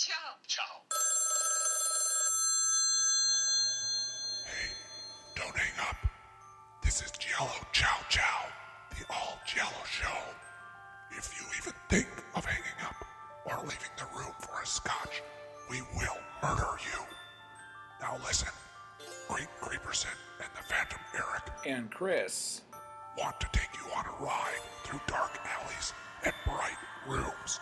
Ciao. Ciao. Hey, don't hang up. This is Jello Chow Chow, the all Jello show. If you even think of hanging up or leaving the room for a scotch, we will murder you. Now listen, Great Creeperson and the Phantom Eric And Chris. want to take you on a ride through dark alleys and bright rooms,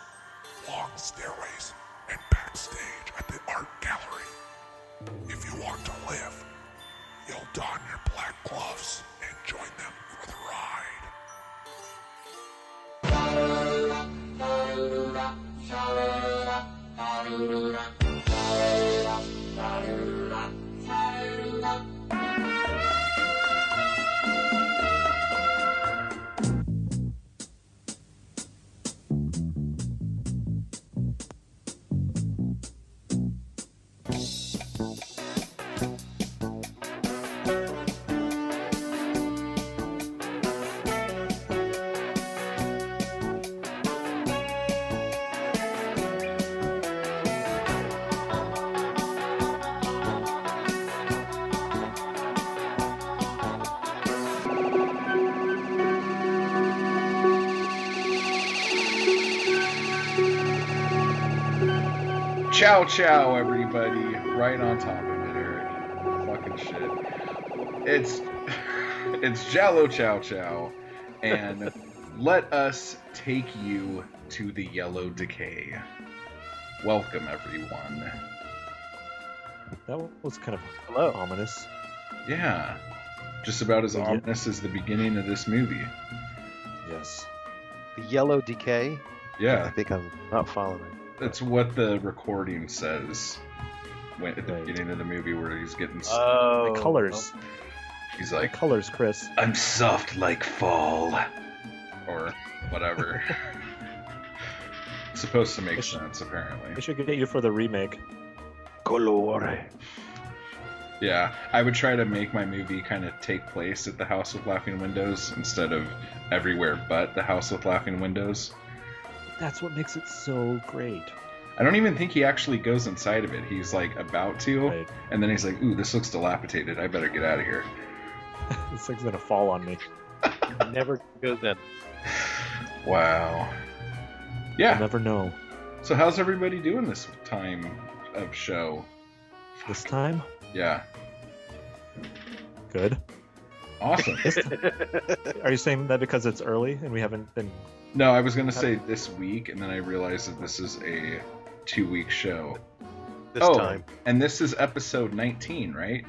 long stairways, and backstage at the art gallery. If you want to live, you'll don your black gloves and join them for the ride. Ciao, everybody. Right on top of it, Eric. Fucking shit. It's it's Jallo Chow Chow, and let us take you to the Yellow Decay. Welcome, everyone. That was kind of Hello. ominous. Yeah, just about as Yeah. ominous as the beginning of this movie. Yes. The yellow decay. Yeah. I think I'm not following. That's what the recording says. When, at the Right. beginning of the movie, where he's getting, Oh, the colors. Oh. he's like The like, colors, Chris. I'm soft like fall. Or whatever. Supposed to make It should- sense, apparently. We should get you for the remake. Colore. Yeah, I would try to make my movie kind of take place at the House with Laughing Windows instead of everywhere but the House with Laughing Windows. That's what makes it so great. I don't even think he actually goes inside of it. He's like about to, Right. and then he's like, "Ooh, this looks dilapidated. I better get out of here." this thing's gonna fall on me. Never goes in. Wow. You'll Yeah. never know. So how's everybody doing this time of show? This time, Yeah. good. Awesome. Are you saying that because it's early and we haven't been? No, I was gonna say this week, and then I realized that this is a two-week show. This oh, time. and this is episode 19, right?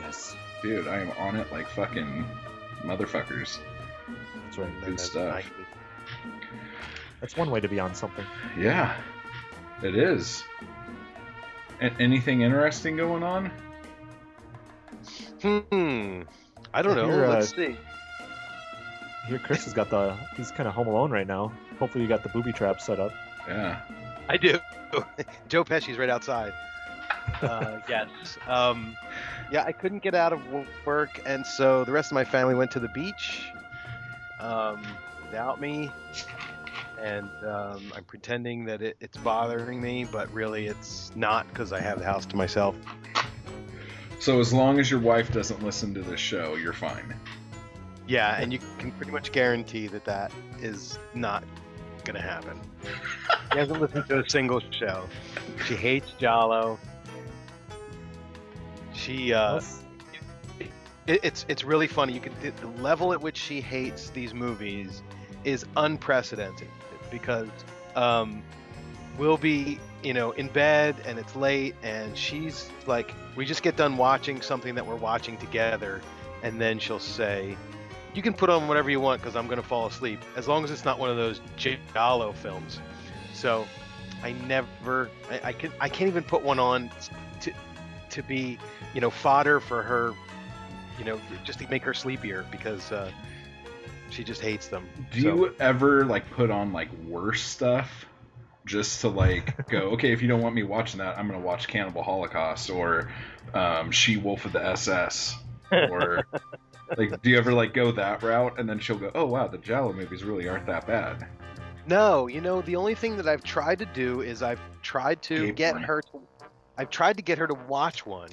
Yes, Dude, I am on it like fucking motherfuckers. that's right. Good stuff. That's one way to be on something. Yeah, it is. A- anything interesting going on? Hmm. I don't I know. hear, uh, Let's see. Here, Chris has got the. He's kind of home alone right now. Hopefully, you got the booby trap set up. Yeah. I do. Joe Pesci's right outside. Uh, yes. Um, yeah, I couldn't get out of work, and so the rest of my family went to the beach um, without me. And um, I'm pretending that it, it's bothering me, but really it's not because I have the house to myself. So as long as your wife doesn't listen to this show, you're fine. Yeah, and you can pretty much guarantee that that is not going to happen. She hasn't listened to a single show. She hates Giallo. She, uh, it, it's it's really funny. You can the, the level at which she hates these movies is unprecedented because um, we'll be you know in bed and it's late and she's like we just get done watching something that we're watching together and then she'll say you can put on whatever you want because I'm gonna fall asleep as long as it's not one of those Giallo films. So I never I, I can I can't even put one on to to be you know fodder for her you know just to make her sleepier because uh, she just hates them. Do So- you ever like put on like worse stuff just to like go, okay, if you don't want me watching that, I'm gonna watch Cannibal Holocaust or um, She Wolf of the SS or like do you ever like go that route and then she'll go, oh wow, the Giallo movies really aren't that bad. No, you know, the only thing that I've tried to do is I've tried to Gay get her to I've tried to get her to watch one.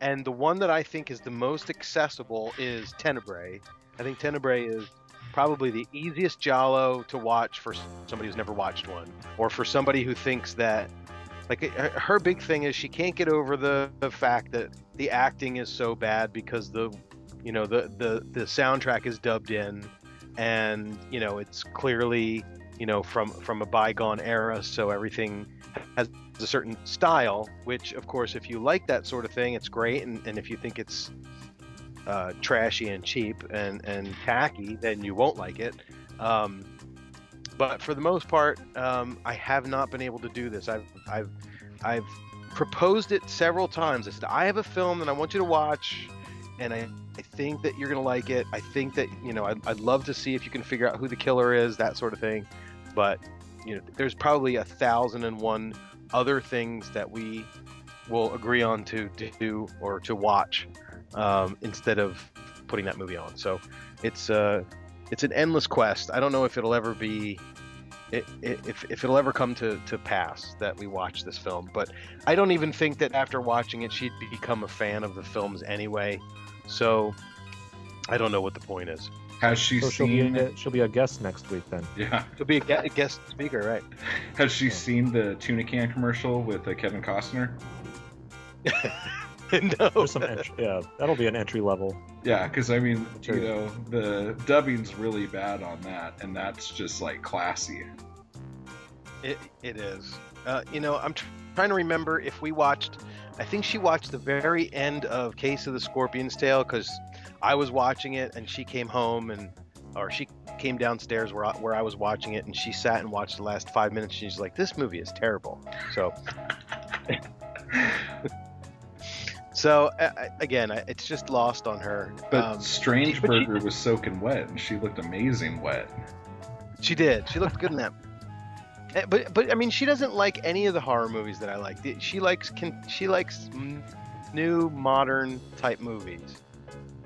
And the one that I think is the most accessible is Tenebrae. I think Tenebrae is probably the easiest Giallo to watch for somebody who's never watched one or for somebody who thinks that like her- her big thing is she can't get over the, the fact that the acting is so bad because the you know the, the the soundtrack is dubbed in and you know it's clearly you know from from a bygone era so everything has a certain style which of course if you like that sort of thing it's great and, and if you think it's uh, trashy and cheap and and tacky then you won't like it. Um, but for the most part um, i have not been able to do this. I've i've i've proposed it several times. I said i have a film that i want you to watch and i I think that you're gonna like it. I think that you know I'd, I'd love to see if you can figure out who the killer is, that sort of thing. But you know, there's probably a thousand and one other things that we will agree on to, to do or to watch um, instead of putting that movie on. So it's uh, it's an endless quest. I don't know if it'll ever be. It, it, if, if it'll ever come to, to pass that we watch this film but i don't even think that after watching it she'd become a fan of the films anyway so I don't know what the point is. Has she So she'll be, seen? a, she'll be a guest next week then. Yeah. She'll be a gue- a guest speaker, right? Has she seen the tuna can commercial with uh, Kevin Costner? no. Some entry, yeah, that'll be an entry level. Yeah, because I mean, you know, the dubbing's really bad on that, and that's just like classy. It, it is. Uh, you know, I'm tr- trying to remember if we watched. I think she watched the very end of Case of the Scorpion's Tail because I was watching it and she came home and, or she came downstairs where I, where I was watching it and she sat and watched the last five minutes. And she's like, "This movie is terrible." So, so uh, again, I- it's just lost on her. But Um, Strindberg was soaking wet, and she looked amazing wet. She did. She looked good in that. Eh, But but I mean, she doesn't like any of the horror movies that I like. She likes can she likes new modern type movies.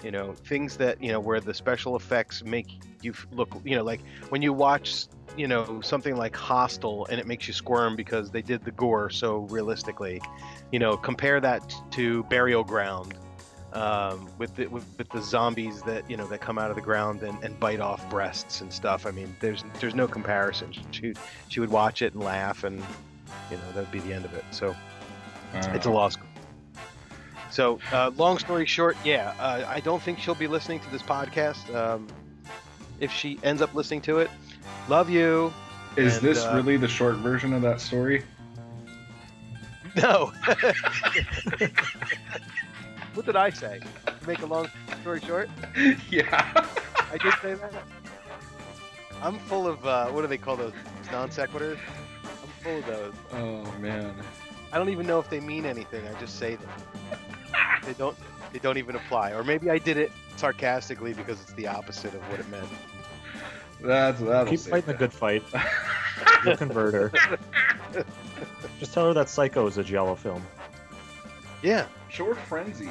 You know, things that you know where the special effects make you look. You know, like when you watch you know something like Hostel and it makes you squirm because they did the gore so realistically. You know, compare that to Burial Ground. Um, with, the, with with the zombies that you know that come out of the ground and, and bite off breasts and stuff. I mean, there's there's no comparison. She she would watch it and laugh, and you know that'd be the end of it. So Uh, it's a loss. So uh, long story short, yeah, uh, I don't think she'll be listening to this podcast. Um, if she ends up listening to it, love you. Is and, this uh, really the short version of that story? No. what did I say? To make a long story short, yeah. I did say that. I'm full of uh, what do they call those non sequiturs? I'm full of those. Oh man. I don't even know if they mean anything. I just say them. they don't. They don't even apply. Or maybe I did it sarcastically because it's the opposite of what it meant. That's that'll Keep say fighting the that. good fight. You'll convert her. Just tell her that Psycho is a Giallo film. Yeah, Short Frenzy.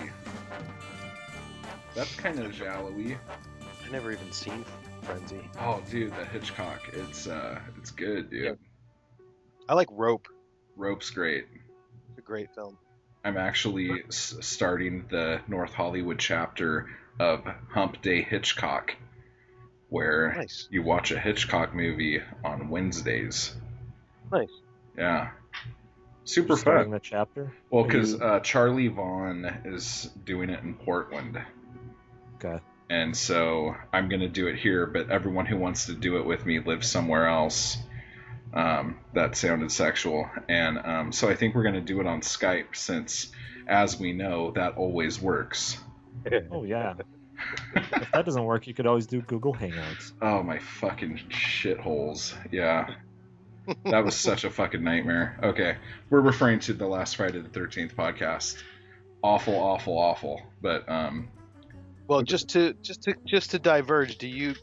That's kind of jallowy. I never even seen Frenzy. Oh, dude, the Hitchcock. It's uh, it's good, dude. Yeah. I like Rope. Rope's great. It's a great film. I'm actually s- starting the North Hollywood chapter of Hump Day Hitchcock, where Nice. you watch a Hitchcock movie on Wednesdays. Nice. Yeah. Super fun. the chapter. Well, because you- uh, Charlie Vaughn is doing it in Portland. Okay. And so I'm going to do it here, but everyone who wants to do it with me lives somewhere else. Um, that sounded sexual. And um, so I think we're going to do it on Skype since, as we know, that always works. Oh yeah. if that doesn't work, you could always do Google Hangouts. Oh, my fucking shitholes. Yeah. That was such a fucking nightmare. Okay. We're referring to the last Friday the 13th podcast. Awful, awful, awful. But, um, Well, just to just to just to diverge, do you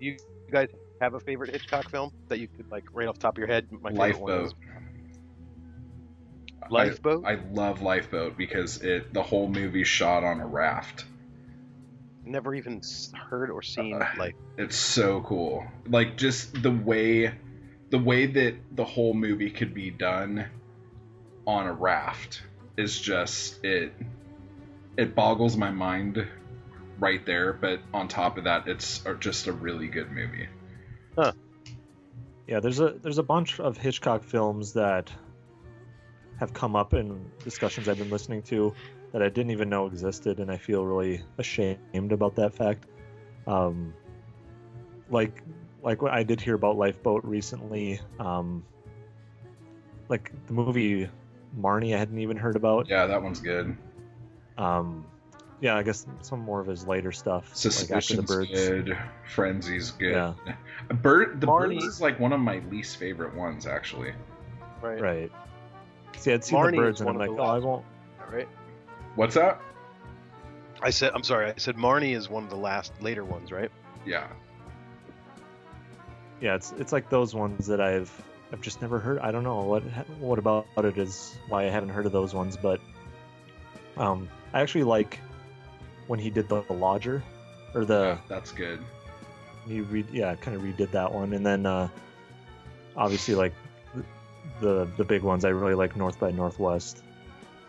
you guys have a favorite Hitchcock film that you could like right off the top of your head? My favorite one is Lifeboat. Lifeboat. I love Lifeboat because it the whole movie shot on a raft. Never even heard or seen Uh, like It's so cool. Like just the way the way that the whole movie could be done on a raft is just it it boggles my mind right there but on top of that it's just a really good movie Yeah, there's a there's a bunch of Hitchcock films that have come up in discussions I've been listening to that I didn't even know existed, and I feel really ashamed about that fact. Um, like like what I did hear about Lifeboat recently. Um, like the movie Marnie, I hadn't even heard about. yeah that one's good Um, yeah, I guess some more of his later stuff, like the suspicion's Birds. good frenzy's good Yeah. bird the Marnie- birds is like one of my least favorite ones actually Right. Right. See, I'd seen Marnie the birds, and I'm one like, of the oh, I won't. Right. what's that I said I'm sorry. I said Marnie is one of the last later ones, right? yeah yeah it's it's like those ones that i've i've just never heard i don't know what what about it is why i haven't heard of those ones but um i actually like when he did the, the lodger or the yeah that's good. He re, yeah kind of redid that one and then uh obviously like the the, big ones i really like north by northwest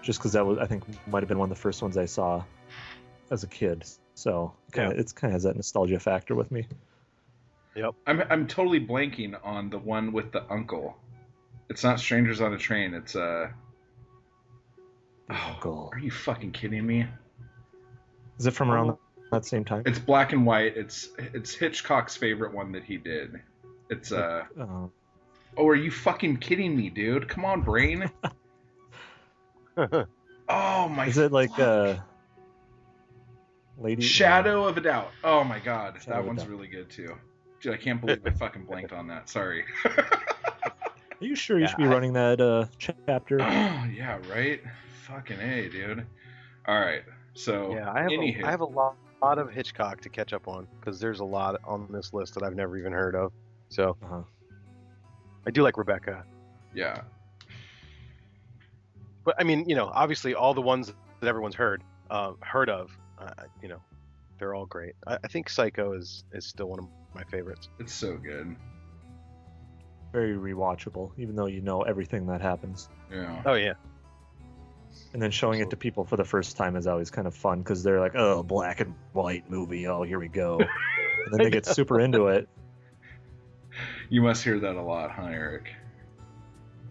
just because that was i think might have been one of the first ones i saw as a kid so kind of it's kind of has that nostalgia factor with me I'm I'm totally blanking on the one with the uncle. It's not Strangers on a Train. It's uh. Oh, Uncle. are you fucking kidding me? is it from around that same time It's black and white. It's it's Hitchcock's favorite one that he did. It's uh. uh, Oh, are you fucking kidding me, dude? Come on, brain. Oh my. Is it like fuck. uh Lady Shadow of a Doubt? Oh my god, Shadow that one's Doubt. really good too. Dude, I can't believe I fucking blanked on that. Sorry. Are you sure you Yeah, should be I- running that uh chapter? Oh yeah, right. Fucking a, dude. All right. So Yeah, I have anywho. a, I have a lot, lot of Hitchcock to catch up on because there's a lot on this list that I've never even heard of. So Uh-huh. I do like Rebecca, yeah. but I mean, you know, obviously all the ones that everyone's heard, uh, heard of, uh, you know, they're all great. I, I think Psycho is is still one of my favorites. It's so good. Very rewatchable, even though you know everything that happens. Yeah. Oh yeah, And then showing it to people for the first time is always kind of fun because they're like, "Oh, black and white movie. Oh, here we go." And then they get super into it. You must hear that a lot, huh, Eric?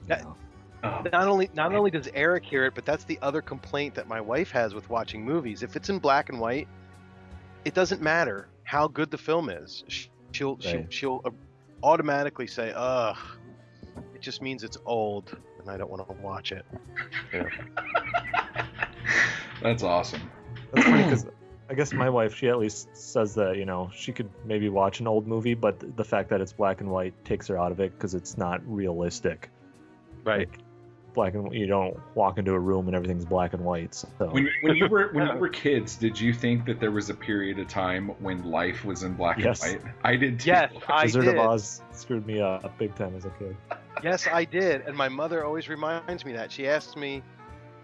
Yeah. No. Oh, not only not only does Eric hear it, but that's the other complaint that my wife has with watching movies. If it's in black and white, it doesn't matter how good the film is. She'll she'll, she'll uh, automatically say, "Ugh, it just means it's old, and I don't want to watch it." That's awesome. That's funny because I guess my wife, she at least says that you know she could maybe watch an old movie, but the fact that it's black and white takes her out of it because it's not realistic. Right. Like, black and you don't walk into a room and everything's black and white. So When, when you were when you were kids, did you think that there was a period of time when life was in black Yes. and white? I did too. Yes, I Wizard did. of Oz screwed me up big time as a kid. Yes, I did. And my mother always reminds me that. She asked me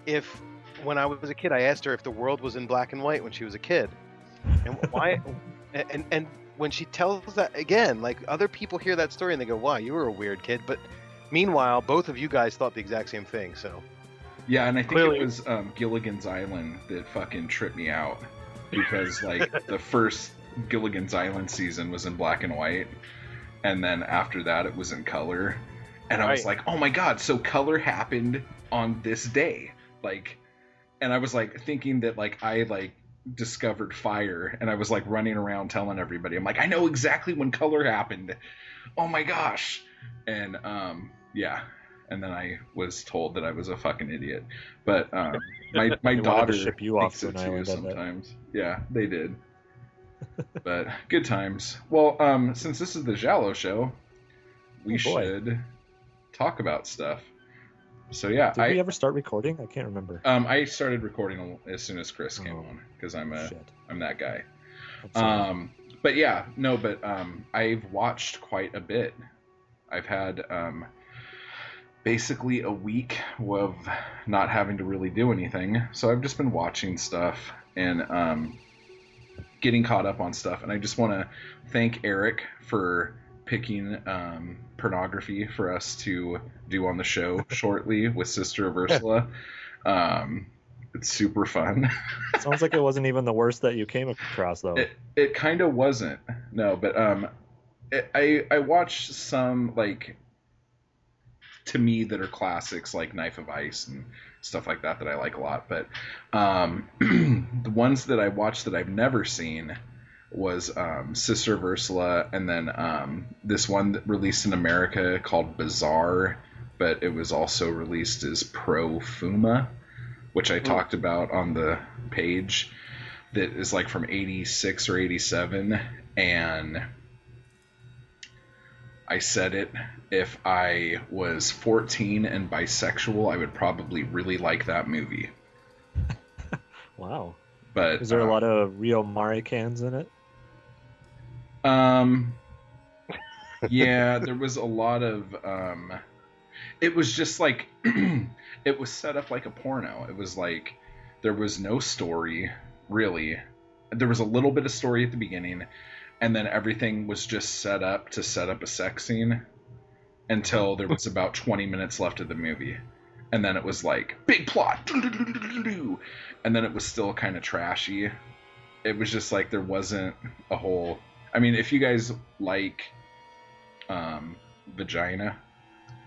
if, when I was a kid, I asked her if the world was in black and white when she was a kid. And why? and, and, and when she tells that again, like other people hear that story and they go, wow, you were a weird kid. But meanwhile, both of you guys thought the exact same thing. So, Yeah, and I think Clearly- it was um, Gilligan's Island that fucking tripped me out because like the first Gilligan's Island season was in black and white, and then after that it was in color, and I was like, oh my god, so color happened on this day, like, and I was like thinking that like I like discovered fire, and I was like running around telling everybody, I'm like, I know exactly when color happened, oh my gosh, and um yeah, and then I was told that I was a fucking idiot. But um, my my daughter ship you off to an island, sometimes. Yeah, they did. but good times. Well, um, since this is the Giallo show, we Oh, should talk about stuff. So yeah, Did I we ever start recording? I can't remember. um I started recording as soon as Chris came Oh. on because I'm a am that guy. Um, but yeah, no, but um, I've watched quite a bit. I've had um, basically a week of not having to really do anything, so I've just been watching stuff and um, getting caught up on stuff. And I just want to thank Eric for picking um, pornography for us to do on the show shortly with Sister of Ursula. Um, it's super fun. Sounds like it wasn't even the worst that you came across, though. It it kind of wasn't. No, but um, it, I I watched some like to me that are classics like Knife of Ice and stuff like that that I like a lot. But um, the ones that I watched that I've never seen was um, Sister Ursula, and then um, this one that released in America called Bizarre, but it was also released as Profumo, which I talked about on the page. That is like from '86 or '87, and I said it. If I was 14 and bisexual, I would probably really like that movie. wow. But Is there a uh, lot of Rio Mare cans in it? Um, yeah, there was a lot of. Um, it was just like it was set up like a porno. It was like there was no story really. There was a little bit of story at the beginning, and then everything was just set up to set up a sex scene until there was about 20 minutes left of the movie. And then it was like big plot, and then it was still kind of trashy. It was just like there wasn't a whole I mean, if you guys like um, vagina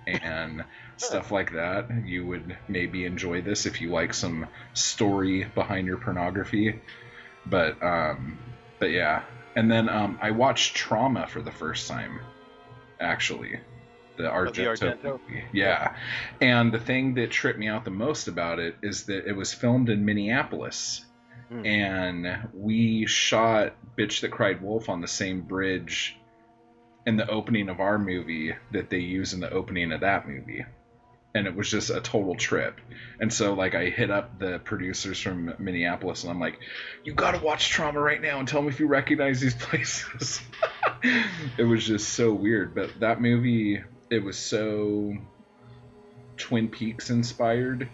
and stuff like that, you would maybe enjoy this if you like some story behind your pornography. But um, but yeah, and then um, I watched Trauma for the first time, actually. The Argento, Argento? movie. Yeah. And the thing that tripped me out the most about it is that it was filmed in Minneapolis Hmm. and we shot Bitch That Cried Wolf on the same bridge in the opening of our movie that they use in the opening of that movie. And it was just a total trip. And so, like, I hit up the producers from Minneapolis and I'm like, you gotta watch Trauma right now and tell me if you recognize these places. it was just so weird. But that movie, it was so Twin Peaks inspired.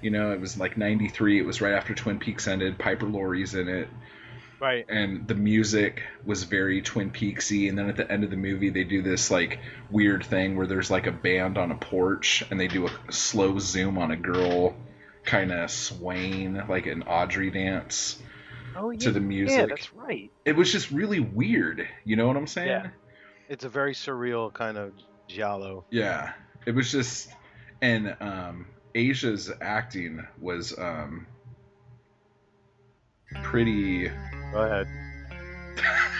You know, it was like 93. It was right after Twin Peaks ended. Piper Laurie's in it. Right. And the music was very Twin Peaksy. And then at the end of the movie, they do this like weird thing where there's like a band on a porch and they do a slow zoom on a girl kind of swaying like an Audrey dance Oh to the music. Yeah, that's right. It was just really weird. You know what I'm saying? Yeah. It's a very surreal kind of giallo. Yeah, it was just, and um, Asia's acting was um, pretty. Go ahead.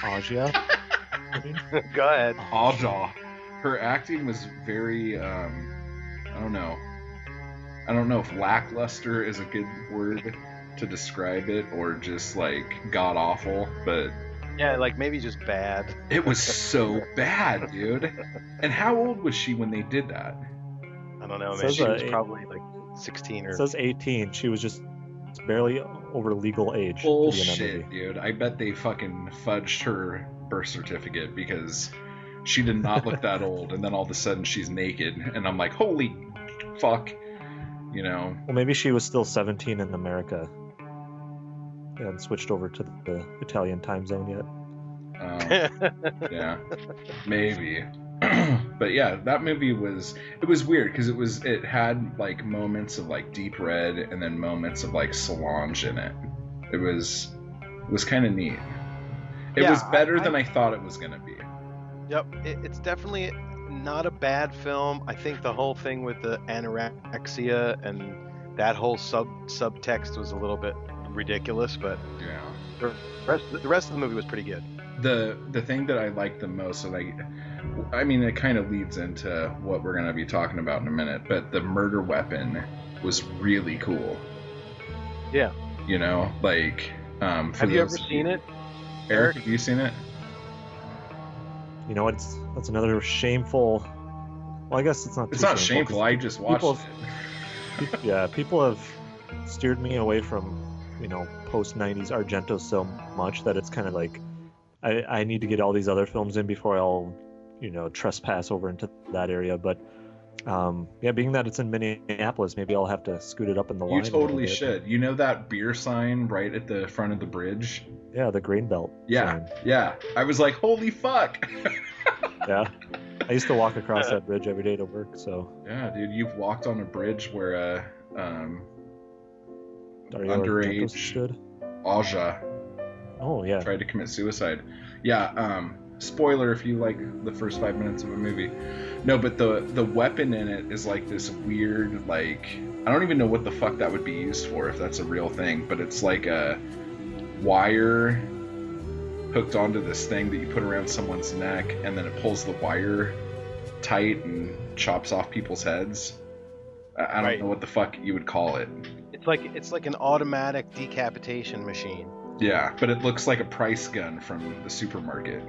Aja? Go ahead. Aja. Her acting was very. Um, I don't know. I don't know if lackluster is a good word to describe it, or just like god awful, but Yeah, like maybe just bad. it was so bad, dude. And how old was she when they did that? I don't know. It Man, she was it- probably like 16 or. it says 18. She was just barely over legal age. to be in Bullshit, dude. I bet they fucking fudged her birth certificate because she did not look that old, and then all of a sudden she's naked, and I'm like, holy fuck, you know? Well, maybe she was still 17 in America and switched over to the Italian time zone yet. Um, yeah, maybe. but yeah, that movie was it was weird because it was it had like moments of like deep red and then moments of like Solange in it. It was it was kind of neat. It Yeah, was better I- than I thought it was gonna be. Yep, it, it's definitely not a bad film. I think the whole thing with the anorexia and that whole sub subtext was a little bit ridiculous, but Yeah. the rest the rest of the movie was pretty good. the the thing that I liked the most, and I, I mean, it kind of leads into what we're gonna be talking about in a minute. But the murder weapon was really cool. Yeah. You know, like, um, for Have you ever seen it? Eric? Have you seen it? You know, it's that's another shameful. Well, I guess it's not. It's too not shameful I just watched people- it. yeah, people have steered me away from you know post '90s Argento so much that it's kind of like I, I need to get all these other films in before I'll you know trespass over into that area. But um, yeah, being that it's in Minneapolis, maybe I'll have to scoot it up in the line. You totally should. You know that beer sign right at the front of the bridge? Yeah, the green belt. Yeah, sign. yeah. I was like, holy fuck. Yeah. I used to walk across that bridge every day to work, so Yeah, dude, you've walked on a bridge where uh, um, Dario Underage. Aja Oh yeah. tried to commit suicide. Yeah, um, spoiler if you like the first five minutes of a movie. No, but the the weapon in it is like this weird, like I don't even know what the fuck that would be used for if that's a real thing, but it's like a wire hooked onto this thing that you put around someone's neck, and then it pulls the wire tight and chops off people's heads. I, I don't Right. know what the fuck you would call it. It's like it's like an automatic decapitation machine. Yeah, but it looks like a price gun from the supermarket.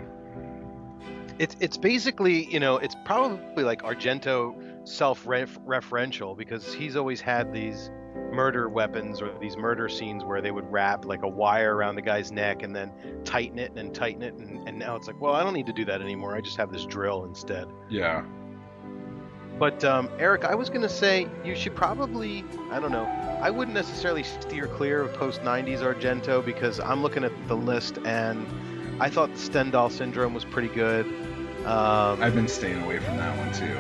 It's it's basically you know it's probably like Argento self-referential because he's always had these murder weapons or these murder scenes where they would wrap like a wire around the guy's neck and then tighten it and tighten it and, and now it's like well I don't need to do that anymore I just have this drill instead. Yeah. But um, Eric, I was gonna say you should probably I don't know I wouldn't necessarily steer clear of post '90s Argento because I'm looking at the list and I thought Stendhal Syndrome was pretty good. Um, I've been staying away from that one too.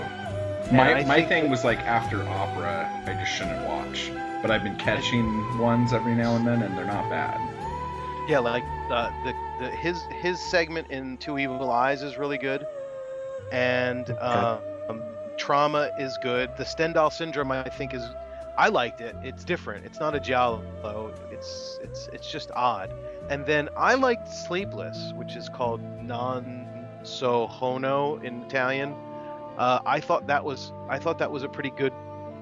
My my thing that- was like after opera, I just shouldn't watch. But I've been catching ones every now and then, and they're not bad. Yeah, like uh, the, the his his segment in Two Evil Eyes is really good, and uh, um, Trauma is good. The Stendhal Syndrome, I think, is I liked it. It's different. It's not a giallo. It's it's it's just odd. And then I liked Sleepless, which is called Non So Hono in Italian. Uh, I thought that was I thought that was a pretty good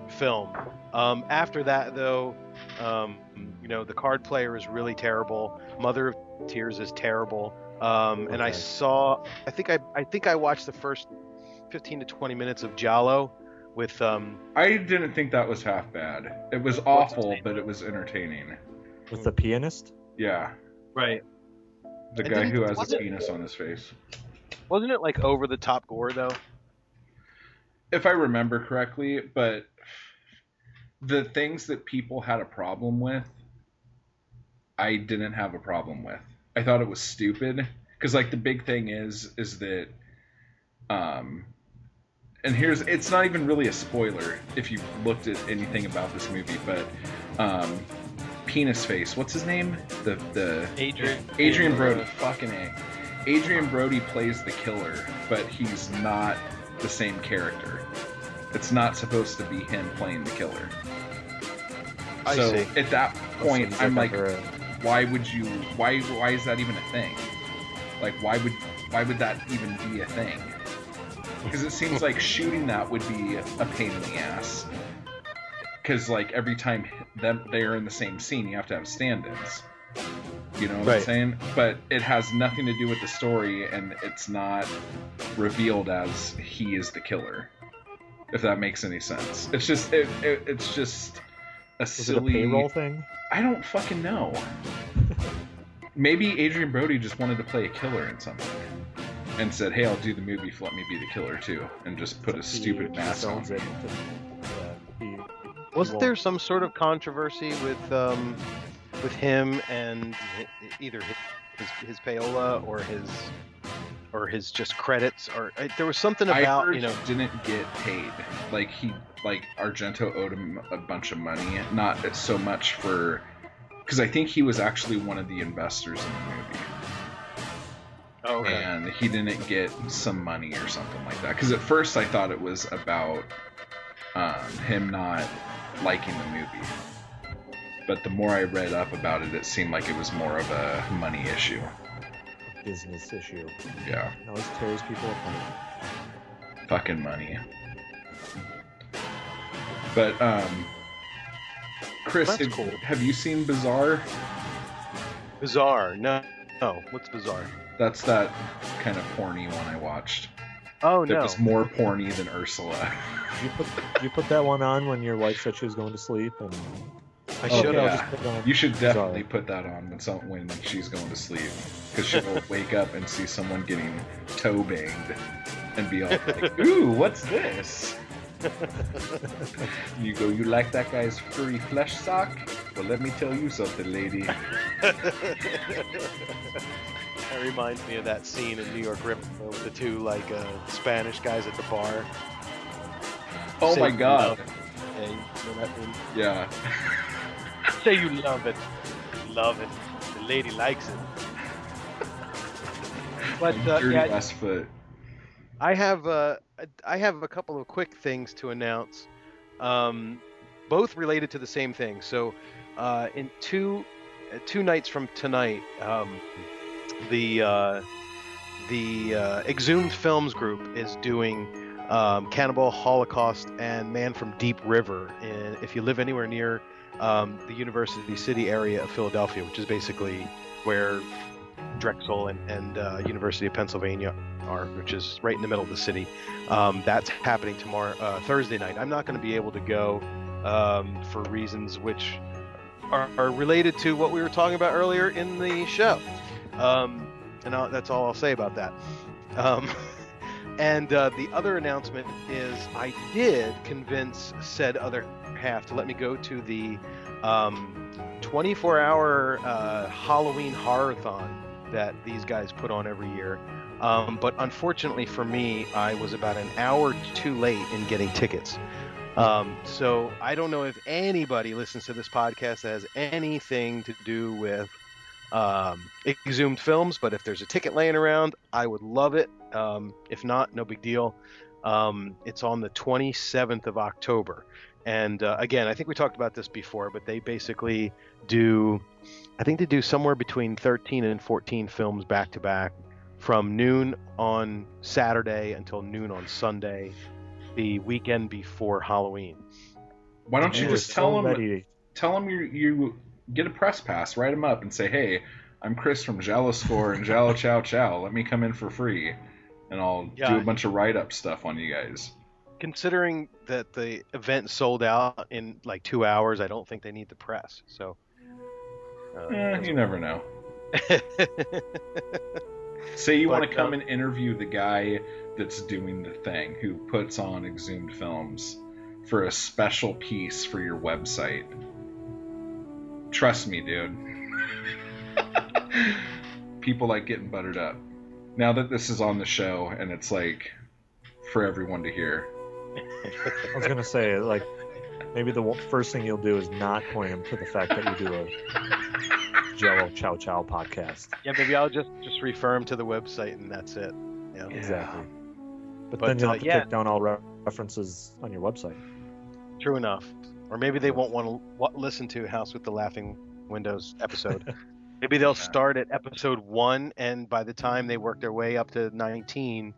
film. Um, after that, though, um, you know, the card player is really terrible. Mother of Tears is terrible. Um, And I saw, I think I, I think I watched the first 15 to 20 minutes of Giallo with, um, I didn't think that was half bad. It was awful, but it was entertaining. With the pianist. Yeah, right. the And guy who has a penis on his face. Wasn't it like over the top gore though? If I remember correctly, but the things that people had a problem with, I didn't have a problem with. I thought it was stupid because like the big thing is is that um and here's it's not even really a spoiler if you've looked at anything about this movie, but um penis face, what's his name? The the Adrien. Adrien Brody, fucking A. Adrien Brody plays the killer, but he's not the same character. It's not supposed to be him playing the killer. I so see. at that point, I'm like, a- why would you? Why? Why is that even a thing? Like, why would? Why would that even be a thing? Because it seems like shooting that would be a pain in the ass. Because like every time them they're in the same scene, you have to have stand-ins. You know what I'm saying? But it has nothing to do with the story, and it's not revealed as he is the killer. If that makes any sense, it's just it, it it's just a Was it a silly. payroll thing? I don't fucking know. Maybe Adrien Brody just wanted to play a killer in something, and said, "Hey, I'll do the movie if let me be the killer too," and just put a He- stupid he mask on. it. Yeah, he- he Wasn't won't- there some sort of controversy with um, with him and either his, his his payola or his or his just credits or uh, there was something about you know didn't get paid. Like he, like Argento owed him a bunch of money, not so much for, because I think he was actually one of the investors in the movie. oh, okay. and he didn't get some money or something like that. Because at first I thought it was about um, him not liking the movie, but the more I read up about it, it seemed like it was more of a money issue. business issue. Yeah, It always tears people apart. fucking money. But um, Chris, have, cool. have you seen Bizarre? bizarre no no what's bizarre That's that kind of porny one I watched. oh That no was more porny than Ursula. You put you put that one on when your wife said she was going to sleep, and I should yeah. have I'll just put it on. You should definitely Sorry. put that on when some when she's going to sleep, because she'll wake up and see someone getting toe banged, and be all like, "Ooh, what's this?" You go, "You like that guy's furry flesh sock?" Well, let me tell you something, lady. That reminds me of that scene in New York Ripper with the two like uh, Spanish guys at the bar. Oh my you god. Yeah, Say you love it. Love it. The lady likes it. But uh, Dirty yeah, West foot. I have uh, I have a couple of quick things to announce, um, both related to the same thing. So, uh, in two uh, two nights from tonight, um, the uh, the uh, Exhumed Films Group is doing um, Cannibal Holocaust and Man from Deep River. And if you live anywhere near um, the University City area of Philadelphia, which is basically where Drexel and, and uh, University of Pennsylvania are, which is right in the middle of the city. Um, that's happening tomorrow, uh, Thursday night. I'm not going to be able to go um, for reasons which are, are related to what we were talking about earlier in the show. Um, and I'll, that's all I'll say about that. Um, and uh, the other announcement is I did convince said other half to let me go to the um, 24 hour uh, Halloween horror-thon that these guys put on every year. Um, but unfortunately for me, I was about an hour too late in getting tickets. Um, so I don't know if anybody listens to this podcast that has anything to do with um, exhumed films, but if there's a ticket laying around, I would love it. Um, if not, no big deal. Um, it's on the 27th of October. And uh, again, I think we talked about this before, but they basically do, I think they do somewhere between 13 and 14 films back to back from noon on Saturday until noon on Sunday, the weekend before Halloween. Why don't you You just tell so them ready. tell them you you get a press pass, write them up, and say, "Hey, I'm Chris from Jello Score and Jello Chow Chow. Let me come in for free, and I'll do a bunch of write up stuff on you guys." Considering that the event sold out in like two hours, I don't think they need the press. So, uh, Eh, you never know. Say you But, want to come uh, and interview the guy that's doing the thing, who puts on exhumed films for a special piece for your website. Trust me, dude. People like getting buttered up. Now that this is on the show and it's like for everyone to hear. I was gonna say like maybe the first thing you'll do is not point him to the fact that you do a Jello Chow Chow podcast. yeah, maybe I'll just just refer them to the website and that's it. Yeah. Exactly. But, But, then you'll uh, have to yeah. take down all re- references on your website. True enough. Or maybe they won't want to w- listen to House with the Laughing Windows episode. maybe they'll start at episode one, and by the time they work their way up to 19,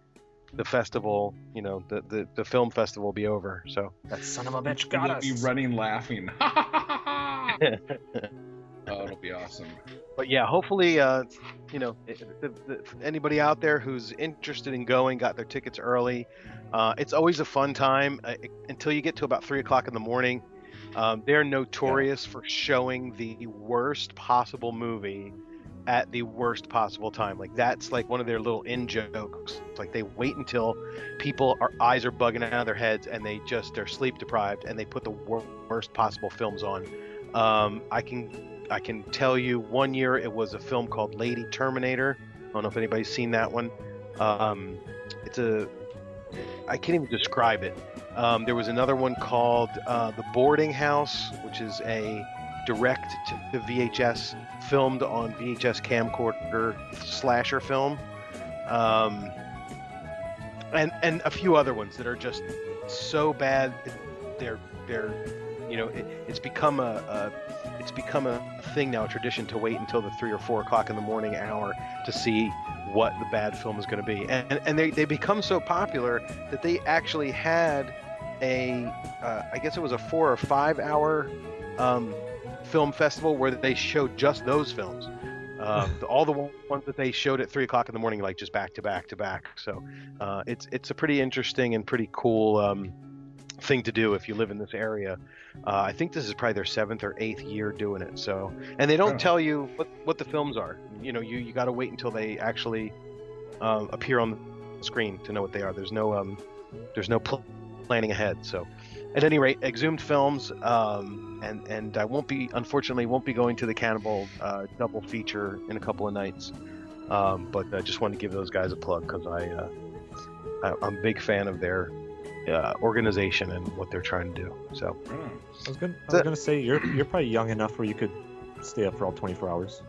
the festival, you know, the, the, the film festival will be over. So, That son of a bitch You'll got us. be running laughing. oh, it'll be awesome. but yeah, hopefully, uh, you know, if, if, if anybody out there who's interested in going, got their tickets early. Uh, it's always a fun time uh, until you get to about three o'clock in the morning. Um, they're notorious for showing the worst possible movie at the worst possible time. Like that's like one of their little in jokes. It's like they wait until people our eyes are bugging out of their heads and they just they're sleep deprived and they put the wor- worst possible films on. Um, I can I can tell you one year it was a film called Lady Terminator. I don't know if anybody's seen that one. Um, it's a I can't even describe it. Um, there was another one called uh, The Boarding House, which is a direct to VHS filmed on VHS camcorder slasher film. Um, and and a few other ones that are just so bad they're they're you know it, it's become a, a it's become a thing now a tradition to wait until the three or four o'clock in the morning hour to see what the bad film is going to be and and they, they become so popular that they actually had a uh, I guess it was a four or five hour um, film festival where they showed just those films the- all the ones that they showed at three o'clock in the morning like just back to back to back so uh, it's it's a pretty interesting and pretty cool um, thing to do if you live in this area. Uh, I think this is probably their seventh or eighth year doing it. So, and they don't Oh. tell you what what the films are. You know, you you got to wait until they actually um, appear on the screen to know what they are. There's no um, there's no pl- planning ahead. So, at any rate, exhumed films, um, and and I won't be unfortunately won't be going to the Cannibal uh, double feature in a couple of nights. Um, but I just wanted to give those guys a plug because I, uh, I I'm a big fan of their uh, organization and what they're trying to do. So Oh, I was gonna, I was gonna say you're you're probably young enough where you could stay up for all 24 hours.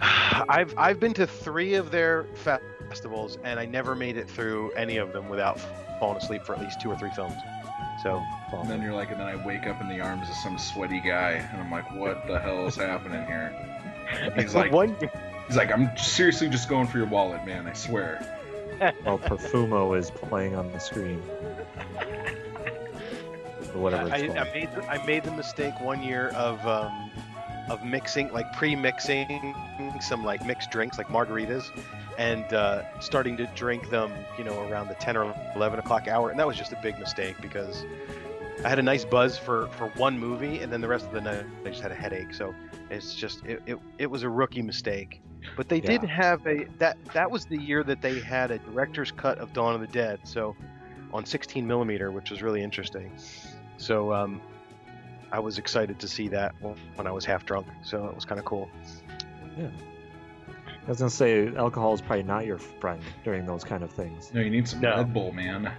I've I've been to three of their festivals and I never made it through any of them without falling asleep for at least two or three films. So And then you're like, and then I wake up in the arms of some sweaty guy, and I'm like, what the hell is happening here? He's like, one he's like, I'm seriously just going for your wallet, man. I swear. While Profumo is playing on the screen. Or whatever I, it's called. I made the, I made the mistake one year of um, of mixing like pre-mixing some like mixed drinks like margaritas and uh, starting to drink them you know around the 10 or 11 o'clock hour and that was just a big mistake because I had a nice buzz for for one movie and then the rest of the night I just had a headache so it's just it, it, it was a rookie mistake. But they did have a that that was the year that they had a director's cut of Dawn of the Dead so on 16 millimeter which was really interesting. So um, I was excited to see that when I was half drunk. So it was kind of cool. Yeah. I was gonna say alcohol is probably not your friend during those kind of things. No, you need some No. Red Bull, man.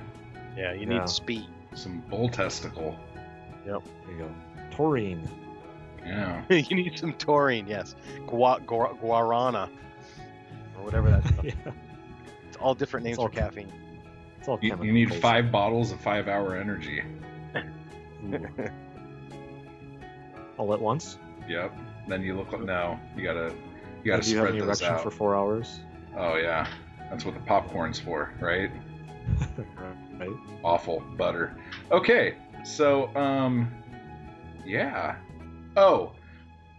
Yeah, you Yeah. need speed. Some bull testicle. Yep. There you go. Taurine. Yeah. you need some taurine. Yes, Gua- gua- guarana or whatever that's. yeah. It's all different names all for caffeine. It's all You, you need five bottles of five hour energy. All at once? Yep. Then you look like now. You gotta you gotta do you have spread an those erection out. for four hours? Oh yeah. That's what the popcorn's for, right? right. Awful butter. Okay. So um yeah. Oh.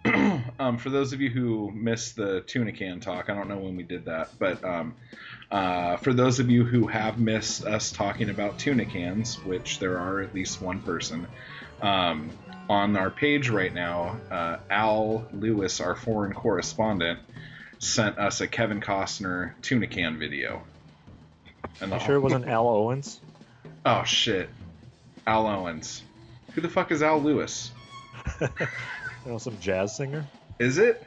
um, for those of you who missed the tuna can talk, I don't know when we did that, but um, uh, for those of you who have missed us talking about tuna cans, which there are at least one person, um, on our page right now, uh, Al Lewis, our foreign correspondent, sent us a Kevin Costner tuna can video. And You the- sure it wasn't Al Owens? Oh shit, Al Owens. Who the fuck is Al Lewis? You know, some jazz singer? Is it?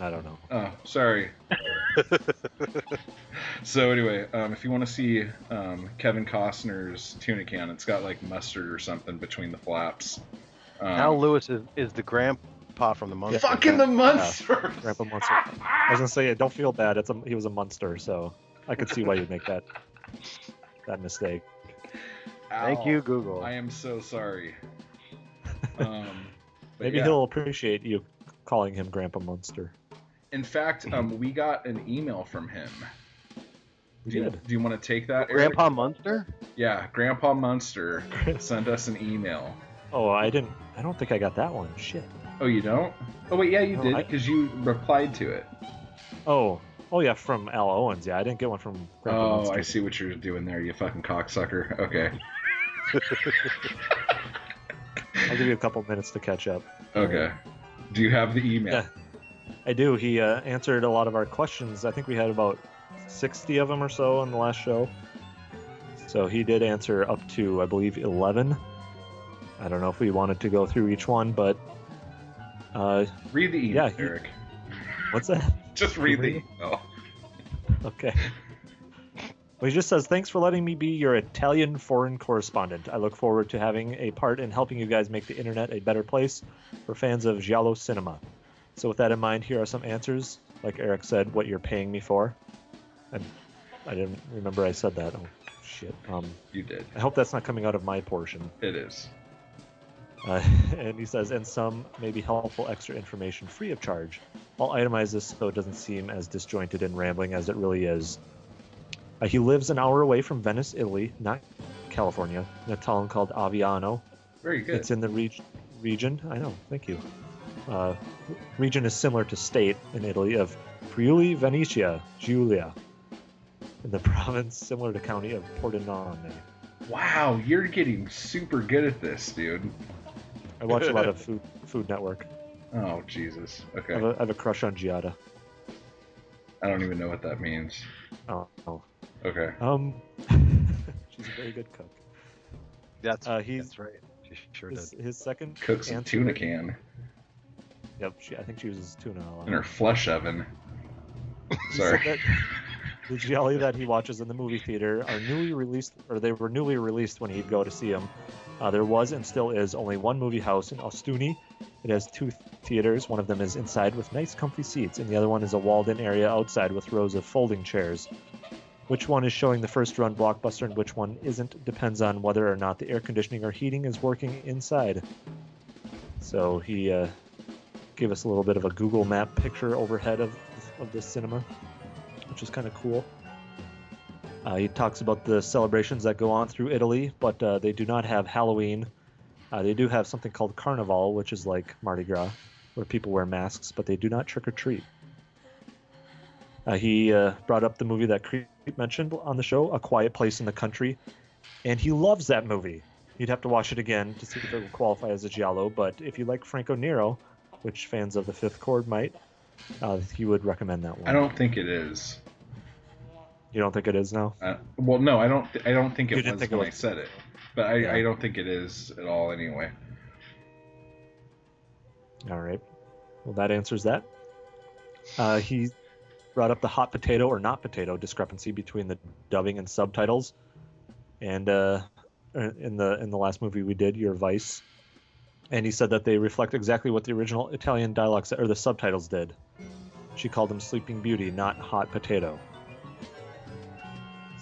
I don't know. Oh, sorry. so anyway, um, if you want to see um, Kevin Costner's tuna can, it's got like mustard or something between the flaps. Um, Al Lewis is, is the grandpa from the Monster. fucking the monster. Grandpa Munster. I was gonna say, don't feel bad. It's a, he was a monster, so I could see why you'd make that that mistake. Thank you, Google. I am so sorry. Um, Maybe yeah. he'll appreciate you calling him Grandpa Monster. In fact, um, we got an email from him. We Do you, did. do you want to take that, Eric? Grandpa Munster? Yeah, Grandpa Monster sent us an email. Oh, I didn't. I don't think I got that one. Shit. Oh, you don't? Oh wait, yeah, you No, did I- because you replied to it. Oh, oh yeah, from Al Owens. Yeah, I didn't get one from Grandpa Oh, Munster. I see what you're doing there, you fucking cocksucker. Okay, I'll give you a couple minutes to catch up. okay. Do you have the email? Yeah. I do. He uh, answered a lot of our questions. I think we had about 60 of them or so on the last show. So he did answer up to, I believe, 11. I don't know if we wanted to go through each one, but uh, Read the email, Yeah, he- Eric. what's that? Just read the email. Okay. Well, he just says, Thanks for letting me be your Italian foreign correspondent. I look forward to having a part in helping you guys make the internet a better place for fans of Giallo cinema. So, with that in mind, here are some answers. Like Eric said, what you're paying me for. And I didn't remember I said that. Oh, shit. Um, You did. I hope that's not coming out of my portion. It is. Uh, and he says, and some maybe helpful extra information free of charge. I'll itemize this so it doesn't seem as disjointed and rambling as it really is. Uh, he lives an hour away from Venice, Italy, not California, in a town called Aviano. Very good. It's in the reg- region. I know. Thank you. Uh, region is similar to state in Italy of Friuli Venezia Giulia, in the province similar to county of Pordenone. Wow, you're getting super good at this, dude. I watch a lot of Food Food Network. Oh Jesus. I Okay. have a, I have a crush on Giada. I don't even know what that means. Oh, oh. Okay. Um, she's a very good cook. That's, Uh, he's- that's right. She sure His, did. his second Cooks a tuna can Yep, she, I think she uses tuna a lot. in her flesh oven. Sorry. that the gialli that he watches in the movie theater are newly released, or they were newly released when he'd go to see them. Uh, there was and still is only one movie house in Ostuni. It has two theaters. One of them is inside with nice, comfy seats, and the other one is a walled-in area outside with rows of folding chairs. Which one is showing the first-run blockbuster and which one isn't depends on whether or not the air conditioning or heating is working inside. So he uh, gave us a little bit of a Google Map picture overhead of of this cinema, which is kind of cool. Uh, he talks about the celebrations that go on through Italy, but uh, they do not have Halloween. Uh, they do have something called Carnival, which is like Mardi Gras, where people wear masks, but they do not trick or treat. Uh, he uh, brought up the movie that Creep mentioned on the show, A Quiet Place in the Country, and he loves that movie. You'd have to watch it again to see if it would qualify as a giallo, but if you like Franco Nero, which fans of the Fifth Cord might, uh, he would recommend that one. I don't think it is. You don't think it is now? Uh, well, no, I don't. I don't think You it didn't was think it when I said it, but I, Yeah. I don't think it is at all. Anyway. All right. Well, that answers that. Uh, he brought up the hot potato or not potato discrepancy between the dubbing and subtitles, and uh, in the in the last movie we did, Your Vice, and he said that they reflect exactly what the original Italian dialogue said, or the subtitles did. She called him Sleeping Beauty, not Hot Potato.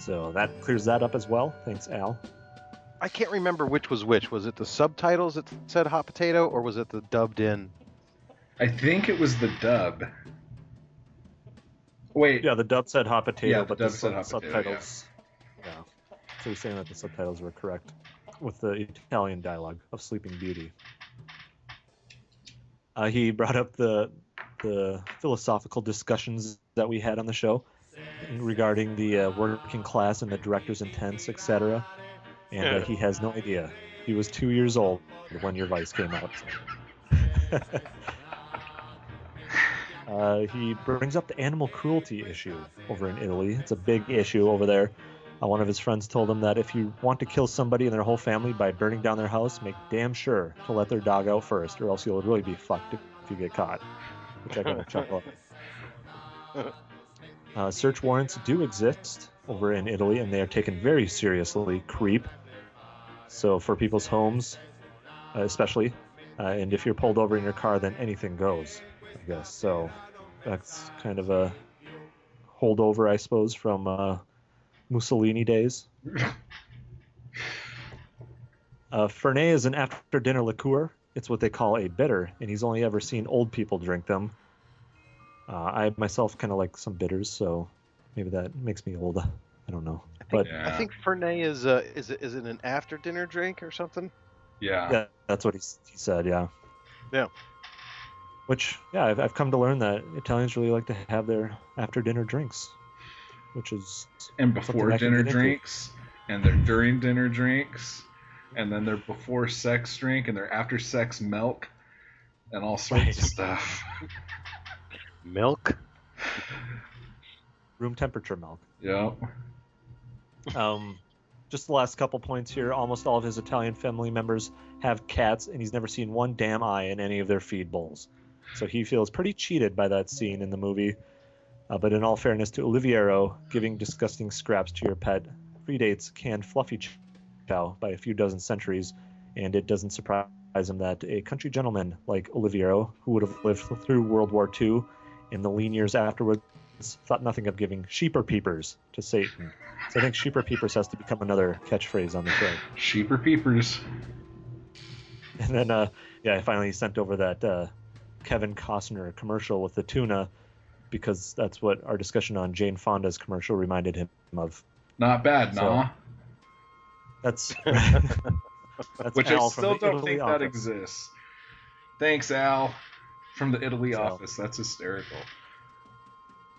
So that clears that up as well. Thanks, Al. I can't remember which was which. Was it the subtitles that said hot potato, or was it the dubbed in? I think it was the dub. Wait. Yeah, the dub said hot potato, Yeah, the but dub the said sub- hot potato, yeah. subtitles. Yeah. So he's saying that the subtitles were correct with the Italian dialogue of Sleeping Beauty. Uh, he brought up the the philosophical discussions that we had on the show regarding the uh, working class and the director's intents, etc. And uh, he has no idea. He was two years old when Your Vice came out. Uh, he brings up the animal cruelty issue over in Italy. It's a big issue over there. Uh, one of his friends told him that if you want to kill somebody and their whole family by burning down their house, make damn sure to let their dog out first, or else you'll really be fucked if, if you get caught. Which I kind of chuckle at. Uh, search warrants do exist over in Italy, and they are taken very seriously. Creep. So for people's homes, uh, especially, uh, and if you're pulled over in your car, then anything goes. I guess so. That's kind of a holdover, I suppose, from uh, Mussolini days. Uh, Fernet is an after-dinner liqueur. It's what they call a bitter, and he's only ever seen old people drink them. Uh, I myself kind of like some bitters, so maybe that makes me old. I don't know, but Yeah. I think Fernet is uh is it is it an after dinner drink or something? yeah. yeah, that's what he, he said. Yeah. Yeah. Which, yeah, I've, I've come to learn that Italians really like to have their after-dinner drinks, which is And before dinner drinks, and their during dinner drinks, and then their before sex drink, and their after sex milk, and all sorts Right. of stuff. Milk. room temperature milk. Yeah. Um, just the last couple points here. Almost all of his Italian family members have cats, and he's never seen one damn eye in any of their feed bowls. So he feels pretty cheated by that scene in the movie. Uh, but in all fairness to Oliviero, giving disgusting scraps to your pet predates canned fluffy ch- chow by a few dozen centuries, and it doesn't surprise him that a country gentleman like Oliviero, who would have lived through World War II in the lean years afterwards, thought nothing of giving sheeper peepers to Satan. So I think sheeper peepers has to become another catchphrase on the show. Sheeper peepers. And then, uh, yeah, I finally sent over that uh, Kevin Costner commercial with the tuna because that's what our discussion on Jane Fonda's commercial reminded him of. Not bad, So, nah. That's that's Which Al I still don't Italy think that exists. Thanks, Al, from the Italy So- office. That's hysterical.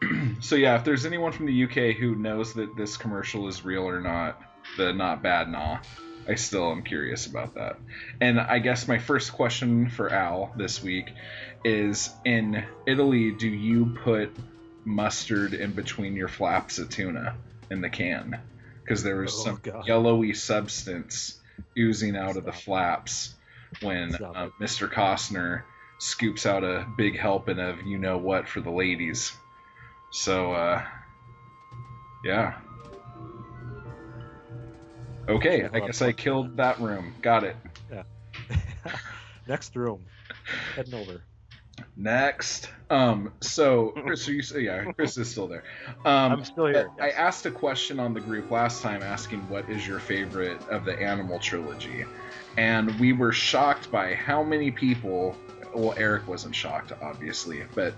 so yeah, if there's anyone from the UK who knows that this commercial is real or not, the not bad nah, I still am curious about that. And I guess my first question for Al this week is: In Italy, do you put mustard in between your flaps of tuna in the can? Because there was Oh, some God. yellowy substance oozing out of the flaps when uh. Mr. Costner scoops out a big helping of you know what for the ladies. So, uh, yeah. Okay, I guess I killed that room. Got it. Yeah. Next room. Heading over. Next. Um, so Chris, are you yeah, Chris is still there. Um, I'm still here. I yes. asked a question on the group last time asking what is your favorite of the animal trilogy. And we were shocked by how many people well Eric wasn't shocked obviously, but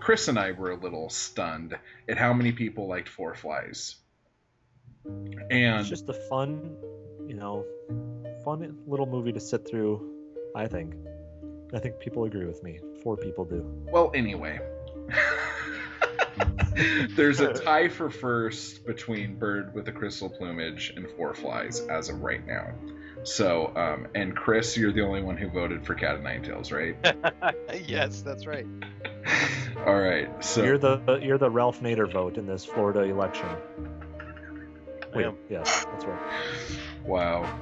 Chris and I were a little stunned at how many people liked Four Flies. And It's just a fun, you know, fun little movie to sit through, I think. I think people agree with me. Four people do. Well, anyway. There's a tie for first between Bird with the Crystal Plumage and Four Flies as of right now. So, um, and Chris, you're the only one who voted for Cat of Nine Tails, right? yes, that's right. All right. So you're the you're the Ralph Nader vote in this Florida election. I Wait, am. yes, that's right. wow.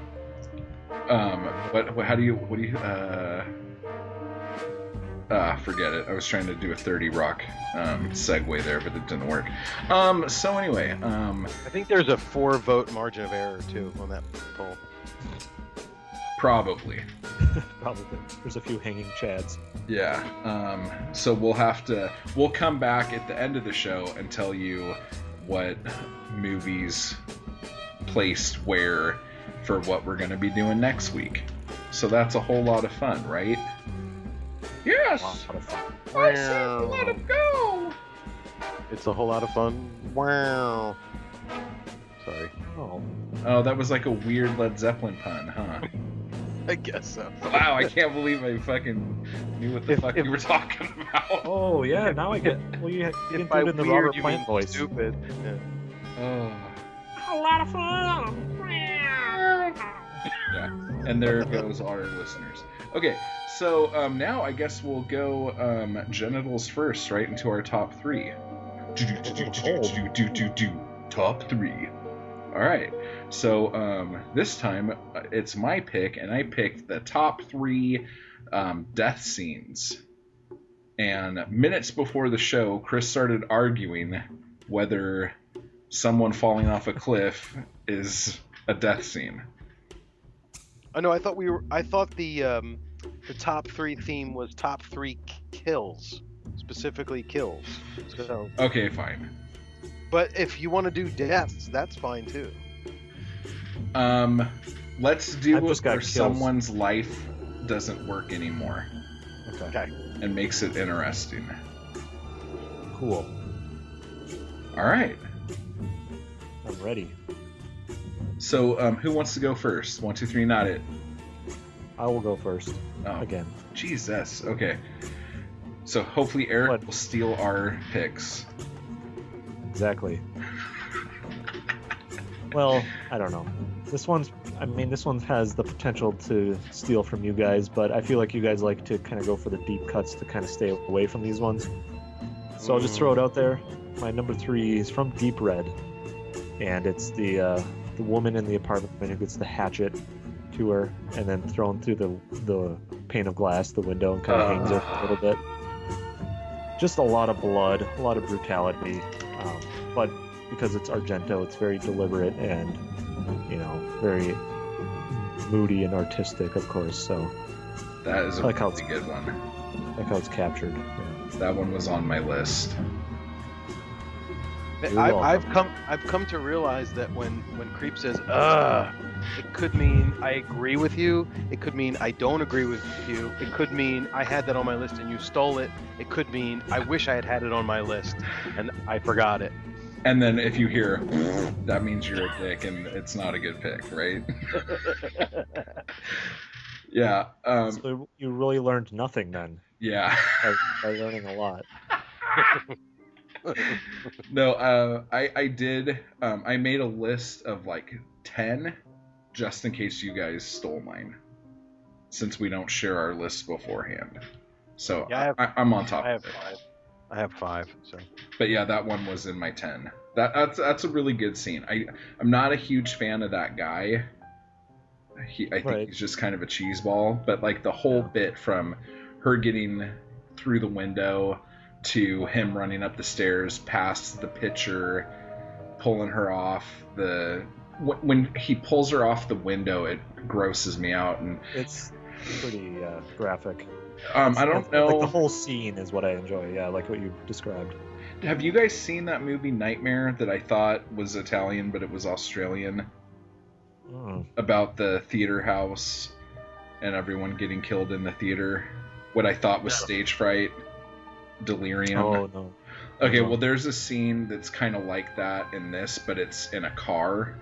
Um, what, what? How do you? What do you? Uh, ah, forget it. I was trying to do a 30 Rock um, segue there, but it didn't work. Um, so anyway, um, I think there's a four vote margin of error too on that poll. Probably. Probably. There's a few hanging chads. Yeah. Um, so we'll have to. We'll come back at the end of the show and tell you what movies placed where for what we're going to be doing next week. So that's a whole lot of fun, right? Yes. Lot fun. I said let him go. It's a whole lot of fun. Wow. Sorry. Oh, Oh, that was like a weird Led Zeppelin pun, huh? I guess so. Wow, I can't believe I fucking knew what the if, fuck if, you were talking about. Oh yeah, now I get. Well, you, you didn't do it in the weird, Robert Plant voice. Stupid. Yeah. Oh. A lot of fun. yeah, and there goes our listeners. Okay, so um, now I guess we'll go um, genitals first, right into our top three. Do do do do do do do do. Top three. All right so um, this time uh, it's my pick, and I picked the top three um, death scenes. And minutes before the show, Chris started arguing whether someone falling off a cliff is a death scene. Oh no, I thought we were. I thought the um, the top three theme was top three kills, specifically kills. So, Okay, fine. but if you want to do deaths, that's fine too. Um, let's do it where someone's life doesn't work anymore Okay. Okay. and makes it interesting. Cool. All right. I'm ready. So, um, who wants to go first? One, two, three. Not it. I will go first Oh, again. Jesus. Okay. So hopefully Eric What? will steal our picks. Exactly. Well, I don't know. This one's. I mean, this one has the potential to steal from you guys, but I feel like you guys like to kind of go for the deep cuts to kind of stay away from these ones. So I'll just throw it out there. My number three is from Deep Red, and it's the uh, the woman in the apartment who gets the hatchet to her and then thrown through the the pane of glass, the window, and kind of hangs her a little bit. Just a lot of blood, a lot of brutality, um, but because it's Argento, it's very deliberate and you know very moody and artistic, of course. So that is a like really good one. like how it's captured. Yeah. That one was on my list. I, I've, come I've come to realize that when when creep says "uh," it could mean I agree with you. It could mean I don't agree with you. It could mean I had that on my list and you stole it. It could mean I wish I had had it on my list and I forgot it. And then if you hear, that means you're a dick and it's not a good pick, right? yeah. Um, so you really learned nothing then yeah. by, by learning a lot. no, uh, I I did. Um, I made a list of like ten, just in case you guys stole mine, since we don't share our lists beforehand. So Yeah, I have- I, I'm on top I have of it. five. I have five. So But yeah, that one was in my ten. That that's that's a really good scene. I I'm not a huge fan of that guy. He, I think Right. he's just kind of a cheeseball. But like the whole Yeah. bit from her getting through the window to him running up the stairs past the pitcher, pulling her off the. When he pulls her off the window, it grosses me out, and It's pretty uh, graphic. Um, I don't Like- know. Like the whole scene is what I enjoy. Yeah, like what you described. Have you guys seen that movie Nightmare that I thought was Italian, but it was Australian? Mm. About the theater house and everyone getting killed in the theater. What I thought was No. stage fright, delirium. Oh no. Okay, no. well, there's a scene that's kind of like that in this, but it's in a car,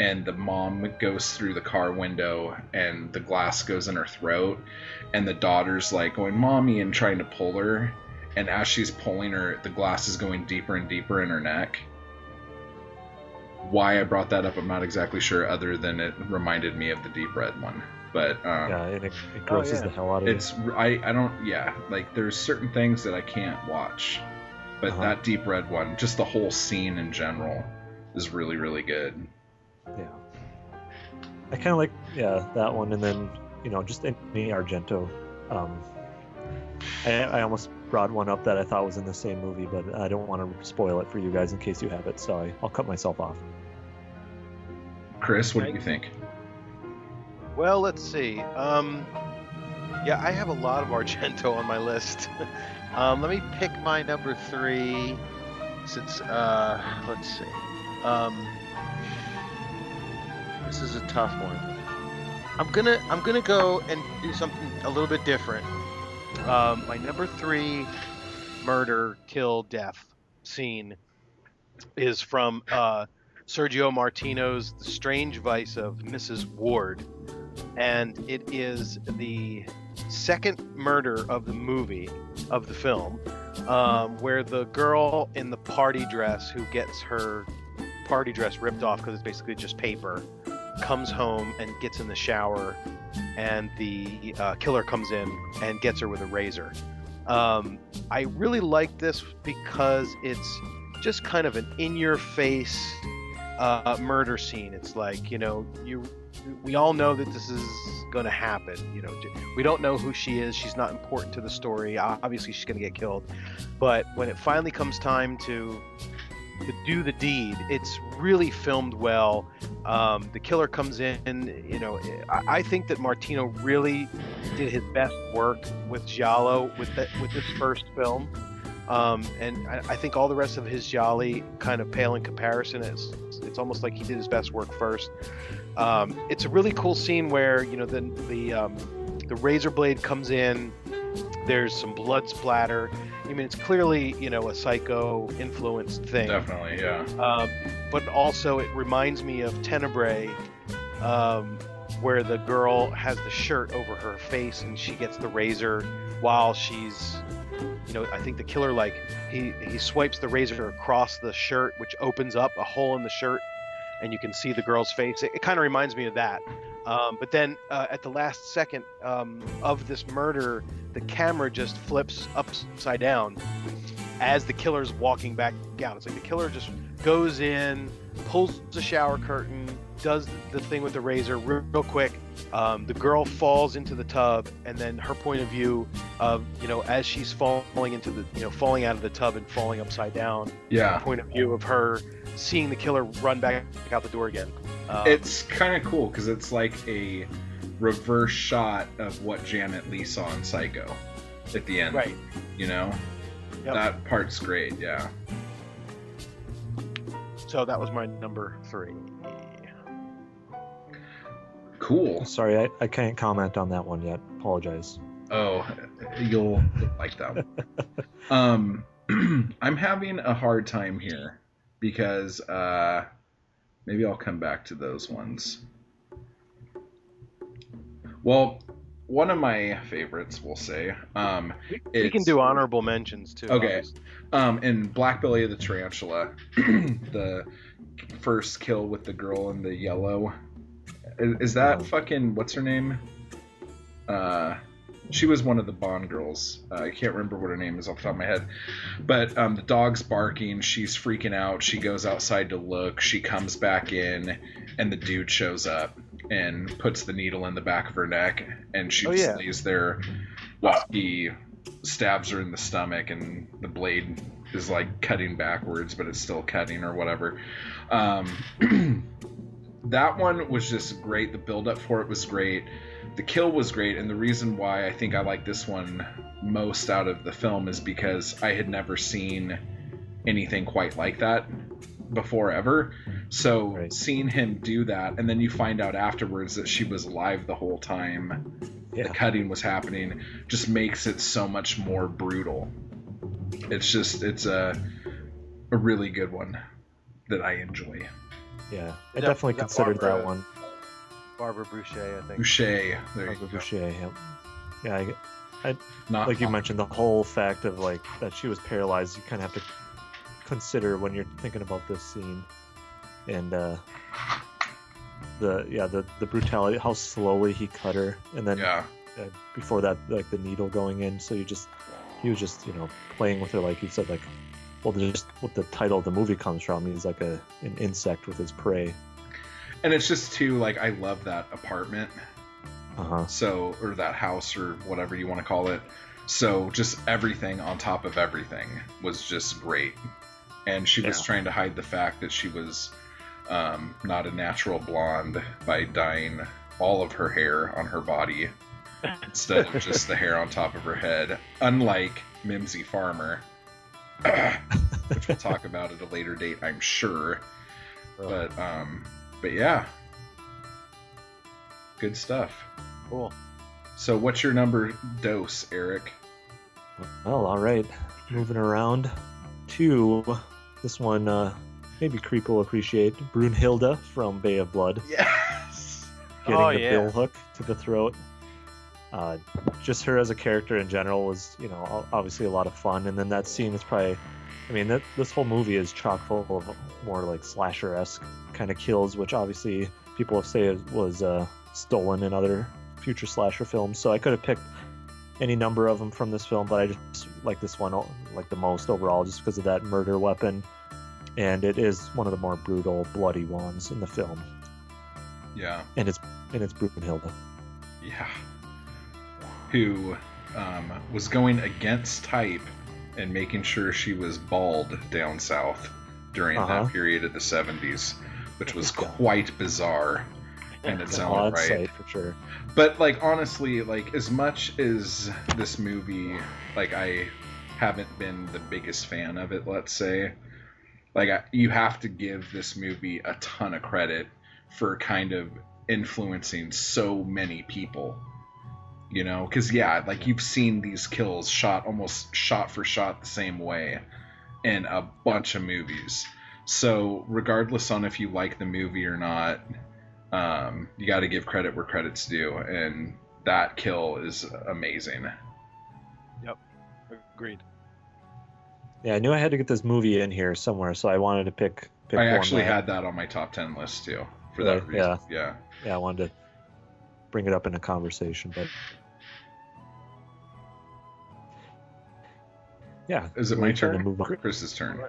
and the mom goes through the car window, and the glass goes in her throat, and the daughter's like going, "Mommy," and trying to pull her, and as she's pulling her, the glass is going deeper and deeper in her neck. Why I brought that up, I'm not exactly sure, other than it reminded me of the deep red one. But um, Yeah, it, it grosses yeah. the hell out of me. it's I I don't yeah like there's certain things that I can't watch, but Uh-huh. that deep red one, just the whole scene in general, is really really good. Yeah. I kind of like yeah that one, and then you know just any Argento. Um, I, I almost brought one up that I thought was in the same movie, but I don't want to spoil it for you guys in case you have it, so I, I'll cut myself off. Chris, what do you think? Well, let's see. Um, yeah, I have a lot of Argento on my list. um, let me pick my number three. Since uh, let's see. Um, this is a tough one. I'm gonna I'm gonna go and do something a little bit different. Um, my number three murder, kill, death scene is from uh, Sergio Martino's The Strange Vice of Mrs. Wardh. And it is the second murder of the movie, of the film, um, where the girl in the party dress who gets her party dress ripped off because it's basically just paper comes home and gets in the shower, and the uh, killer comes in and gets her with a razor. Um, I really like this because it's just kind of an in-your-face uh, murder scene. It's like you know you we all know that this is going to happen. You know, we don't know who she is. She's not important to the story. Obviously, she's going to get killed. But when it finally comes time to to do the deed, it's really filmed well. Um, the killer comes in. You know, I, I think that Martino really did his best work with Giallo with with this first film. Um, and I, I think all the rest of his gialli kind of pale in comparison. It's it's almost like he did his best work first. Um, it's a really cool scene where you know the the um, the razor blade comes in. There's some blood splatter. I mean, it's clearly you know a psycho influenced thing. Definitely, yeah. Um, but also, it reminds me of Tenebrae, um, where the girl has the shirt over her face and she gets the razor while she's, you know, I think the killer like he he swipes the razor across the shirt, which opens up a hole in the shirt, and you can see the girl's face. It, it kind of reminds me of that. Um, but then uh, at the last second um, of this murder, the camera just flips upside down as the killer's walking back out. It's like the killer just goes in, pulls the shower curtain, does the thing with the razor real, real quick. Um, the girl falls into the tub, and then her point of view of you know as she's falling into the you know falling out of the tub and falling upside down. Yeah. Point of view of her seeing the killer run back out the door again. Um, It's kind of cool because it's like a reverse shot of what Janet Leigh saw in Psycho at the end. right. You know? Yep. That part's great, yeah. So that was my number three. Cool. Sorry, I, I can't comment on that one yet. Apologize. Oh, you'll like that one. um, I'm having a hard time here because uh, maybe I'll come back to those ones. Well, one of my favorites, we'll say. Um, We can do honorable mentions too. Okay. Um, in Black Belly of the Tarantula, the first kill with the girl in the yellow. Is, is that fucking what's her name? Uh, she was one of the Bond girls. Uh, I can't remember what her name is off the top of my head. But um, the dog's barking. She's freaking out. She goes outside to look. She comes back in, and the dude shows up and puts the needle in the back of her neck, and she Oh, just yeah. lays there while he stabs her in the stomach and the blade is like cutting backwards but it's still cutting or whatever um, that one was just great. The build up for it was great. The kill was great and the reason why i think i like this one most out of the film is because i had never seen anything quite like that before ever. So Right. seeing him do that and then you find out afterwards that she was alive the whole time Yeah. the cutting was happening just makes it so much more brutal. It's just it's a a really good one that i enjoy Yeah. I That- definitely that considered Barbara- that one. Barbara Bouchet, I think. bouchet there you Barbara go Bouchet. Yeah. Yeah. I, not like you mentioned, the whole fact of like that she was paralyzed, you kind of have to consider when you're thinking about this scene, and uh, the yeah the the brutality, how slowly he cut her, and then yeah uh, before that, like the needle going in. So you just he was just you know playing with her like you said like. Well, just what the title of the movie comes from. He's like a an insect with his prey. and it's just too like i love that apartment Uh huh. so or that house or whatever you want to call it so just everything on top of everything was just great and she was Yeah. trying to hide the fact that she was um, not a natural blonde by dyeing all of her hair on her body instead of just the hair on top of her head unlike mimsy farmer which we'll talk about at a later date i'm sure but um but yeah good stuff Cool. so what's your number dose eric Well, all right. Moving around to this one, uh, maybe Creep will appreciate Brunhilde from Bay of Blood, yes getting Oh, the yeah. bill hook to the throat. Uh, just her as a character in general was, you know, obviously a lot of fun. And then that scene is probably, I mean, that, this whole movie is chock full of more like slasher esque kind of kills, which obviously people have said was uh, stolen in other future slasher films. So I could have picked any number of them from this film, but I just like this one like the most overall, just because of that murder weapon, and it is one of the more brutal, bloody ones in the film, yeah and it's and it's Brunhilde. yeah who um, was going against type and making sure she was bald down south during Uh-huh. that period of the 70s which was Yeah. quite bizarre in its own right for sure. But like honestly, like as much as this movie, like I haven't been the biggest fan of it, let's say, like I, you have to give this movie a ton of credit for kind of influencing so many people. You know, because yeah, like you've seen these kills shot almost shot for shot the same way in a bunch of movies. So regardless on if you like the movie or not, um, you got to give credit where credit's due, and that kill is amazing. Yep. Agreed. Yeah, I knew I had to get this movie in here somewhere, so I wanted to pick. pick I actually had that on my top ten list too, for that Really? reason. Yeah. Yeah, I wanted to bring it up in a conversation, but. Yeah. Is it my tend to turn? move on. Chris's turn.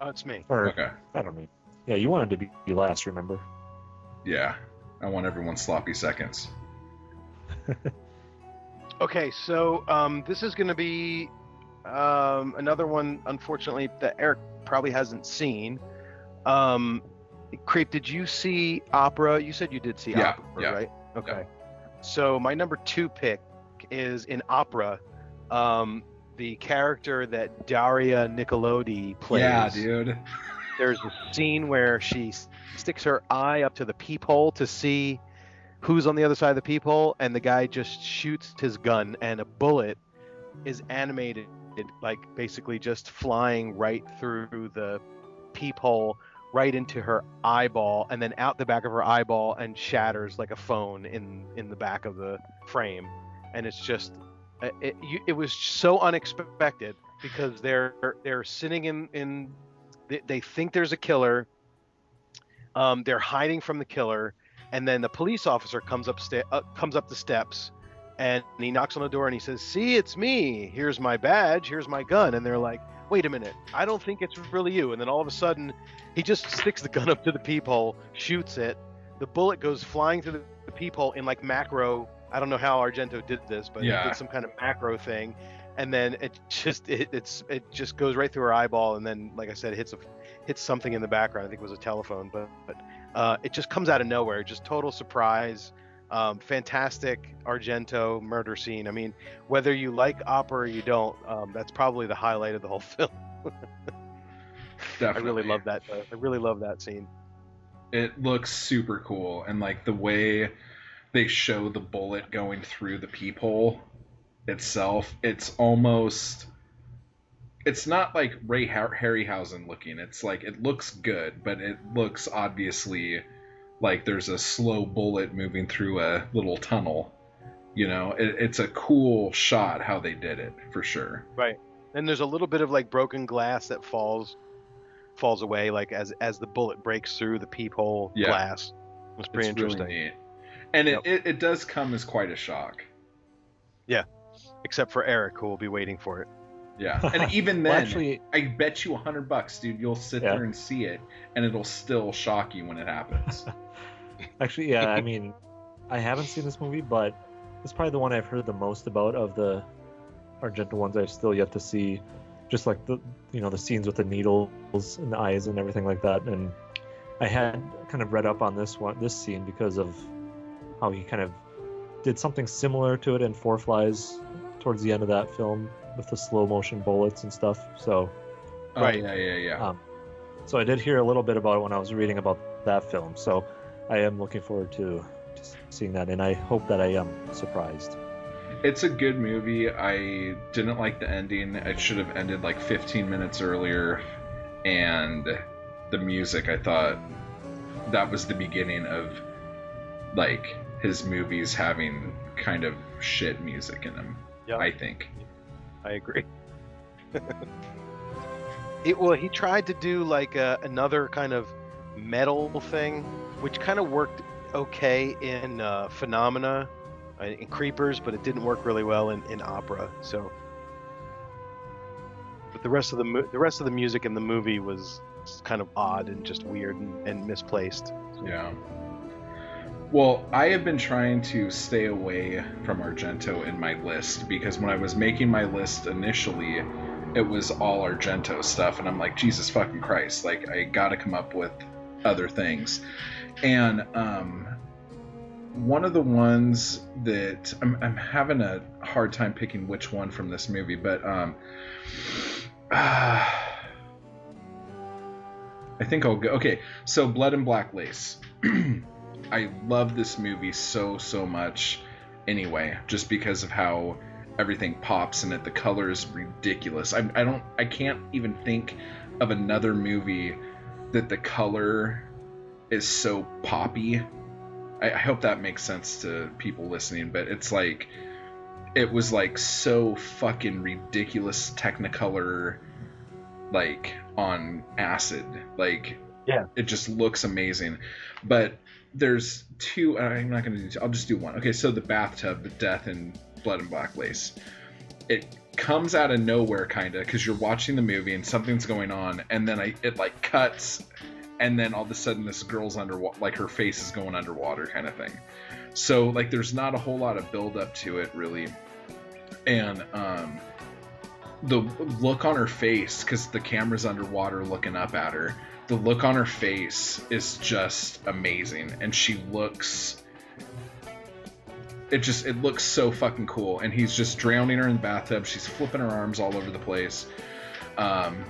Oh, it's me. Or, Okay. I don't know. Yeah, you wanted to be last, remember? Yeah. I want everyone's sloppy seconds. Okay, so um, this is going to be um, another one, unfortunately, that Eric probably hasn't seen. Um, Creep, did you see Opera? You said you did see Yeah, Opera, yeah, right? Okay. So my number two pick is in Opera, um, the character that Daria Nicolodi plays. Yeah, dude. There's a scene where she sticks her eye up to the peephole to see who's on the other side of the peephole, and the guy just shoots his gun, and a bullet is animated, like basically just flying right through the peephole, right into her eyeball, and then out the back of her eyeball, and shatters like a phone in in the back of the frame, and it's just it, it, it was so unexpected because they're they're sitting in in they, they think there's a killer. Um, they're hiding from the killer. And then the police officer comes up sta- uh, comes up the steps and he knocks on the door and he says see it's me. Here's my badge. Here's my gun. And they're like wait a minute. I don't think it's really you. And then all of a sudden he just sticks the gun up to the peephole shoots it. The bullet goes flying through the peephole in like macro I don't know how Argento did this, but Yeah. he did some kind of macro thing, and then it just it, it's it just goes right through her eyeball, and then like I said, hits a hits something in the background. I think it was a telephone, but but uh, it just comes out of nowhere. Just total surprise. Um, fantastic Argento murder scene. I mean, whether you like opera or you don't, um, that's probably the highlight of the whole film. I really love that. I really love that scene. it looks super cool and like the way they show the bullet going through the peephole itself it's almost it's not like ray Har- harryhausen looking it's like it looks good but it looks obviously like there's a slow bullet moving through a little tunnel you know it, it's a cool shot how they did it for sure Right, And there's a little bit of like broken glass that falls falls away, like as as the bullet breaks through the peephole Yeah. glass. It's pretty it's interesting. really neat and it, Yep. it, it does come as quite a shock Yeah, Except for Eric, who will be waiting for it. yeah and even then Well, actually, I bet you a hundred bucks, dude. You'll sit Yeah. there and see it, and it'll still shock you when it happens. actually, yeah. I mean, I haven't seen this movie, but it's probably the one I've heard the most about of the Argento ones I've still yet to see. Just like the you know the scenes with the needles and the eyes and everything like that. And I had kind of read up on this one, this scene because of how he kind of did something similar to it in Four Flies towards the end of that film with the slow motion bullets and stuff. So Oh, Right. yeah, yeah, yeah. Um, so I did hear a little bit about it when I was reading about that film. So I am looking forward to, to seeing that, and I hope that I am surprised. It's a good movie. I didn't like the ending. It should have ended like 15 minutes earlier, and the music. I thought that was the beginning of like his movies having kind of shit music in them. Yeah. I think. I agree. it well, he tried to do like a, another kind of metal thing, which kind of worked okay in uh, Phenomena, uh, in Creepers, but it didn't work really well in, in opera. So, but the rest of the mu- the rest of the music in the movie was kind of odd and just weird and, and misplaced. Yeah. Well, I have been trying to stay away from Argento in my list because when I was making my list initially, it was all Argento stuff, and I'm like, Jesus fucking Christ! Like, I got to come up with other things. And um, one of the ones that I'm, I'm having a hard time picking which one from this movie, but um, I think I'll go. Okay, so Blood and Black Lace. I love this movie so so much. Anyway, just because of how everything pops in it, the color is ridiculous. I, I don't, I can't even think of another movie that the color is so poppy. I, I hope that makes sense to people listening, but it's like it was like so fucking ridiculous technicolor like on acid like Yeah. it just looks amazing but there's two i'm not gonna do Two, i'll just do one. Okay so the bathtub the death and blood and black lace. It comes out of nowhere kind of because you're watching the movie and something's going on and then I, it like cuts and then all of a sudden this girl's under like her face is going underwater kind of thing. So like there's not a whole lot of build up to it really. And um the look on her face because the camera's underwater looking up at her the look on her face is just amazing and she looks it just it looks so fucking cool. And he's just drowning her in the bathtub. She's flipping her arms all over the place. Um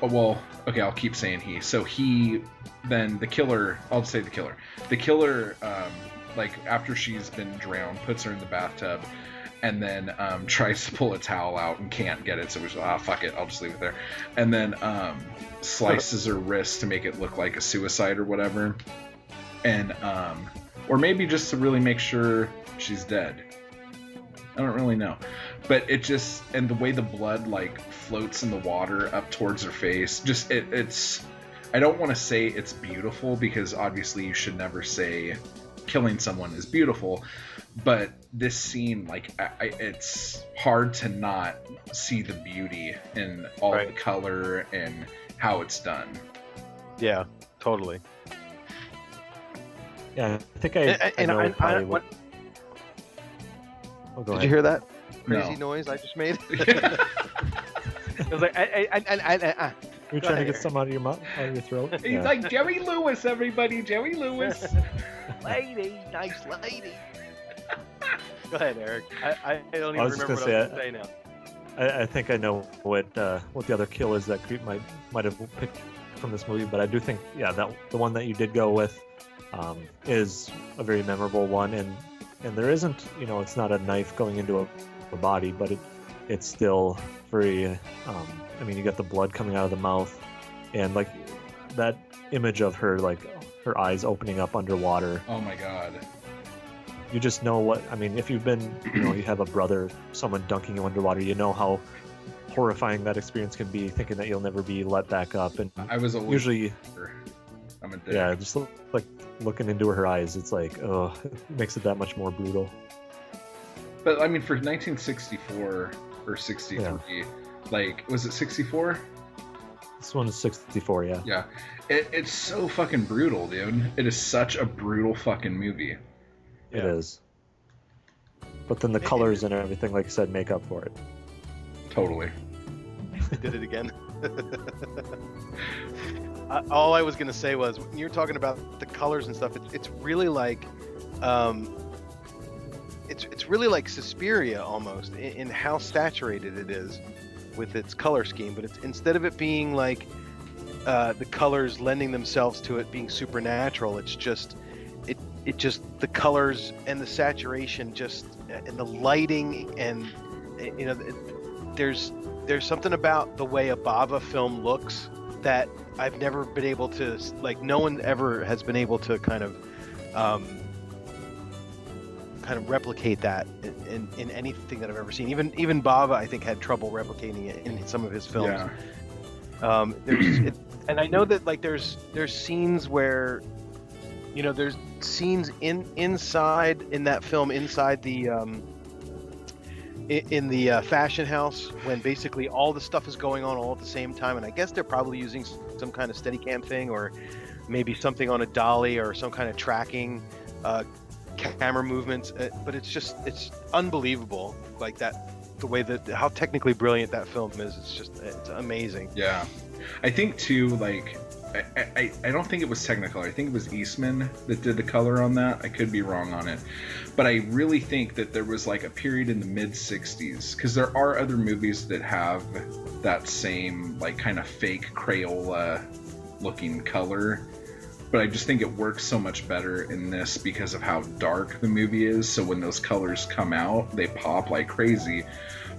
well okay i'll keep saying he. So he then the killer i'll say the killer. The killer um like after she's been drowned puts her in the bathtub and then um, tries to pull a towel out and can't get it so we're just ah fuck it i'll just leave it there. And then um, slices her wrist to make it look like a suicide or whatever. And um, or maybe just to really make sure she's dead. I don't really know. But it just and the way the blood like floats in the water up towards her face just it, it's i don't want to say it's beautiful because obviously you should never say killing someone is beautiful but this scene like I, I- it's hard to not see the beauty in all the color and how it's done Yeah, totally. Yeah, I think I, And- I and know I- I- what- Oh, Did ahead. you hear that crazy No. noise I just made? it was like, I, I, I, I, I, I. You're Go trying to get Eric. some out of your mouth, out of your throat. He's Yeah. like Jerry Lewis, everybody. Jerry Lewis. lady, nice lady. Go ahead, Eric. I, I don't even I was remember what gonna I was say, going to say now. I, I think I know what uh, what the other kill is that Creep might might have picked from this movie, but I do think yeah that the one that you did go with um, is a very memorable one, and and there isn't you know it's not a knife going into a, a body, but it it's still very um, I mean you got the blood coming out of the mouth, and like that image of her like her eyes opening up underwater oh my god. You just know what I mean. If you've been, you know, you have a brother, someone dunking you underwater, you know how horrifying that experience can be, thinking that you'll never be let back up. And I was always usually, I'm a dick. yeah, just like looking into her eyes, it's like, oh, it makes it that much more brutal. But I mean, for 1964 or 63, like, was it 64? This one is 64, yeah. Yeah. It, it's so fucking brutal, dude. It is such a brutal fucking movie. It Yeah. is. But then the colors and everything, like I said, make up for it. Totally. I did it again. I, all I was gonna say was when you're talking about the colors and stuff. It's, it's really like, um, it's it's really like Suspiria almost in, in how saturated it is with its color scheme. But it's instead of it being like uh, the colors lending themselves to it being supernatural, it's just it just the colors and the saturation just and the lighting and you know there's there's something about the way a Bava film looks that I've never been able to like. No one ever has been able to kind of, um, kind of replicate that in, in, in anything that I've ever seen. Even even Bava, I think, had trouble replicating it in some of his films. Yeah. Um, there's, it, and I know that like there's there's scenes where, you know, there's scenes in inside in that film inside the um, in the uh, fashion house when basically all the stuff is going on all at the same time, and I guess they're probably using some kind of Steadicam thing or maybe something on a dolly or some kind of tracking uh, camera movements. uh, But it's just it's unbelievable, like that the way that how technically brilliant that film is. It's just it's amazing. Yeah. I think, too, like, I, I, I don't think it was Technicolor. I think it was Eastman that did the color on that. I could be wrong on it. But I really think that there was, like, a period in the mid 60s, because there are other movies that have that same, like, kind of fake Crayola looking color. But I just think it works so much better in this because of how dark the movie is. So when those colors come out, they pop like crazy.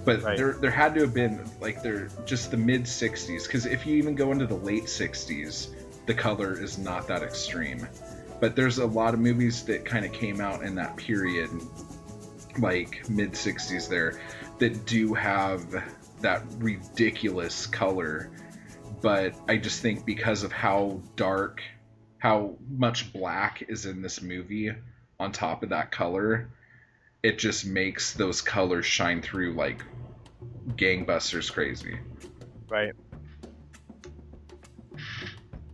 But Right. there, there had to have been like they're just the mid 60s because if you even go into the late 60s, the color is not that extreme. But there's a lot of movies that kind of came out in that period, like mid 60s there, that do have that ridiculous color. But I just think because of how dark, how much black is in this movie on top of that color, it just makes those colors shine through like gangbusters crazy. Right.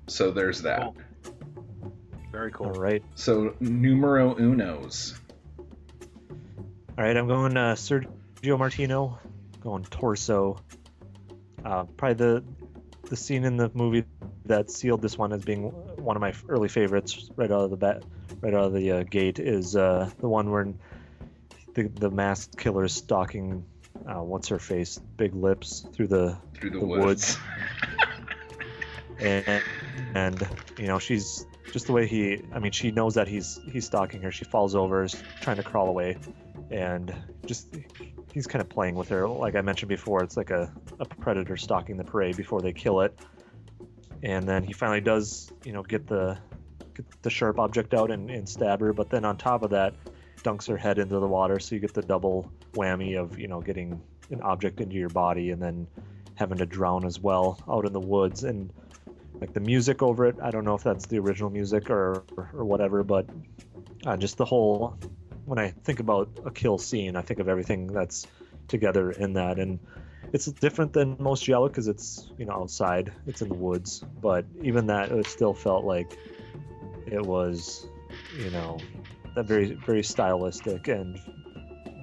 So there's that. Cool. Very cool. All right. So numero unos. All right, I'm going uh, Sergio Martino, going torso. Uh, probably the the scene in the movie that sealed this one as being one of my early favorites right out of the bat, right out of the uh, gate is uh, the one where the the masked killer is stalking uh, what's her face, big lips through the through the, The woods. woods. and and you know she's just the way he i mean she knows that he's he's stalking her. She falls over is trying to crawl away. And just he's kind of playing with her. Like i mentioned before it's like a, a predator stalking the prey before they kill it. And then he finally does you know get the get the sharp object out and, and stab her. But then on top of that dunks her head into the water so you get the double whammy of you know getting an object into your body and then having to drown as well out in the woods. And like the music over it i don't know if that's the original music or or whatever but uh, just the whole when i think about a kill scene i think of everything that's together in that. And it's different than most giallo because it's you know outside it's in the woods. But even that it still felt like it was you know that very very stylistic and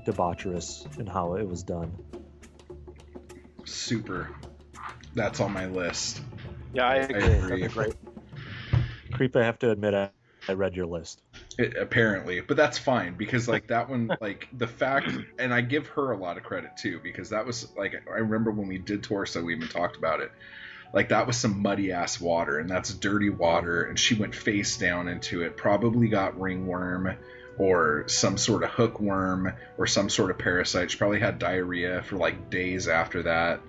debaucherous in how it was done. Super. That's on my list. Yeah, I I agree. agree. Great. Creep, I have to admit, I, I read your list. It, apparently, but that's fine because like that one, like the fact, and I give her a lot of credit too because that was like I remember when we did Torso, we even talked about it. Like that was some muddy ass water, and that's dirty water, and she went face down into it. Probably got ringworm or some sort of hookworm or some sort of parasite. She probably had diarrhea for like days after that.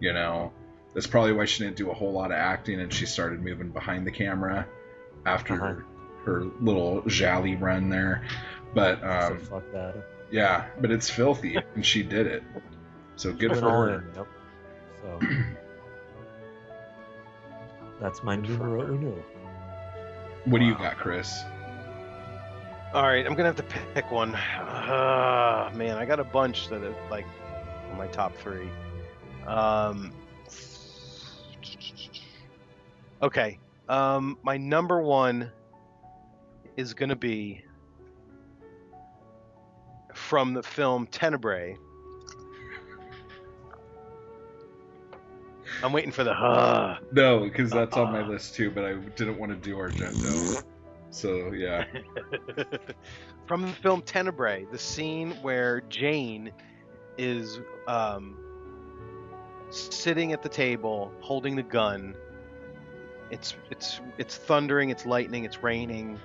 You know, that's probably why she didn't do a whole lot of acting, and she started moving behind the camera after Uh-huh. her little jolly run there. But um, so fuck that. yeah, but it's filthy, and she did it. So good for her. Yep. So that's my numero uno. What do you got, Chris? All right, I'm gonna have to pick one. Uh, man, I got a bunch that are like my top three. Um, okay, um, my number one is gonna be from the film Tenebrae. I'm waiting for the uh, No, because that's on my list too, but I didn't want to do Argento. So yeah, from the film Tenebrae, the scene where Jane is um, sitting at the table holding the gun. It's it's it's thundering, it's lightning, it's raining.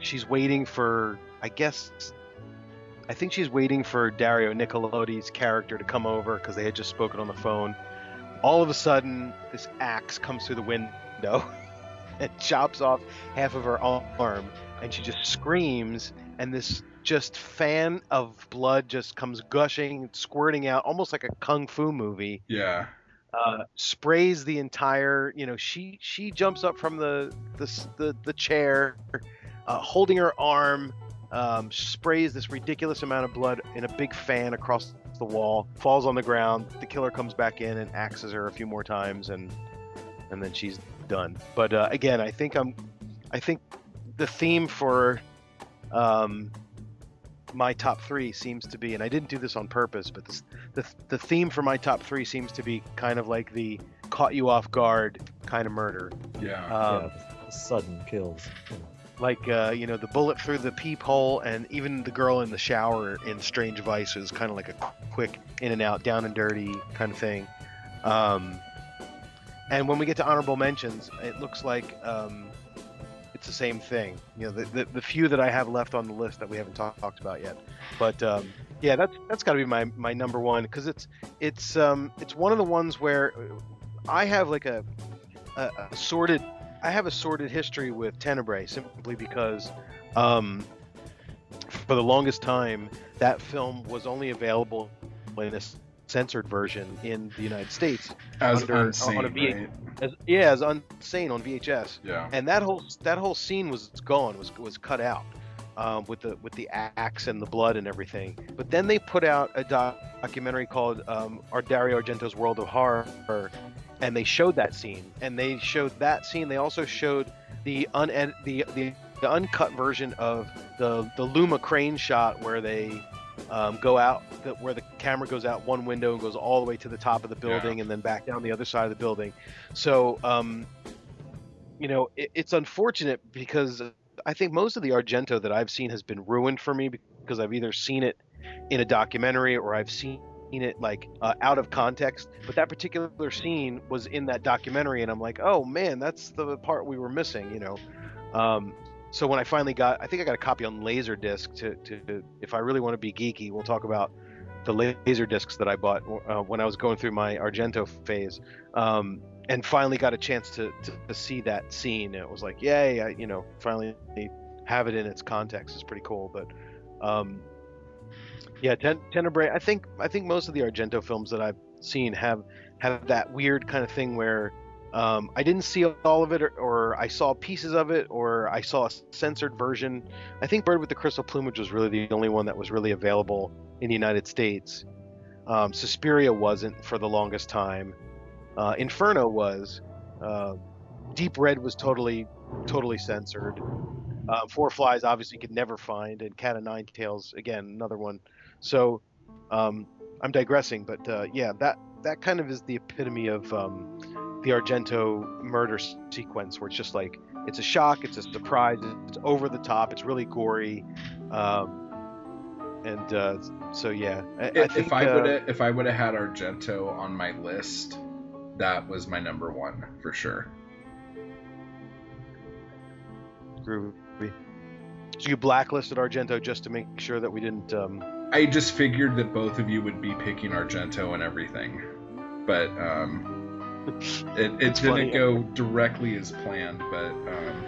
She's waiting for, I guess, I think she's waiting for Daria Nicolodi's character to come over because they had just spoken on the phone. All of a sudden, this axe comes through the window and chops off half of her arm and she just screams and this just fan of blood just comes gushing squirting out almost like a kung fu movie. Yeah, uh, sprays the entire you know she she jumps up from the the the, the chair uh, holding her arm um, sprays this ridiculous amount of blood in a big fan across the wall falls on the ground the killer comes back in and axes her a few more times and and then she's done but uh, again i think i'm i think the theme for um, my top three seems to be and i didn't do this on purpose but this, the, the theme for my top three seems to be kind of like the caught you off guard kind of murder yeah, um, yeah, sudden kills. you know. Like uh, you know the bullet through the peephole and even the girl in the shower in strange vices kind of like a quick in and out down and dirty kind of thing. Um, and when we get to honorable mentions it looks like um, it's the same thing. You know the, the, the few that i have left on the list that we haven't talk, talked about yet. But um, yeah that's that's got to be my, my number one because it's it's um, it's one of the ones where i have like a, a, a sorted I have a sordid history with Tenebrae simply because, um, for the longest time, that film was only available in a censored version in the United States. as under- on a unsane, right? As, yeah, as unsane on VHS, Yeah, and that whole that whole scene was gone, was was cut out. Um, with the with the axe and the blood and everything, but then they put out a doc- documentary called um, Our Dario Argento's World of Horror, and they showed that scene and they showed that scene. They also showed the uned- the, the the uncut version of the the Louma crane shot where they um, go out the, where the camera goes out one window and goes all the way to the top of the building and then back down the other side of the building. So um, you know it, it's unfortunate because i think most of the argento that i've seen has been ruined for me because i've either seen it in a documentary or i've seen it like uh, out of context but that particular scene was in that documentary and i'm like oh man that's the part we were missing you know? Um, so when i finally got i think i got a copy on laserdisc to, to if i really want to be geeky we'll talk about the laser discs that i bought uh, when i was going through my argento phase. Um, and finally got a chance to, to, to see that scene and it was like yay I, you know finally have it in its context is pretty cool but um, yeah, Ten- Tenebrae. I think I think most of the Argento films that I've seen have have that weird kind of thing where um, I didn't see all of it, or, or I saw pieces of it, or I saw a censored version. I think Bird with the Crystal Plumage was really the only one that was really available in the United States. Um, Suspiria wasn't for the longest time. Uh, Inferno was. Uh, Deep Red was totally totally censored. Uh, Four Flies obviously could never find, and Cat of Nine Tails again another one So um, I'm digressing, but uh, yeah, that that kind of is the epitome of um, the Argento murder sequence, where it's just like it's a shock, it's a surprise, it's over the top, it's really gory, um, and uh, so yeah, I, I If, think if I uh, would have if I would have had Argento on my list, that was my number one for sure. groovy. So you blacklisted Argento just to make sure that we didn't. Um, I just figured that both of you would be picking Argento and everything, but um, it, it didn't funny. go directly as planned. But um,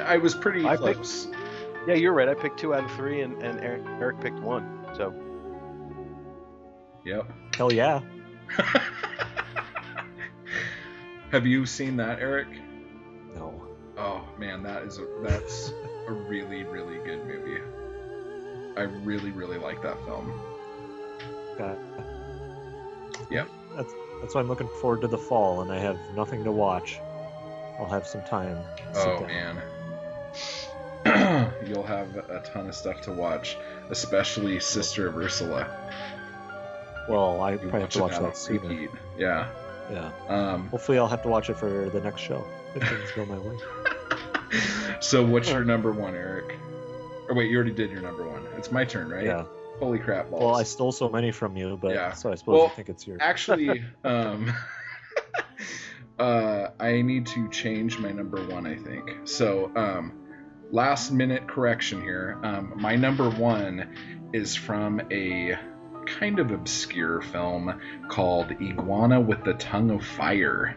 I was pretty I picked- close. yeah, you're right. I picked two out of three, and, and Eric, Eric picked one. So Yep. Hell yeah. Have you seen that, Eric? Oh man, that is a, that's a really really good movie. I really really like that film. God. Yep. That's that's why I'm looking forward to the fall, and I have nothing to watch. I'll have some time. to Oh down. man. You'll have a ton of stuff to watch, especially Sister of Ursula. Well, I You probably have to watch that sooner. Yeah. Yeah. Um, Hopefully, I'll have to watch it for the next show if things go my way. so what's your number one, Eric? Or wait, you already did your number one. It's my turn, right? Yeah. Holy crap balls. Well, I stole so many from you, but Yeah. so I suppose Well, you think it's yours. Actually, um, uh, I need to change my number one. I think so. Um, last minute correction here. Um, my number one is from a kind of obscure film called Iguana with the Tongue of Fire.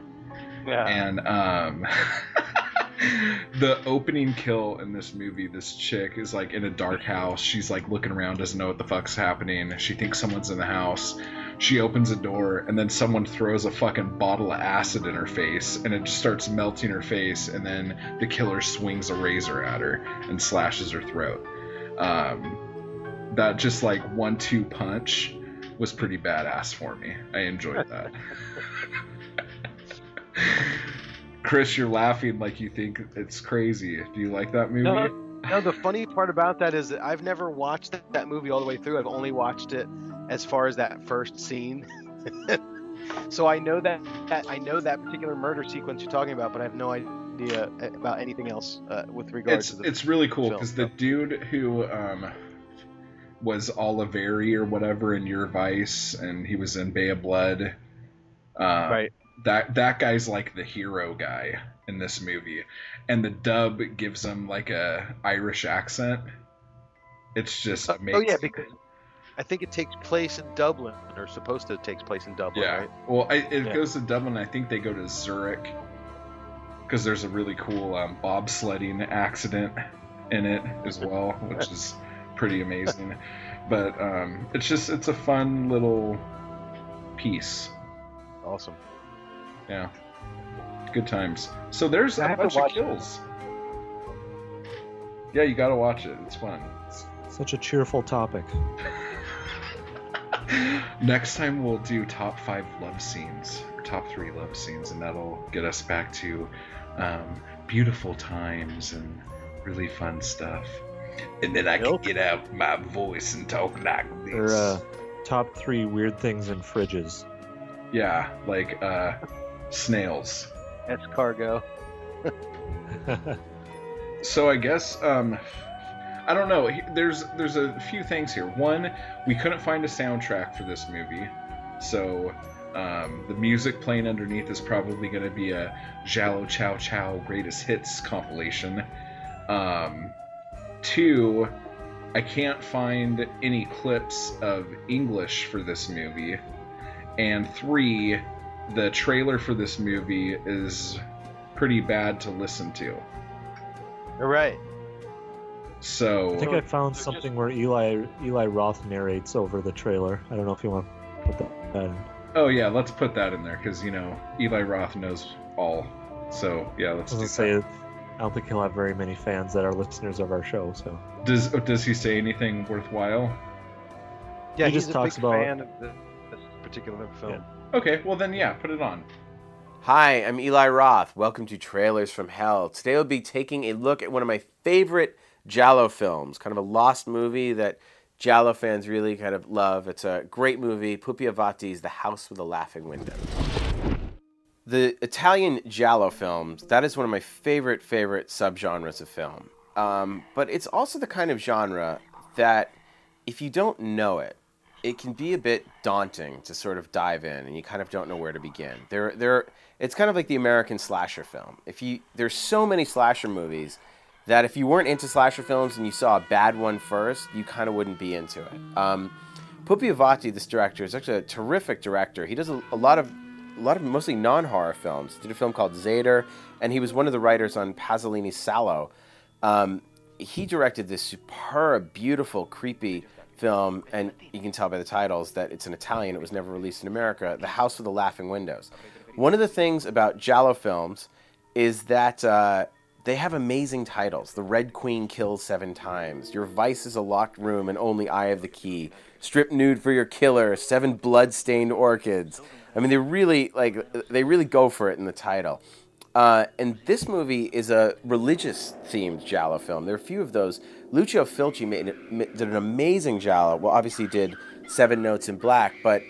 Yeah, and um the opening kill in this movie this chick is like in a dark house. She's like looking around doesn't know what the fuck's happening. She thinks someone's in the house. She opens a door and then someone throws a fucking bottle of acid in her face and it just starts melting her face and then the killer swings a razor at her and slashes her throat. Um that just like one two punch was pretty badass for me. I enjoyed that Chris, you're laughing like you think it's crazy. Do you like that movie? No, no. The funny part about that is that I've never watched that, movie all the way through. I've only watched it as far as that first scene. so I know that, that I know that particular murder sequence you're talking about, but I have no idea about anything else uh, with regards it's to the. it's really cool because the dude who um was Oliveri or whatever in Your Vice, and he was in Bay of Blood. Uh, right. That that guy's like the hero guy in this movie, and the dub gives him like a Irish accent. It's just Oh, amazing. oh yeah, because I think it takes place in Dublin, or supposed to take place in Dublin, Yeah. right? Well, I, it Yeah. goes to Dublin. I think they go to Zurich because there's a really cool um, bobsledding accident in it as well, which is pretty amazing. but um, it's just it's a fun little piece. Awesome. Yeah, good times. So there's I a bunch of watch it. kills. Yeah, you gotta watch it. It's fun. Such a cheerful topic. Next time we'll do top five love scenes, or top three love scenes, and that'll get us back to um, beautiful times and really fun stuff. And then I Nope. can get out my voice and talk like this. Or uh, top three weird things in fridges. Yeah, like uh, snails. Escargot. So I guess um, I don't know. There's there's a few things here. One, we couldn't find a soundtrack for this movie, so um, the music playing underneath is probably going to be a Giallo Chow Chow Greatest Hits compilation. Um, two, I can't find any clips of English for this movie, and three, the trailer for this movie is pretty bad to listen to. All right. So I think I found something where Eli Eli Roth narrates over the trailer. I don't know if you want to put that that in. Oh yeah, let's put that in there because you know Eli Roth knows all. So yeah, let's was do gonna that. say, I don't think he'll have very many fans that are listeners of our show. So Does oh, does he say anything worthwhile? Yeah, He he's just a talks big about- fan of the, this particular film. Yeah. Okay, well then yeah, put it on. Hi, I'm Eli Roth. Welcome to Trailers from Hell. Today we'll be taking a look at one of my favorite Giallo films, kind of a lost movie that Giallo fans really kind of love. It's a great movie. Pupi Avati's The House with the Laughing Window. The Italian Giallo films, that is one of my favorite, favorite subgenres of film. Um, but it's also the kind of genre that, if you don't know it, it can be a bit daunting to sort of dive in, and you kind of don't know where to begin. There, there, it's kind of like the American slasher film. If you, there's so many slasher movies that if you weren't into slasher films and you saw a bad one first, you kind of wouldn't be into it. Um, Pupi Avati, this director, is actually a terrific director. He does a, a lot of a lot of mostly non-horror films. He did a film called Zeder, and he was one of the writers on Pasolini's Salò. Um, he directed this superb, beautiful, creepy film, and you can tell by the titles that it's in Italian. It was never released in America. The House with the Laughing Windows. One of the things about Giallo films is that uh, they have amazing titles. The Red Queen kills seven times. Your vice is a locked room and only I have the key. Strip nude for your killer. Seven blood-stained orchids. I mean, they really like they really go for it in the title. Uh, and this movie is a religious themed Giallo film. There are a few of those. Lucio Fulci made, did an amazing Giallo. Well, obviously, did Seven Notes in Black, but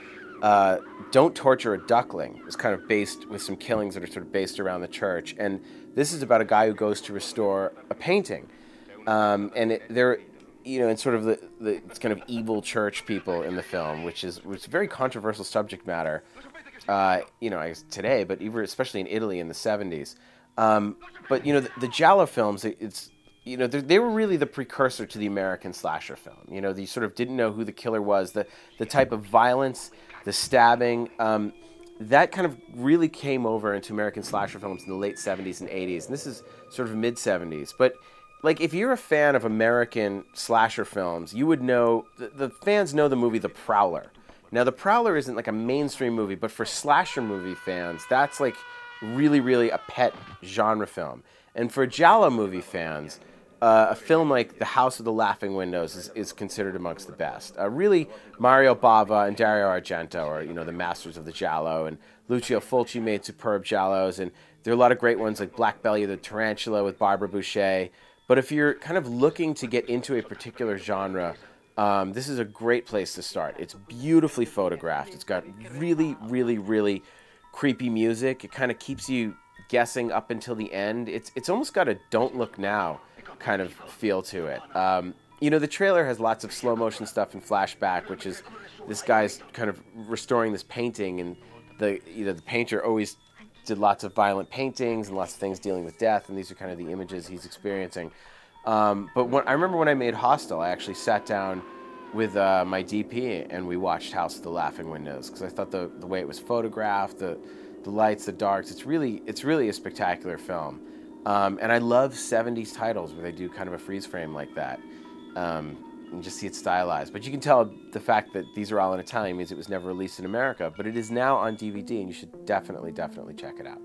uh, Don't Torture a Duckling is kind of based with some killings that are sort of based around the church. And this is about a guy who goes to restore a painting. Um, and it, there, you know, and sort of the, the kind of evil church people in the film, which is which is very controversial subject matter uh, you know, today, but even especially in Italy in the 70s. Um, but you know, the, the Giallo films, it, it's you know, they were really the precursor to the American slasher film. You know, they sort of didn't know who the killer was, the the type of violence, the stabbing. Um, that kind of really came over into American slasher films in the late 70s and 80s. And this is sort of mid 70s. But like if you're a fan of American slasher films, you would know the, the fans know the movie The Prowler. Now, The Prowler isn't like a mainstream movie, but for slasher movie fans, that's like really, really a pet genre film. And for Giallo movie fans, uh, a film like The House of the Laughing Windows is, is considered amongst the best. Uh, really, Mario Bava and Dario Argento are you know the masters of the Giallo, and Lucio Fulci made superb Giallos, and there are a lot of great ones like Black Belly of the Tarantula with Barbara Bouchet. But if you're kind of looking to get into a particular genre, um, this is a great place to start. It's beautifully photographed. It's got really, really, really creepy music. It kind of keeps you guessing up until the end. It's it's almost got a "Don't Look Now" kind of feel to it. Um, you know, the trailer has lots of slow motion stuff and flashback, which is this guy's kind of restoring this painting, and the you know the painter always did lots of violent paintings and lots of things dealing with death, and these are kind of the images he's experiencing. Um, but when, I remember when I made Hostel, I actually sat down with uh, my DP and we watched House of the Laughing Windows because I thought the, the way it was photographed, the the lights, the darks, it's really it's really a spectacular film. Um, and I love 70s titles where they do kind of a freeze frame like that. Um, and just see it stylized. But you can tell the fact that these are all in Italian means it was never released in America. But it is now on DVD, and you should definitely, definitely check it out.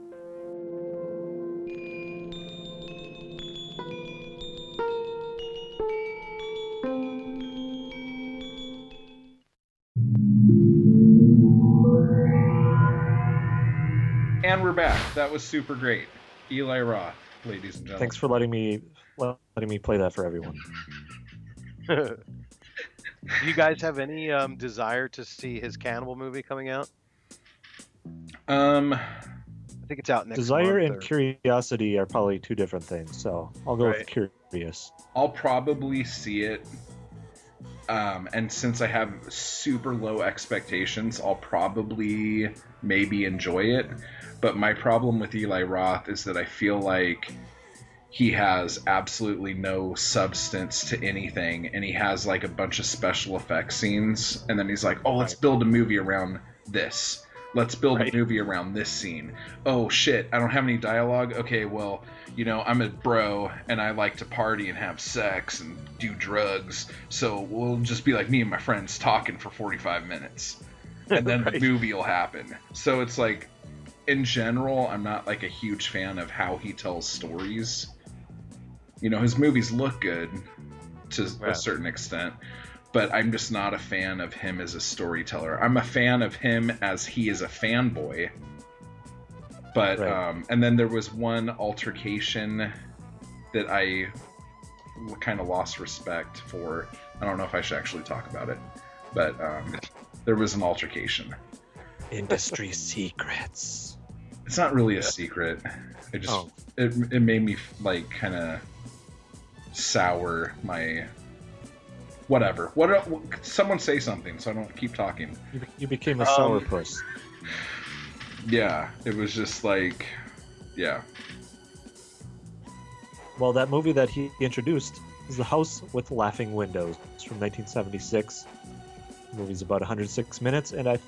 And we're back. That was super great. Eli Roth, ladies and gentlemen. Thanks for letting me letting me play that for everyone. Do you guys have any um, desire to see his cannibal movie coming out? Um, I think it's out next Desire month and or- curiosity are probably two different things, so I'll go Right. with curious. I'll probably see it. Um, and since I have super low expectations, I'll probably maybe enjoy it. But my problem with Eli Roth is that I feel like he has absolutely no substance to anything, and he has like a bunch of special effects scenes, and then he's like, "Oh, let's build a movie around this." Let's build Right. a movie around this scene. Oh shit, I don't have any dialogue. Okay, well, you know, I'm a bro and I like to party and have sex and do drugs. So we'll just be like me and my friends talking for 45 minutes. And then the movie will happen. So it's like in general, I'm not like a huge fan of how he tells stories. You know, his movies look good to Yeah. a certain extent, but I'm just not a fan of him as a storyteller. I'm a fan of him as he is a fanboy. But Right. um, and then there was one altercation that I kind of lost respect for I don't know if I should actually talk about it, but um, there was an altercation. Industry secrets. It's not really a secret. It just Oh. it, it made me like kind of sour my whatever. What, el- what? Someone say something so I don't keep talking. You, be- you became a Um, sourpuss. Yeah, it was just like, yeah. Well, that movie that he introduced is The House with Laughing Windows. It's from 1976. The movie's about 106 minutes, and I,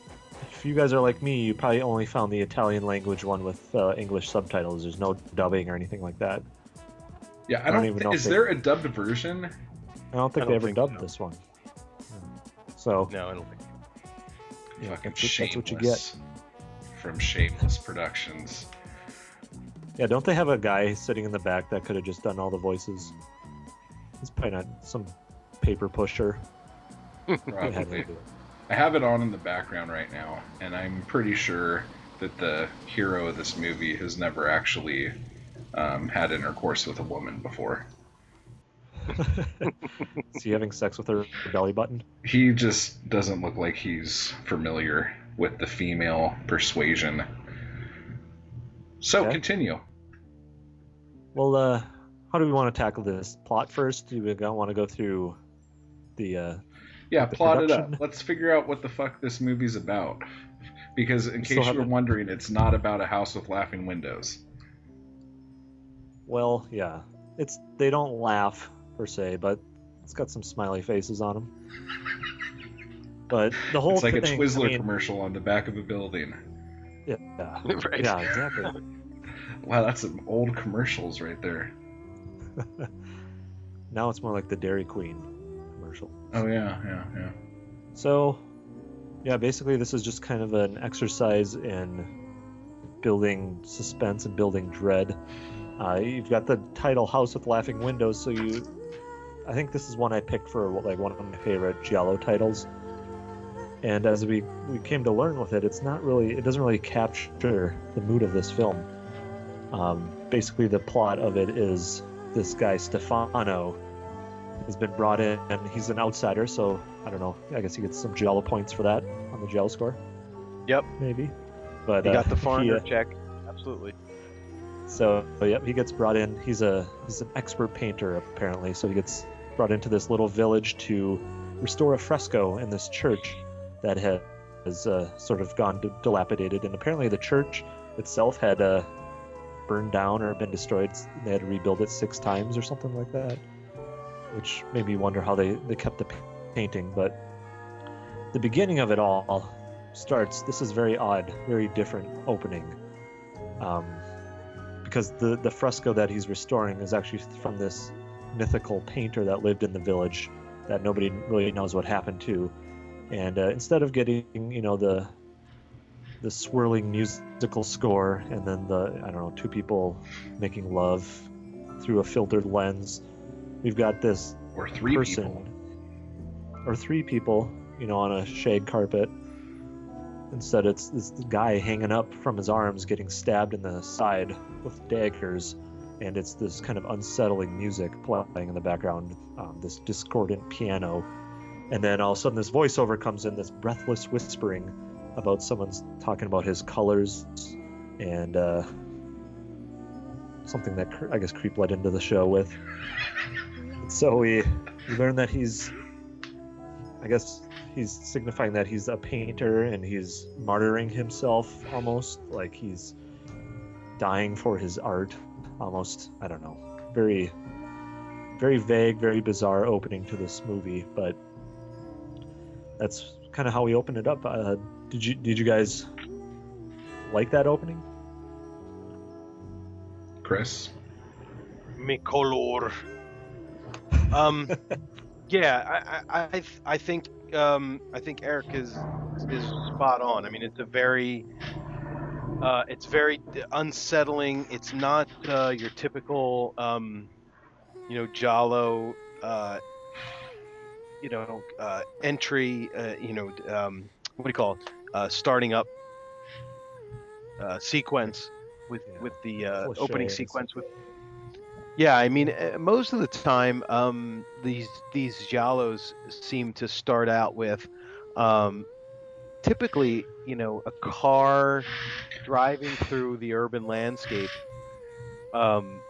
if you guys are like me, you probably only found the Italian language one with uh, English subtitles. There's no dubbing or anything like that. Yeah, I I don't don't. even thi- know is they- there a dubbed version? I don't think I they don't ever think dubbed so. this one. So No, I don't think. yeah, Fucking that's, what- that's what you get. From Shameless Productions. Yeah, don't they have a guy sitting in the back that could have just done all the voices? He's probably not some paper pusher. Could have him Probably. I have it on in the background right now, and I'm pretty sure that the hero of this movie has never actually um, had intercourse with a woman before. Is he having sex with her belly button? He just doesn't look like he's familiar with the female persuasion. So Okay. continue. Well, uh, how do we want to tackle this plot first? Do we want to go through the? Uh, Yeah, The plot it up. Let's figure out what the fuck this movie's about. Because in We case you were haven't- wondering, it's not about a house with laughing windows. well, yeah, it's they don't laugh per se, but it's got some smiley faces on them. But the whole thing. It's like thing, a Twizzler I mean, commercial on the back of a building. yeah, right. yeah, exactly. Wow, that's some old commercials right there. now it's more like the Dairy Queen commercial. Oh yeah, yeah, yeah. So, yeah, basically, this is just kind of an exercise in building suspense and building dread. Uh, you've got the title "House with Laughing Windows," so you, I think this is one I picked for like one of my favorite Giallo titles. And as we we came to learn with it, it's not really, it doesn't really capture the mood of this film. Um, basically, the plot of it is this guy Stefano has been brought in, and he's an outsider, so I don't know. I guess he gets some Giallo points for that on the Giallo score. Yep. Maybe. But he uh, got the he, foreigner uh, check. Absolutely. so yep, he gets brought in. He's a he's an expert painter apparently. So he gets brought into this little village to restore a fresco in this church that has uh, sort of gone dilapidated. And apparently the church itself had uh, burned down or been destroyed. They had to rebuild it six times or something like that, which made me wonder how they they kept the painting. But the beginning of it all starts. This is very odd, very different opening. Um, because the the fresco that he's restoring is actually from this mythical painter that lived in the village that nobody really knows what happened to and uh, instead of getting you know the the swirling musical score and then the i don't know two people making love through a filtered lens we've got this Or three person people. or three people you know on a shag carpet. Instead it's this guy hanging up from his arms getting stabbed in the side with daggers. And it's this kind of unsettling music playing in the background um, this discordant piano. And then all of a sudden this voiceover comes in this breathless whispering about someone's talking about his colors and uh, something that i guess creep led into the show with so we, we learn that he's i guess he's signifying that he's a painter and he's martyring himself almost like he's dying for his art almost i don't know very very vague very bizarre opening to this movie but that's kind of how we opened it up uh, did you did you guys like that opening Chris. Mi color. Um, yeah, I, I, I, think, um, I think Eric is is spot on. I mean, it's a very, uh, it's very unsettling. It's not uh, your typical, um, you know, Giallo, uh, you know, uh, entry. Uh, you know, um, what do you call it? Uh, starting up uh, sequence with Yeah. with the uh, opening sequence with Yeah, I mean, uh, most of the time, um, these these giallos seem to start out with, um, typically, you know, a car driving through the urban landscape. Um,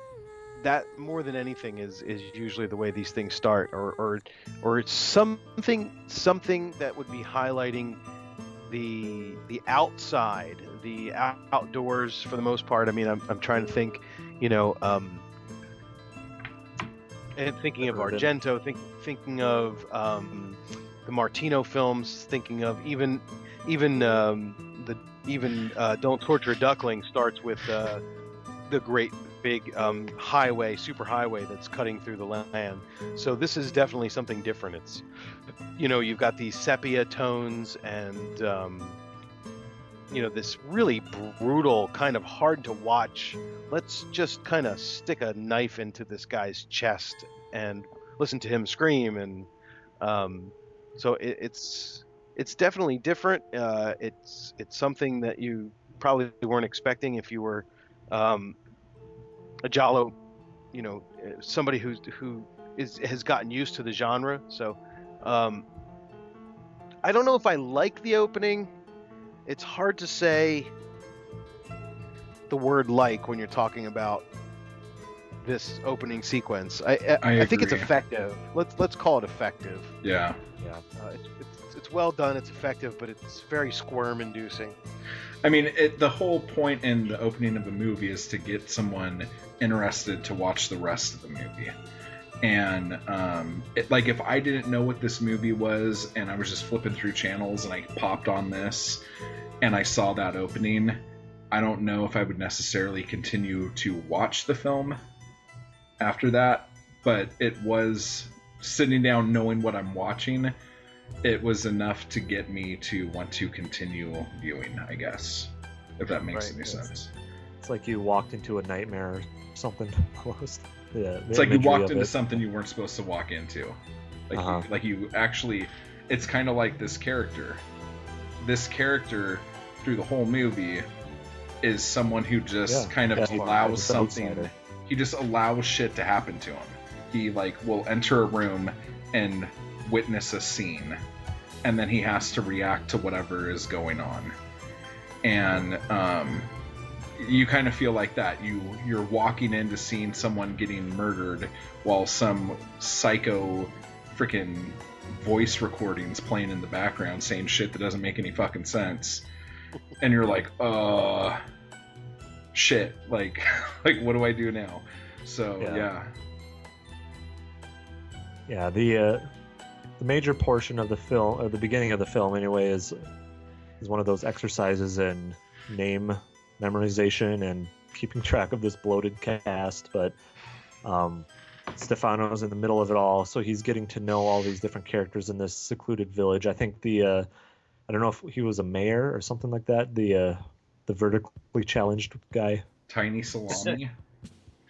that more than anything is is usually the way these things start, or or or it's something something that would be highlighting the the outside, the out- outdoors for the most part. I mean, I'm I'm trying to think, you know. Um, and thinking of Argento, think, thinking of um, the Martino films, thinking of even even um, the even uh, Don't Torture a Duckling starts with uh, the great big um, highway, super highway that's cutting through the land. So this is definitely something different. It's you know you've got these sepia tones and um, you know this really brutal kind of hard to watch. Let's just kind of stick a knife into this guy's chest and listen to him scream and um, so it, it's it's definitely different. Uh, it's it's something that you probably weren't expecting if you were um, a Giallo you know somebody who's who is has gotten used to the genre. So um, I don't know if I like the opening it's hard to say the word like when you're talking about this opening sequence. I I, I I think it's effective. Let's let's call it effective. Yeah. Yeah. Uh, it's, it's it's well done. It's effective, but it's very squirm-inducing. I mean, it, the whole point in the opening of a movie is to get someone interested to watch the rest of the movie. And um, it, like, if I didn't know what this movie was, and I was just flipping through channels, and I popped on this, and I saw that opening, I don't know if I would necessarily continue to watch the film after that. But it was sitting down, knowing what I'm watching. It was enough to get me to want to continue viewing, I guess, if that makes Right, any sense. It's like you walked into a nightmare or something almost. Yeah, It's like you walked into something you weren't supposed to walk into. Like, Uh-huh. you, like you actually, it's kind of like this character. This character, through the whole movie, is someone who just Yeah, kind of allows something. He just allows shit to happen to him. He like will enter a room and witness a scene, and then he has to react to whatever is going on. And um, you kind of feel like that. You you're walking into seeing someone getting murdered while some psycho freaking voice recordings playing in the background saying shit that doesn't make any fucking sense. And you're like, uh shit, like like what do I do now? So Yeah. yeah. Yeah, the uh, the major portion of the film, or the beginning of the film, anyway, is is one of those exercises in name memorization and keeping track of this bloated cast. But um, Stefano's in the middle of it all, so he's getting to know all these different characters in this secluded village. I think the uh, I don't know if he was a mayor or something like that. The uh, the vertically challenged guy. Tiny salami.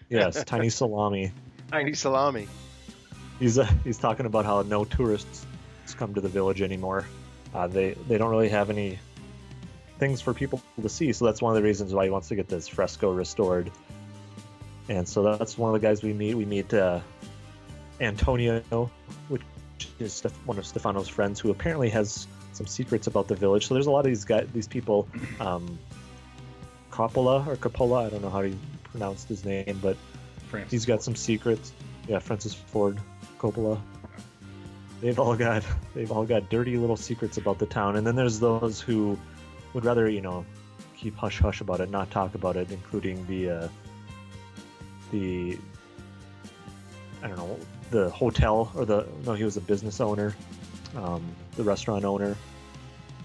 Yes, Tiny Salami. Tiny salami. He's uh, he's talking about how no tourists come to the village anymore. Uh, they they don't really have any things for people to see, so that's one of the reasons why he wants to get this fresco restored. And so that's one of the guys we meet. We meet uh, Antonio, which is one of Stefano's friends, who apparently has some secrets about the village. So there's a lot of these guys, these people. Um, Coppola or Coppola, I don't know how he pronounced his name, but Francis He's got some secrets. Yeah, Francis Ford Coppola. They've all got they've all got dirty little secrets about the town, and then there's those who would rather you know keep hush hush about it, not talk about it, including the uh, the I don't know the hotel or the no he was a business owner, um, the restaurant owner,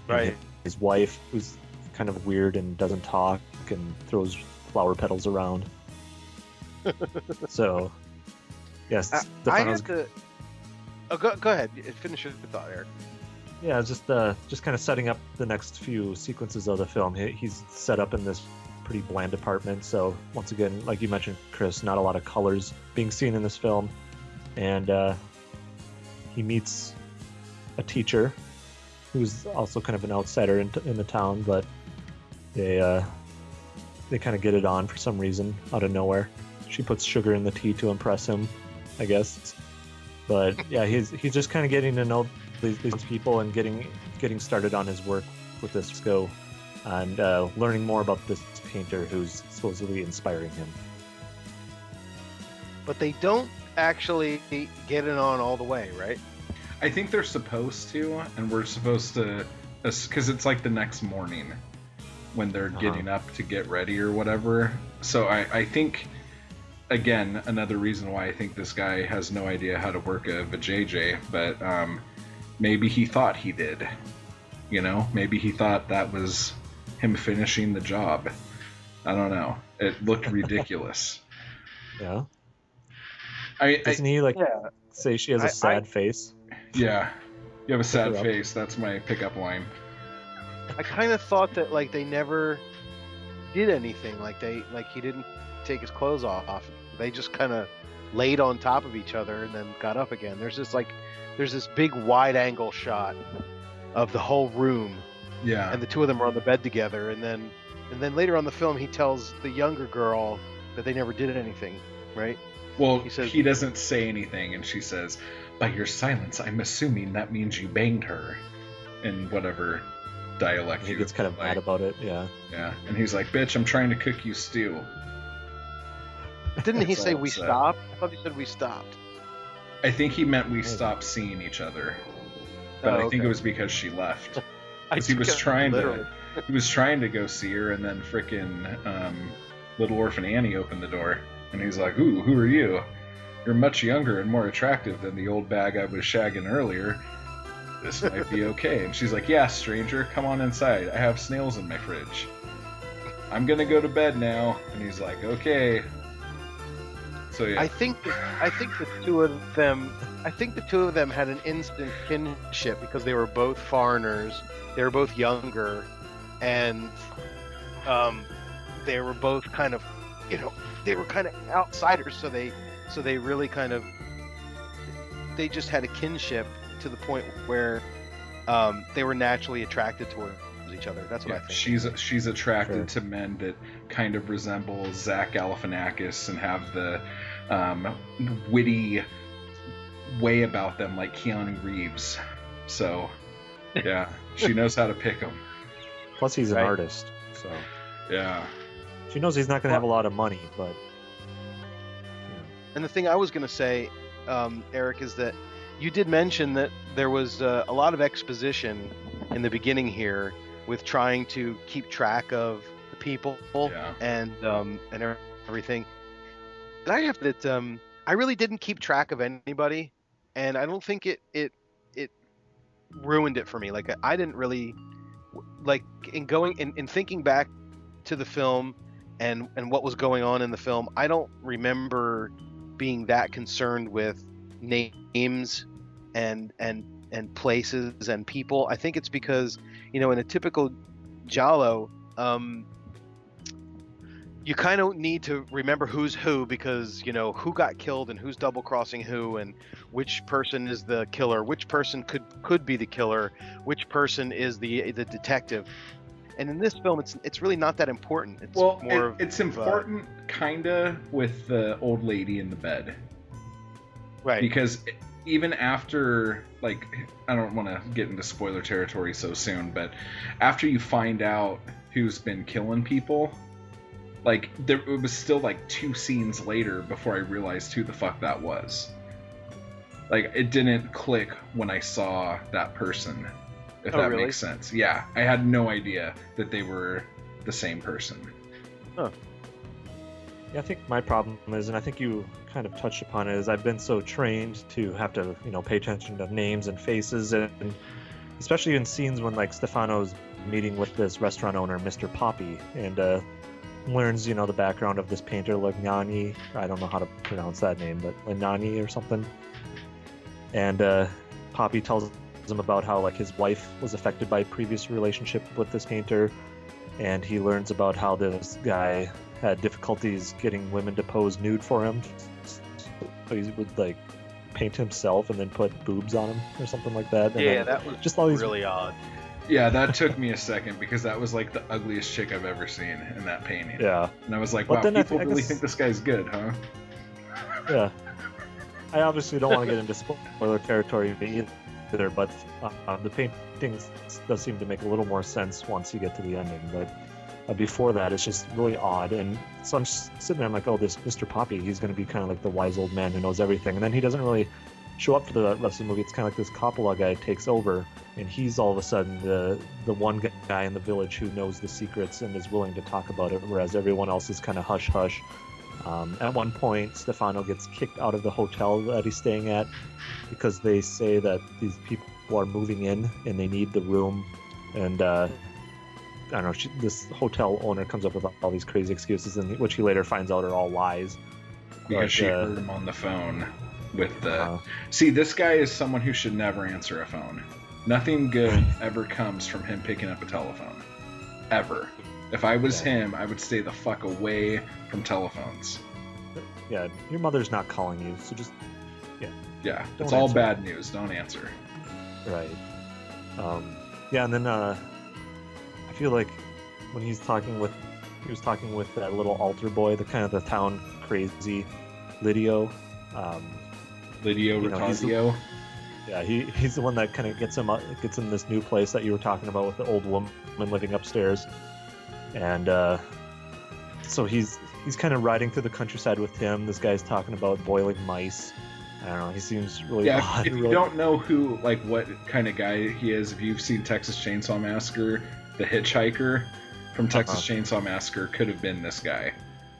Right. His wife who's kind of weird and doesn't talk and throws flower petals around. so, yes, I, I Stefano's had to. Oh, go, go ahead. Finish your thought, Eric. Yeah, just uh, just kind of setting up the next few sequences of the film. He, he's set up in this pretty bland apartment. So once again, like you mentioned, Chris, not a lot of colors being seen in this film, and uh, he meets a teacher who's also kind of an outsider in, in the town, but they uh, they kind of get it on for some reason out of nowhere. she puts sugar in the tea to impress him, I guess. But yeah, he's he's just kind of getting to know these, these people and getting getting started on his work with this go, and uh, learning more about this painter who's supposedly inspiring him. But they don't actually get it on all the way, right? I think they're supposed to, and we're supposed to, because it's like the next morning when they're Uh-huh. getting up to get ready or whatever. So I, I think, again, another reason why I think this guy has no idea how to work a vajayjay, but um, maybe he thought he did. You know, maybe he thought that was him finishing the job. I don't know. It looked ridiculous. Yeah, I, Doesn't he like Yeah. say she has I- a sad face? yeah. You have a sad face. That's my pickup line. I kind of thought that like they never did anything. Like they like he didn't take his clothes off. They just kind of laid on top of each other and then got up again. There's this like there's this big wide angle shot of the whole room Yeah. and the two of them are on the bed together and then and then later on the film he tells the younger girl that they never did anything, right? Well, He says, he, doesn't say anything, and she says, "By your silence, I'm assuming that means you banged her," in whatever dialect. He gets kind of like. mad about it. Yeah. Yeah, and he's like, "Bitch, I'm trying to cook you stew." Didn't he say we said. stopped? I thought he said we stopped. I think he meant we stopped seeing each other, but Oh, I think it was because she left. I 'Cause he was trying literally. to, he was trying to go see her, and then frickin' um, little orphan Annie opened the door, and he's like, "Ooh, who are you? You're much younger and more attractive than the old bag I was shagging earlier. This might be okay." And she's like, "Yeah, stranger, come on inside. I have snails in my fridge. I'm gonna go to bed now." And he's like, "Okay." So yeah, I think I think the two of them I think the two of them had an instant kinship because they were both foreigners. They were both younger, and um, they were both kind of, you know, they were kind of outsiders. So they, so they really kind of, they just had a kinship to the point where um, they were naturally attracted towards each other. That's what I Yeah, think. she's she's attracted Sure. to men that kind of resemble Zach Galifianakis and have the um, witty way about them, like Keanu Reeves. So, yeah, she knows how to pick them. Plus, he's an Right. artist, so Yeah, she knows he's not going to have a lot of money, but. And the thing I was going to say, um, Eric, is that you did mention that there was uh, a lot of exposition in the beginning here with trying to keep track of the people Yeah. and um, and er- everything. And I have that um, I really didn't keep track of anybody, and I don't think it it it ruined it for me. Like I didn't really like in going in, in thinking back to the film and and what was going on in the film. I don't remember being that concerned with names and and and places and people. I think it's because you know in a typical Giallo, um, you kind of need to remember who's who because you know who got killed and who's double crossing who and which person is the killer, which person could could be the killer, which person is the the detective. And in this film, it's it's really not that important. It's well, more it- of it's of, uh, important, kinda, with the old lady in the bed right? because even after like i don't want to get into spoiler territory so soon but after you find out who's been killing people like there it was still like two scenes later before i realized who the fuck that was like it didn't click when i saw that person if Oh, that really? makes sense yeah i had no idea that they were the same person Yeah, I think my problem is, and I think you kind of touched upon it, is I've been so trained to have to, you know, pay attention to names and faces, and especially in scenes when like Stefano's meeting with this restaurant owner, Mr. Poppy, and uh, learns, you know, the background of this painter Legnani. I don't know how to pronounce that name, but Legnani or something. And uh, Poppy tells him about how like his wife was affected by a previous relationship with this painter, and he learns about how this guy had difficulties getting women to pose nude for him. So he would like paint himself and then put boobs on him or something like that. And yeah, that was just all these really odd. Yeah, that took me a second because that was like the ugliest chick I've ever seen in that painting. Yeah, And I was like, wow, I people I really guess- think this guy's good, huh? yeah. I obviously don't want to get into spoiler territory either, but uh, the painting does seem to make a little more sense once you get to the ending. But uh, before that, it's just really odd. And so I'm sitting there, I'm like, oh, this Mr. Poppy, he's going to be kind of like the wise old man who knows everything. And then he doesn't really show up for the rest of the movie. It's kind of like this Coppola guy takes over, and he's all of a sudden the the one guy in the village who knows the secrets and is willing to talk about it, whereas everyone else is kind of hush hush. Um, at one point, Stefano gets kicked out of the hotel that he's staying at because they say that these people are moving in and they need the room. And uh, I don't know, she, this hotel owner comes up with all these crazy excuses, and which he later finds out are all lies. Because But, she uh, heard him on the phone with the. Uh, See, this guy is someone who should never answer a phone. Nothing good ever comes from him picking up a telephone. Ever. If I was Yeah. him, I would stay the fuck away from telephones. yeah, your mother's not calling you, so just Yeah, Don't it's all bad news. Don't answer. Right. Um, yeah, and then uh, I feel like when he's talking with, he was talking with that little altar boy, the kind of the town crazy, Lidio. Um, Lidio You know, he's the- Ricardio. yeah, he, he's the one that kind of gets him up, gets him this new place that you were talking about with the old woman living upstairs, and uh, so he's he's kind of riding through the countryside with him. This guy's talking about boiling mice. I don't know. He seems really Yeah, odd. if, if you really- don't know who, like, what kind of guy he is, if you've seen Texas Chainsaw Massacre, the hitchhiker from Texas Uh-huh. Chainsaw Massacre could have been this guy.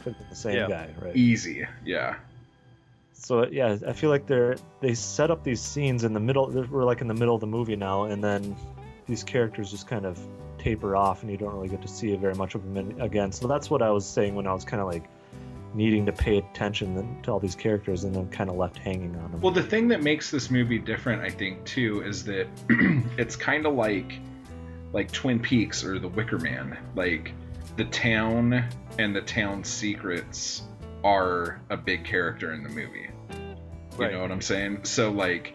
could have been the same Yeah. guy, right? Easy. Yeah. So yeah, I feel like they're they set up these scenes in the middle. We're like in the middle of the movie now, and then these characters just kind of taper off, and you don't really get to see very much of them again. So that's what I was saying when I was kind of like needing to pay attention to all these characters, and then kind of left hanging on them. Well, the thing that makes this movie different, I think, too, is that it's kind of like like Twin Peaks or The Wicker Man. Like the town and the town secrets are a big character in the movie. You Right. know what I'm saying? So like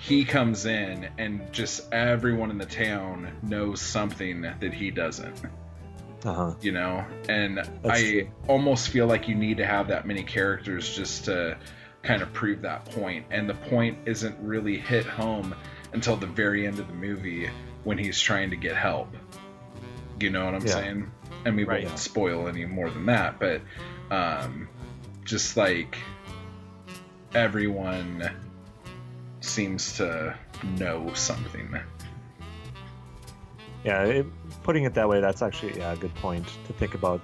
he comes in and just everyone in the town knows something that he doesn't Uh huh. you know and i true. almost feel like you need to have that many characters just to kind of prove that point. point and the point isn't really hit home until the very end of the movie when he's trying to get help you know what i'm Yeah. saying and we Right. won't spoil any more than that but um just like everyone seems to know something Yeah, it, putting it that way, that's actually yeah a good point to think about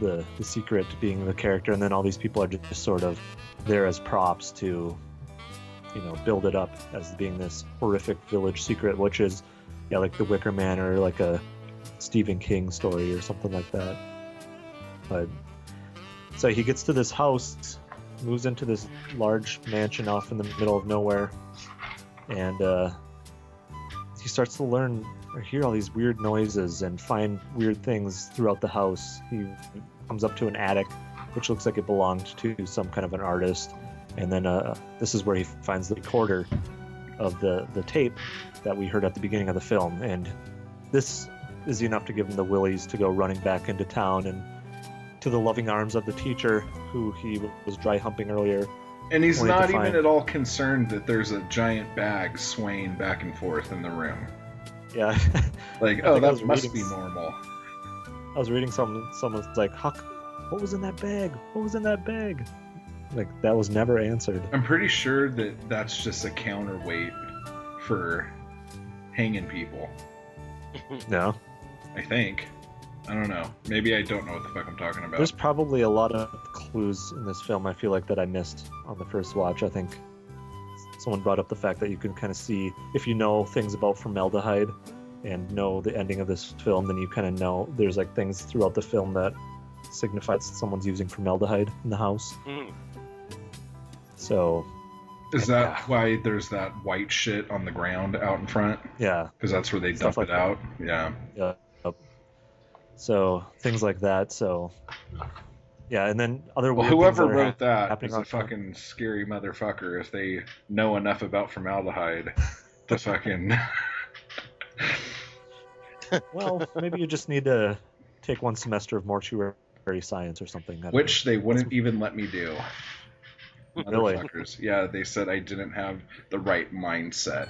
the the secret being the character, and then all these people are just sort of there as props to, you know, build it up as being this horrific village secret, which is yeah like the Wicker Man or like a Stephen King story or something like that. But so he gets to this house, moves into this large mansion off in the middle of nowhere, and uh, he starts to learn or hear all these weird noises and find weird things throughout the house. He comes up to an attic, which looks like it belonged to some kind of an artist, and then uh, this is where he finds the recorder of the the tape that we heard at the beginning of the film, and this is enough to give him the willies to go running back into town and to the loving arms of the teacher who he was dry humping earlier. and he's not even at all concerned that there's a giant bag swaying back and forth in the room Yeah, Like, oh, that must reading be normal. I was reading some someone's like, Huck, what was in that bag? What was in that bag? Like that was never answered. I'm pretty sure that that's just a counterweight for hanging people. No. I think. I don't know. Maybe I don't know what the fuck I'm talking about. There's probably a lot of clues in this film I feel like that I missed on the first watch. I think someone brought up the fact that you can kind of see if you know things about formaldehyde and know the ending of this film, then you kind of know there's like things throughout the film that signifies someone's using formaldehyde in the house. Mm. So Is that why there's that white shit on the ground out in front? yeah, Because that's where they Stuff dump like it out. Yeah. Yeah. So things like that. So yeah, and then other Well, whoever that wrote that happening is a fucking scary motherfucker if they know enough about formaldehyde to fucking. Well, maybe you just need to take one semester of mortuary science or something. Which they wouldn't even let me do. Really? Yeah, they said I didn't have the right mindset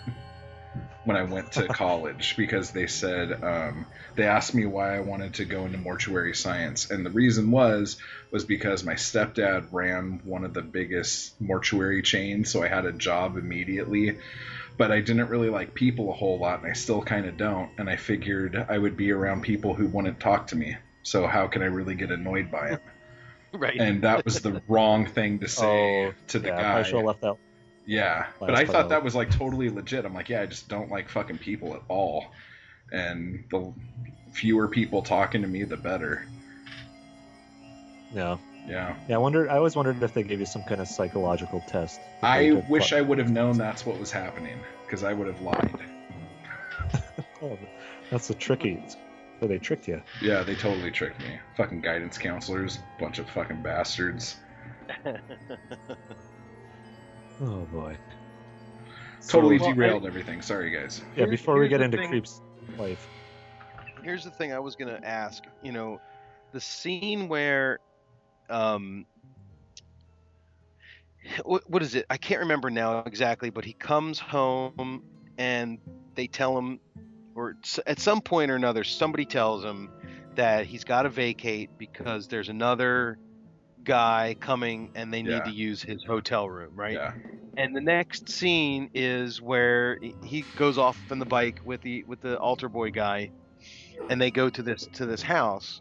when I went to college because they said um, they asked me why I wanted to go into mortuary science, and the reason was was because my stepdad ran one of the biggest mortuary chains, so I had a job immediately. But I didn't really like people a whole lot, and I still kind of don't. And I figured I would be around people who wouldn't talk to me. So how can I really get annoyed by it? Right. And that was the wrong thing to say Oh, to the yeah, I should have left that. Yeah, but I thought that was like totally legit. I'm like, yeah, I just don't like fucking people at all. And the fewer people talking to me, the better. Yeah, Yeah. yeah. I wondered. I always wondered if they gave you some kind of psychological test. I wish I would have known that's what was happening because I would have lied. Oh, that's the tricky. So they tricked you. Yeah, they totally tricked me. Fucking guidance counselors, bunch of fucking bastards. Oh boy. Totally So- derailed everything. Sorry, guys. Yeah, Here's- before we get into thing. creeps life. Here's the thing I was gonna ask. You know, the scene where, um, what, what is it? I can't remember now exactly, but he comes home and they tell him, or at some point or another, somebody tells him that he's got to vacate because there's another guy coming and they need Yeah. to use his hotel room, right? Yeah. and the next scene is where he goes off on the bike with the with the altar boy guy and they go to this to this house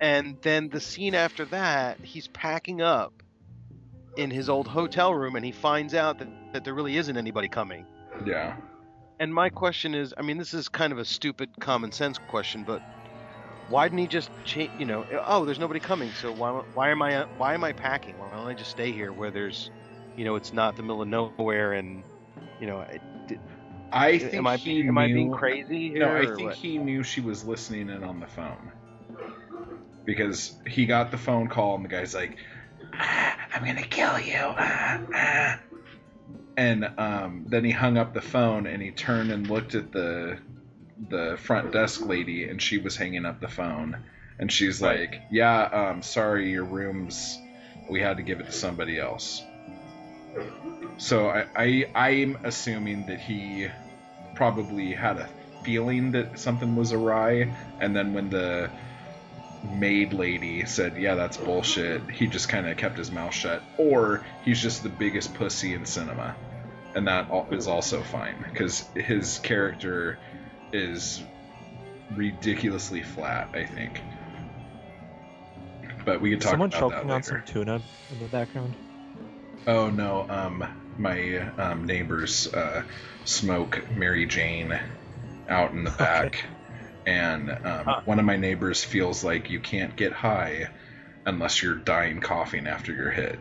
and then the scene after that he's packing up in his old hotel room and he finds out that, that there really isn't anybody coming Yeah. and my question is i mean this is kind of a stupid common sense question but why didn't he just change you know oh there's nobody coming so why, why am i why am i packing why don't i just stay here where there's you know it's not the middle of nowhere and you know I, did, I think am i he being am i being crazy No, I think what? he knew she was listening in on the phone. Because he got the phone call and the guy's like, "Ah, I'm gonna kill you. ah, ah." And um, then he hung up the phone and he turned and looked at the the front desk lady and she was hanging up the phone. And she's like, Yeah, um, sorry, your room's we had to give it to somebody else. So I, I I'm assuming that he probably had a feeling that something was awry, and then when the maid lady said, "Yeah, that's bullshit," he just kind of kept his mouth shut, or he's just the biggest pussy in cinema, and that is also fine because his character is ridiculously flat. I think, but we could talk Someone about choking that on some tuna in the background. Oh no, um, my um, neighbors uh, smoke Mary Jane out in the back, and um, Huh. one of my neighbors feels like you can't get high unless you're dying coughing after you're hit.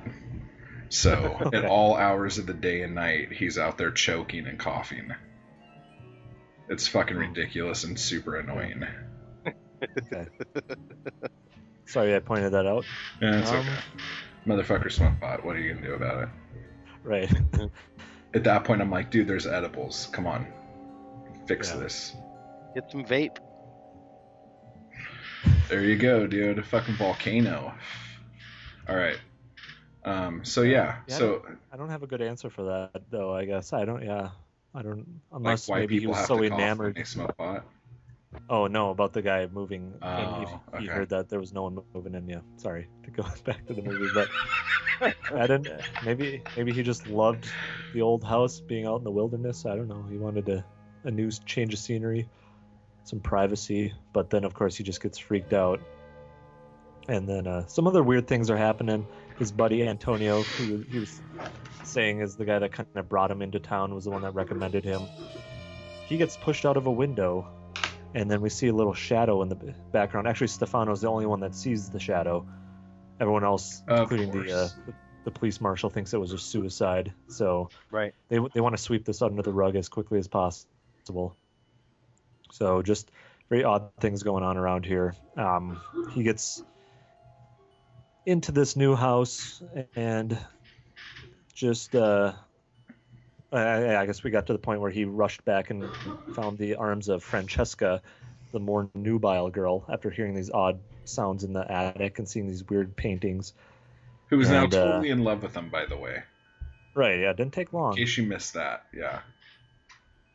So at all hours of the day and night, he's out there choking and coughing. It's fucking ridiculous and super annoying. Okay. Sorry, I pointed that out. Yeah, it's Um, okay. Motherfucker smoke pot. What are you gonna do about it? Right. At that point, I'm like, dude, there's edibles. Come on, fix Yeah. this. get some vape There you go, dude. A fucking volcano. All right. Um. So yeah. Yeah, so I don't have a good answer for that though. I guess I don't. Yeah, I don't. Unless why maybe he was so to cough when enamored. they smoke pot? Oh no, about the guy moving. and he, Oh, he heard that there was no one moving in. Yeah, sorry to go back to the movie, but I didn't. Maybe maybe he just loved the old house, being out in the wilderness. I don't know. He wanted a, a new change of scenery, some privacy. But then of course he just gets freaked out. And then uh, some other weird things are happening. His buddy Antonio, who he was saying is the guy that kind of brought him into town, was the one that recommended him. He gets pushed out of a window and then we see a little shadow in the background. Actually, Stefano's the only one that sees the shadow. Everyone else, Of including the, uh, the the police marshal, thinks it was a suicide. So right they they want to sweep this under the rug as quickly as possible. So just very odd things going on around here. Um, he gets into this new house and just uh, I, I guess we got to the point where he rushed back and found the arms of Francesca, the more nubile girl after hearing these odd sounds in the attic and seeing these weird paintings. Who is now uh, totally in love with him, by the way. Right, yeah, it didn't take long. In case you missed that, yeah.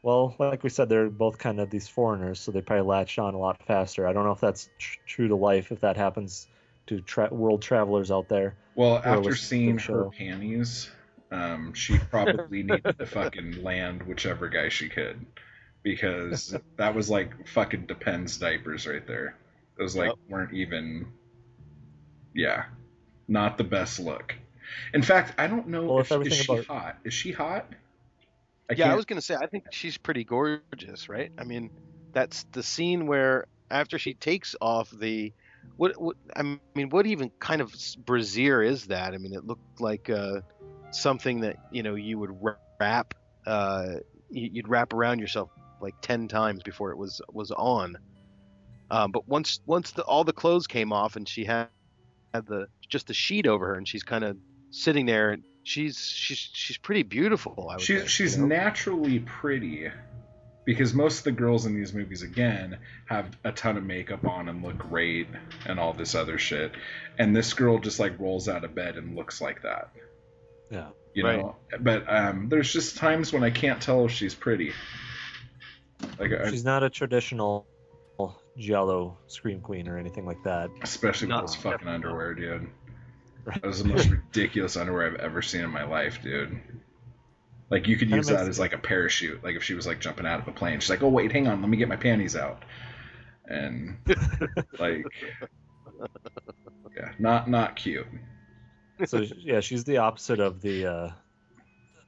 Well, like we said, they're both kind of these foreigners, so they probably latched on a lot faster. I don't know if that's tr- true to life, if that happens to tra- world travelers out there. Well, after seeing her panties, um, she probably needed to fucking land whichever guy she could, because that was like fucking depends diapers right there. Those like Yep. weren't even, yeah, not the best look. In fact, I don't know Well, if, if is she about- hot. Is she hot? I yeah, I can't- was gonna say I think she's pretty gorgeous, right? I mean, that's the scene where after she takes off the what what I mean, what even kind of s- brassiere is that? I mean, it looked like uh, something that you know you would wrap uh, you- you'd wrap around yourself like ten times before it was was on. Um, but once once the, all the clothes came off and she had had the just the sheet over her and she's kind of sitting there and she's she's she's pretty beautiful. I would She's think, she's you know? naturally pretty because most of the girls in these movies again have a ton of makeup on and look great and all this other shit. And this girl just like rolls out of bed and looks like that. Yeah. You Right. know? But um there's just times when I can't tell if she's pretty. Like I, She's not a traditional Giallo scream queen or anything like that. especially with those fucking underwear, dude. Right. That was the most ridiculous underwear I've ever seen in my life, dude. Like you could Kinda use that makes- as like a parachute. Like if she was like jumping out of a plane, she's like, "Oh wait, hang on, let me get my panties out," and like, yeah, not not cute. So yeah, she's the opposite of the uh,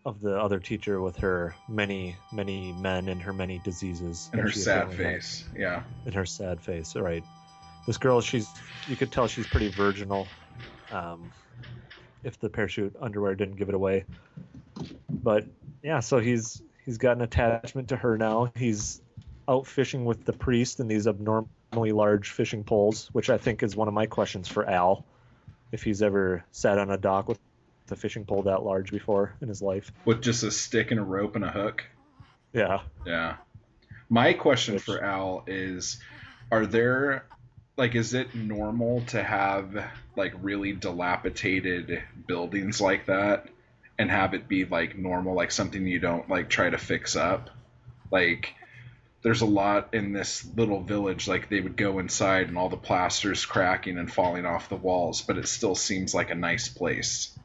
of the other teacher with her many many men and her many diseases. And her sad apparently had. face, yeah. and her sad face. All right, this girl, she's you could tell she's pretty virginal. Um, if the parachute underwear didn't give it away, but yeah, so he's he's got an attachment to her now. He's out fishing with the priest in these abnormally large fishing poles, which I think is one of my questions for Al, if he's ever sat on a dock with a fishing pole that large before in his life. With just a stick and a rope and a hook. Yeah. Yeah. My question Which- for Al is are there like is it normal to have like really dilapidated buildings like that and have it be like normal like something you don't like try to fix up? Like there's a lot in this little village like they would go inside and all the plaster's cracking and falling off the walls, but it still seems like a nice place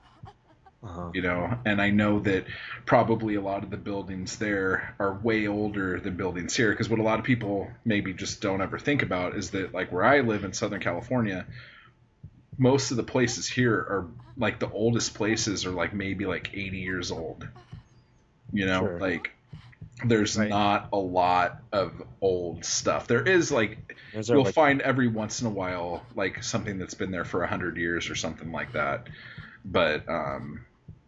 Uh-huh. you know and i know that probably a lot of the buildings there are way older than buildings here because what a lot of people maybe just don't ever think about is that like where i live in southern california most of the places here are like the oldest places are like maybe like 80 years old you know Sure. like there's Right. not a lot of old stuff there is like Those you'll like- find every once in a while like something that's been there for a hundred years or something like that but um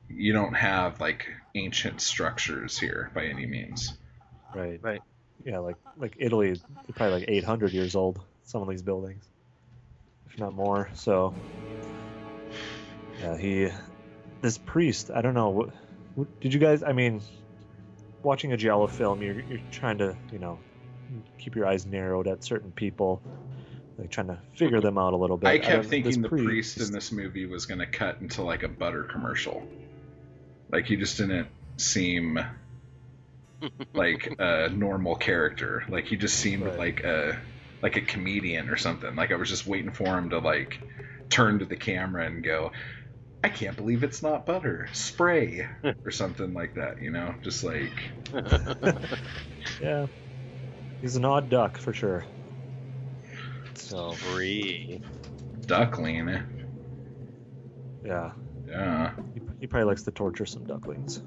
you don't have like ancient structures here by any means Right. Right. Yeah, like like Italy, they're probably like 800 years old. Some of these buildings, if not more. So, yeah, he, this priest. I don't know. What, what did you guys? I mean, watching a Giallo film, you're you're trying to you know keep your eyes narrowed at certain people, like trying to figure them out a little bit. i kept this thinking the priest in this movie was going to cut into like a butter commercial like he just didn't seem like a normal character like he just seemed Right. like a like a comedian or something like i was just waiting for him to like turn to the camera and go i can't believe it's not butter spray or something like that you know just like Yeah, he's an odd duck for sure. So Free. duckling yeah, yeah he, he probably likes to torture some ducklings.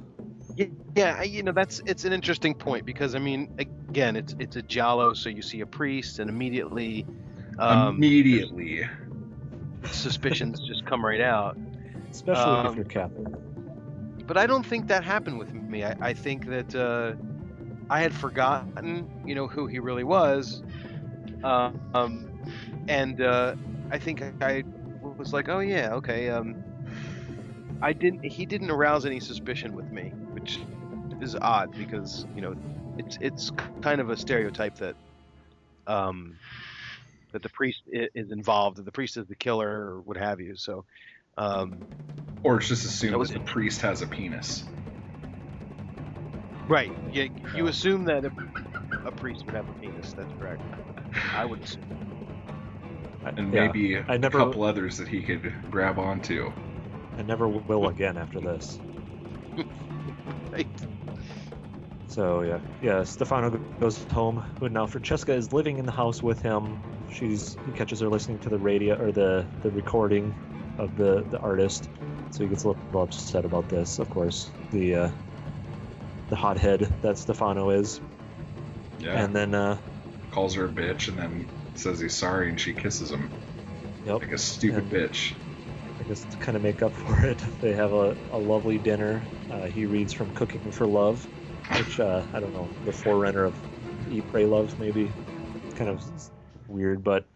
Yeah, yeah, you know that's it's an interesting point because I mean, again, it's it's a giallo, so you see a priest, and immediately um, immediately suspicions just come right out. Especially if Um, you're Catholic. But I don't think that happened with me. I, I think that uh, I had forgotten, you know, who he really was, uh, um, and uh, I think I was like, oh yeah, okay. Um, I didn't. He didn't arouse any suspicion with me, which is odd because you know, it's it's kind of a stereotype that um, that the priest is involved, that the priest is the killer, or what have you. So, um, Or it's just assumed That was that the priest has a penis. right, yeah, you assume that a, a priest would have a penis. That's correct. I would assume. I- And yeah, maybe I a never- couple others that he could grab onto. I never will again after this. Right. So yeah, yeah. Stefano goes home, but now Francesca is living in the house with him. She's he catches her listening to the radio or the the recording of the the artist, so he gets a little upset about this. Of course, the uh, the hothead that Stefano is, Yeah. and then uh, calls her a bitch and then says he's sorry and she kisses him yep, like a stupid And- bitch. I guess to kind of make up for it, they have a, a lovely dinner. Uh, he reads from Cooking for Love, which uh, I don't know, the forerunner of Eat, Pray, Love, maybe. It's kind of weird, but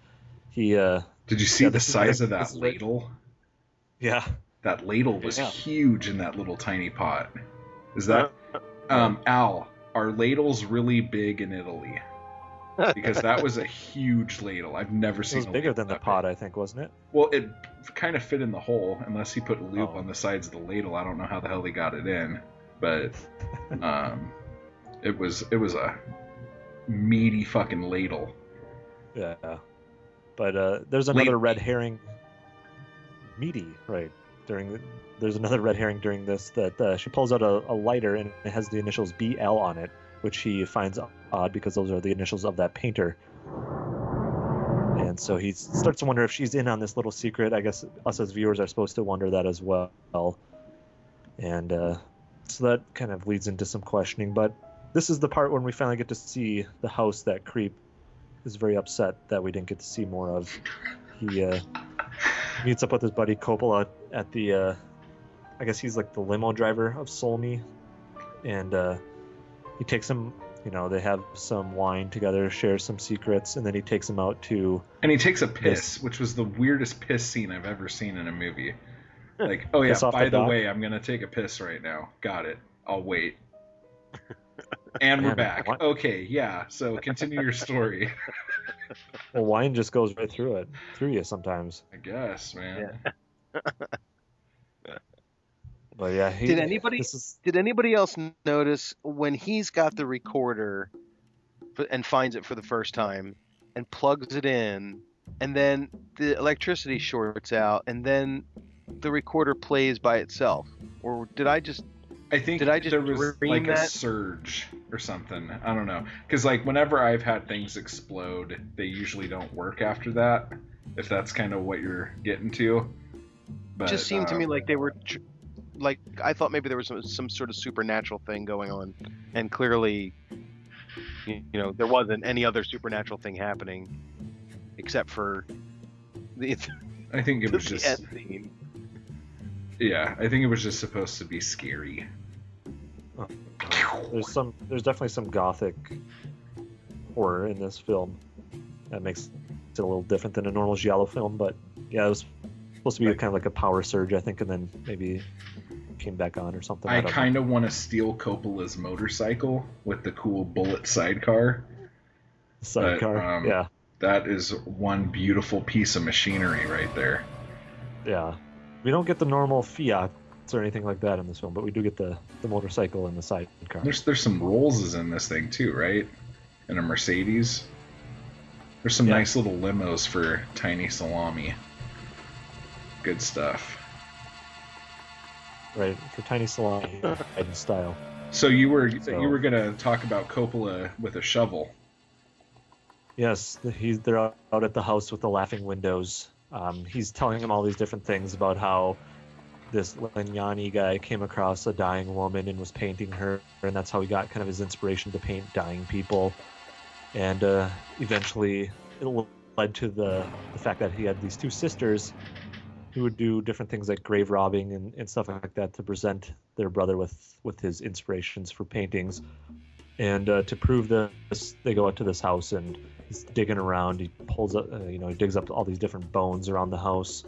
he, uh, Did you see the size of that ladle? Yeah, That ladle was Yeah. huge in that little tiny pot. Is that um Al, are ladles really big in Italy? Because that was a huge ladle. I've never it seen was a bigger than the that big. pot, I think, wasn't it? Well, it kind of fit in the hole, unless he put a loop Oh. on the sides of the ladle. I don't know how the hell he got it in, but um, it was it was a meaty fucking ladle. Yeah. But uh, there's another Late- red herring. Meaty, right? During the, there's another red herring during this that uh, she pulls out a, a lighter and it has the initials BL on it, which he finds odd because those are the initials of that painter. And so he starts to wonder if she's in on this little secret. I guess us as viewers are supposed to wonder that as well. And uh, so that kind of leads into some questioning. But this is the part when we finally get to see the house that Creep is very upset that we didn't get to see more of. He uh, meets up with his buddy Coppola at the, uh, I guess he's like the limo driver of Solmi, and uh, he takes him. You know, they have some wine together, share some secrets, and then he takes him out to. And he takes a piss, Yes. which was the weirdest piss scene I've ever seen in a movie. Like, oh yeah, by the the way, I'm gonna take a piss right now. Got it. I'll wait. And we're back. what- Okay, yeah. So continue your story. Well, wine just goes right through it, through you sometimes. I guess, man. But yeah, he, Did anybody- is Did anybody else notice when he's got the recorder f- and finds it for the first time and plugs it in, and then the electricity shorts out, and then the recorder plays by itself? Or did I just I think Did I just there was like a surge or something. I don't know. Because like whenever I've had things explode, they usually don't work after that. If that's kind of what you're getting to. But, it just seemed to me um, like they were tr- like I thought maybe there was some, some sort of supernatural thing going on, and clearly, you, you know, there wasn't any other supernatural thing happening except for the, I think it was just scene. yeah. I think it was just supposed to be scary. There's some there's definitely some gothic horror in this film that makes it a little different than a normal giallo film. But yeah, it was supposed to be kind of like a power surge, I think, and then maybe came back on or something. I don't kind of want to steal Coppola's motorcycle with the cool bullet sidecar. sidecar. um, yeah, That is one beautiful piece of machinery right there. yeah. We don't get the normal Fiat or anything like that in this film, but we do get the the motorcycle and the sidecar. There's there's some Rollses in this thing too, right? And a Mercedes. There's some Yeah. nice little limos for tiny salami. Good stuff. Right for tiny salami Biden style. So you were So- you were gonna talk about Coppola with a shovel. Yes, he's they're out out at the house with the laughing windows. Um, he's telling him all these different things about how this Legnani guy came across a dying woman and was painting her, and that's how he got kind of his inspiration to paint dying people. And uh, eventually, it led to the the fact that he had these two sisters who would do different things like grave robbing and, and stuff like that to present their brother with with his inspirations for paintings. And uh, to prove this, they go out to this house and he's digging around. He pulls up, uh, you know, he digs up all these different bones around the house,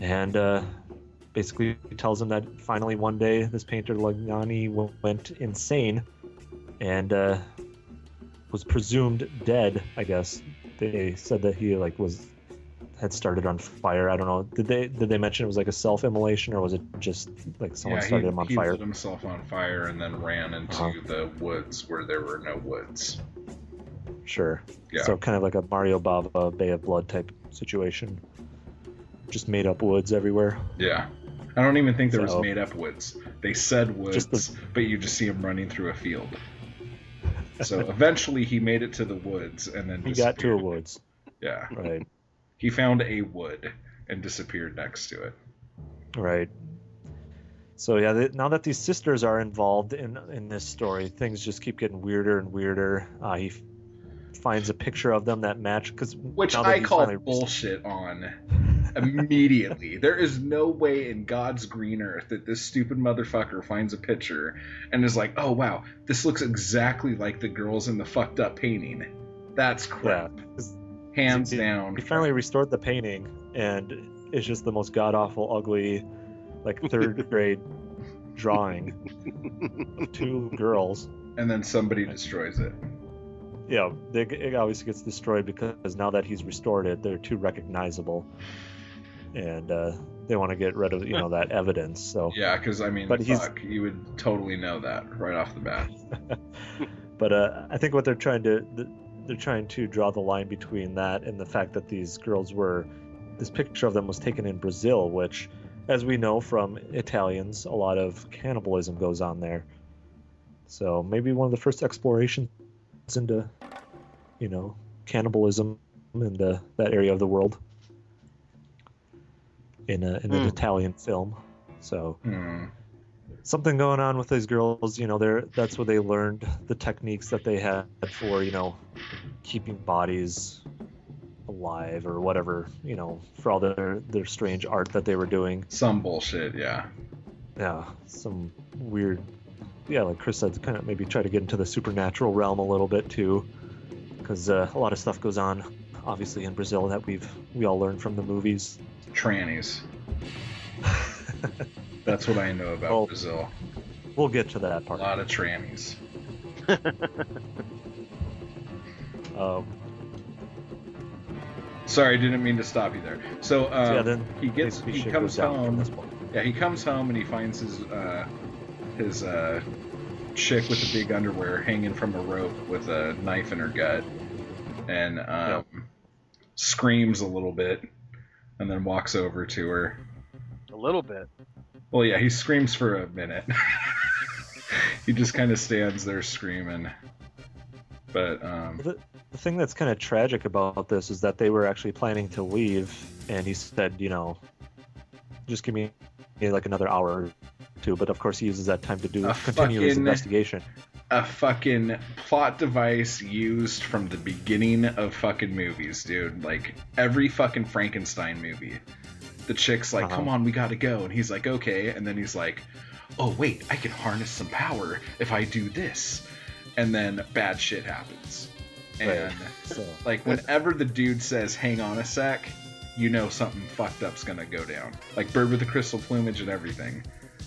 and uh, basically tells him that finally one day this painter Legnani w- went insane and uh, was presumed dead. I guess they said that he like was had started on fire. I don't know. Did they did they mention it was like a self immolation or was it just like someone yeah, started he, him on he fire? lit himself on fire and then ran into Uh-huh. the woods where there were no woods. Sure. Yeah. So kind of like a Mario Bava Bay of Blood type situation. Just made up woods everywhere. Yeah. I don't even think there So- was made up woods. They said woods, the- but you just see him running through a field. So eventually he made it to the woods and then He got to a woods. Yeah. Right. He found a wood and disappeared next to it. Right. So yeah, now that these sisters are involved in in this story, things just keep getting weirder and weirder. Uh, he finds a picture of them that match because Which I call bullshit on immediately. there is no way in God's green earth that this stupid motherfucker finds a picture and is like, oh wow, this looks exactly like the girls in the fucked up painting. That's Yeah, Hands he- down. he finally restored the painting, and it's just the most god awful, ugly, like third grade drawing of two girls. and then somebody destroys it. Yeah, they, it obviously gets destroyed because now that he's restored it, they're too recognizable, and uh, they want to get rid of you know that evidence. So, Yeah, because I mean, But he's- you would totally know that right off the bat. but uh, I think what they're trying to th- they're trying to draw the line between that and the fact that these girls were this picture of them was taken in Brazil, which, as we know from Italians, a lot of cannibalism goes on there. So maybe one of the first explorations into, you know, cannibalism in the, that area of the world in a, in an Hmm. Italian film. So Hmm. something going on with these girls you know they're that's where they learned the techniques that they had for you know keeping bodies alive or whatever you know for all their their strange art that they were doing Some bullshit, yeah. yeah some weird yeah like chris said kind of maybe try to get into the supernatural realm a little bit too because uh, a lot of stuff goes on obviously in brazil that we've we all learned from the movies Trannies. That's what I know about Oh. Brazil. we'll get to that part. A lot of trannies. um, Sorry, I didn't mean to stop you there. So, um, yeah then he gets he comes goes down from home. Yeah, he comes home and he finds his uh, his uh, chick with the big underwear hanging from a rope with a knife in her gut, and um, screams a little bit, and then walks over to her. A little bit. Well, yeah, he screams for a minute. he just kind of stands there screaming. But um, The, the thing that's kind of tragic about this is that they were actually planning to leave, and he said, you know, just give me like another hour or two. But of course, he uses that time to do A continue his investigation. a fucking plot device used from the beginning of fucking movies, dude. Like every fucking Frankenstein movie. The chick's like, Uh-huh. "Come on, we gotta go," and he's like, "Okay," and then he's like, "Oh wait, I can harness some power if I do this," and then bad shit happens. Right. And So like whenever the dude says, "Hang on a sec," you know something fucked up's gonna go down. Like Bird with the Crystal Plumage and everything.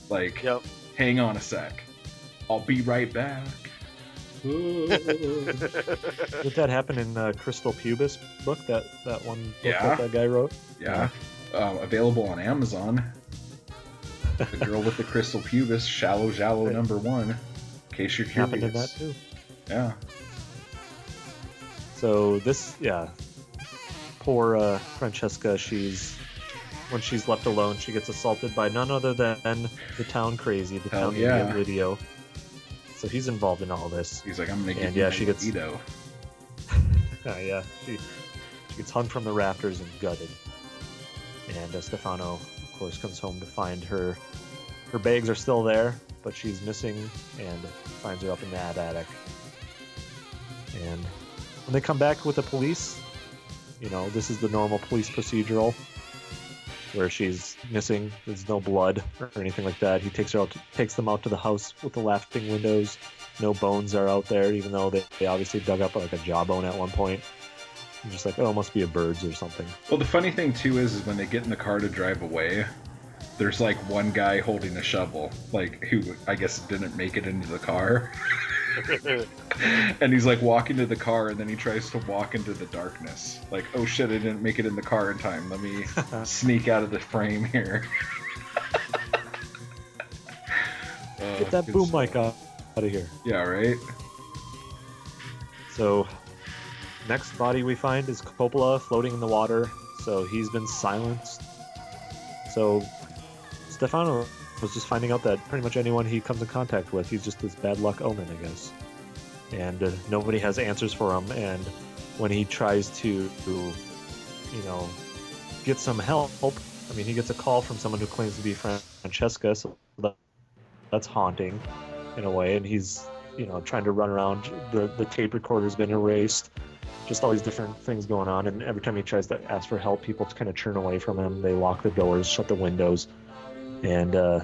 Like, Yep. hang on a sec. I'll be right back. did that happen in uh, Crystal Pubis book? That that one book Yeah. that that guy wrote. Yeah. Um, available on Amazon. The girl with the crystal pubis, shallow giallo number one. In case you're Happened in curious. that too. Yeah. So this, yeah, poor uh, Francesca. She's when she's left alone, she gets assaulted by none other than the town crazy, the Hell town yeah. idiot. So he's involved in all this. He's like, I'm gonna give And yeah, she gets- libido. Uh, yeah, she, she gets hung from the rafters and gutted. And uh, Stefano, of course, comes home to find her. Her bags are still there, but she's missing, and finds her up in that attic. And when they come back with the police, you know, this is the normal police procedural, where she's missing. There's no blood or anything like that. He takes her out, takes them out to the house with the laughing windows. No bones are out there, even though they, they obviously dug up like a jawbone at one point. I'm just like, oh, it must be a bird's or something. Well, the funny thing too is, is when they get in the car to drive away, there's like one guy holding a shovel, like who I guess didn't make it into the car. and he's like walking to the car, and then he tries to walk into the darkness. Like, oh shit, I didn't make it in the car in time. Let me sneak out of the frame here. Uh, Get that boom mic out, out of here. Yeah, right. So, next body we find is Coppola floating in the water. So he's been silenced. So Stefano was just finding out that pretty much anyone he comes in contact with, he's just this bad luck omen, I guess. And uh, nobody has answers for him. And when he tries to, you know, get some help, I mean, he gets a call from someone who claims to be Fran- Francesca. So that, that's haunting in a way. And he's you know trying to run around the the tape recorder's been erased just all these different things going on and every time he tries to ask for help people kind of turn away from him they lock the doors shut the windows and uh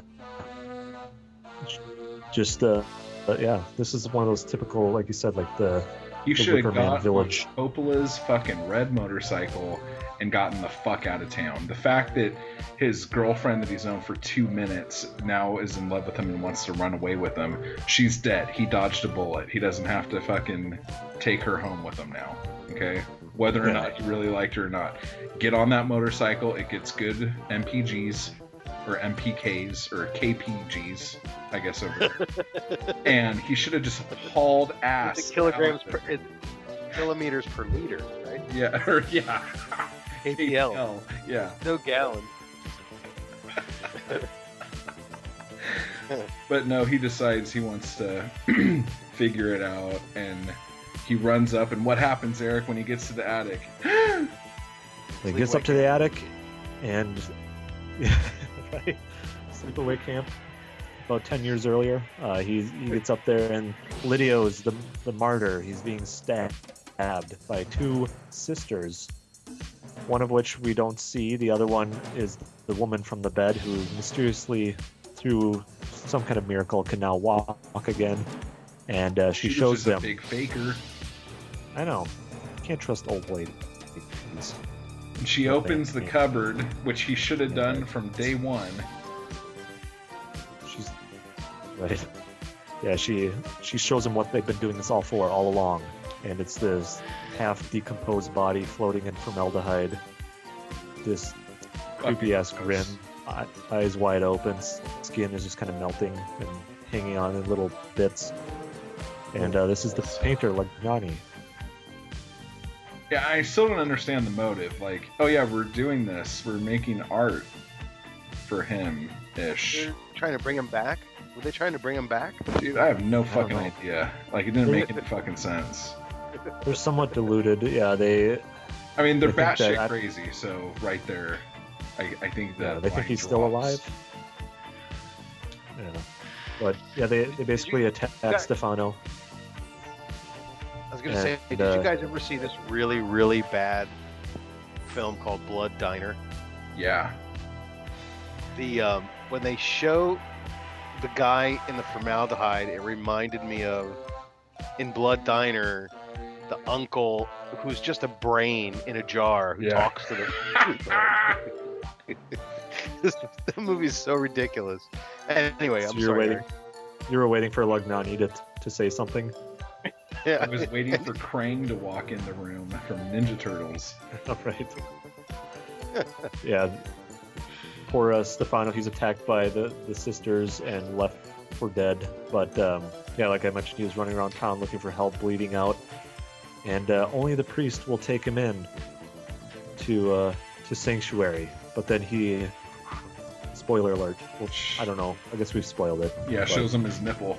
just uh but yeah this is one of those typical like you said like the You The should have got Village. Coppola's fucking red motorcycle and gotten the fuck out of town. The fact that his girlfriend that he's known for two minutes now is in love with him and wants to run away with him. She's dead. He dodged a bullet. He doesn't have to fucking take her home with him now. Okay? Whether or Yeah. not he really liked her or not. Get on that motorcycle. It gets good MPGs or MPKs or KPGs, I guess over there. and he should have just hauled ass. It's kilograms per there. it's kilometers per liter, right? Yeah, or yeah. APL, APL, Yeah. no gallon. But no, he decides he wants to figure it out and he runs up and what happens, Eric, when he gets to the attic? he gets up to the attic and right. Sleepaway camp about 10 years earlier. Uh, he, he gets up there and Lidio is the, the martyr. He's being stabbed by two sisters one of which we don't see. The other one is the woman from the bed who mysteriously through some kind of miracle can now walk, walk again. And uh, she, was shows them big faker. i know. Can't trust old ladies she opens the cupboard, which he should have done from day one. She's right. Yeah, she she shows him what they've been doing this all for all along, and it's this half decomposed body floating in formaldehyde. This creepy ass grin, eyes wide open, skin is just kind of melting and hanging on in little bits. And uh, this is the painter Legnani. Yeah, I still don't understand the motive. Like, oh yeah, we're doing this. We're making art for him ish. Trying to bring him back. Were they trying to bring him back? Dude, I have no fucking idea. Like, it didn't make any fucking sense. They're somewhat deluded. Yeah, they I mean, they're I think that batshit crazy, so right there, I, I think yeah, that they think line he's still alive. Yeah, but yeah, they they basically attack guys- Stefano. I was gonna And, say, did uh, you guys ever see this really, really bad film called Blood Diner? Yeah. The um, when they show the guy in the formaldehyde, it reminded me of in Blood Diner, the uncle who's just a brain in a jar who Yeah. talks to the. this, the movie is so ridiculous. Anyway, So I'm you're sorry. waiting. You were waiting for Legnani to to say something. Yeah. I was waiting for Krang to walk in the room from Ninja Turtles. All right. yeah. Poor uh, Stefano, he's attacked by the, the sisters and left for dead. But um, yeah, like I mentioned, he was running around town looking for help, bleeding out, and uh, only the priest will take him in to uh, to sanctuary. But then he, spoiler alert. Well, I don't know. I guess we've spoiled it. Yeah, but- shows him his nipple.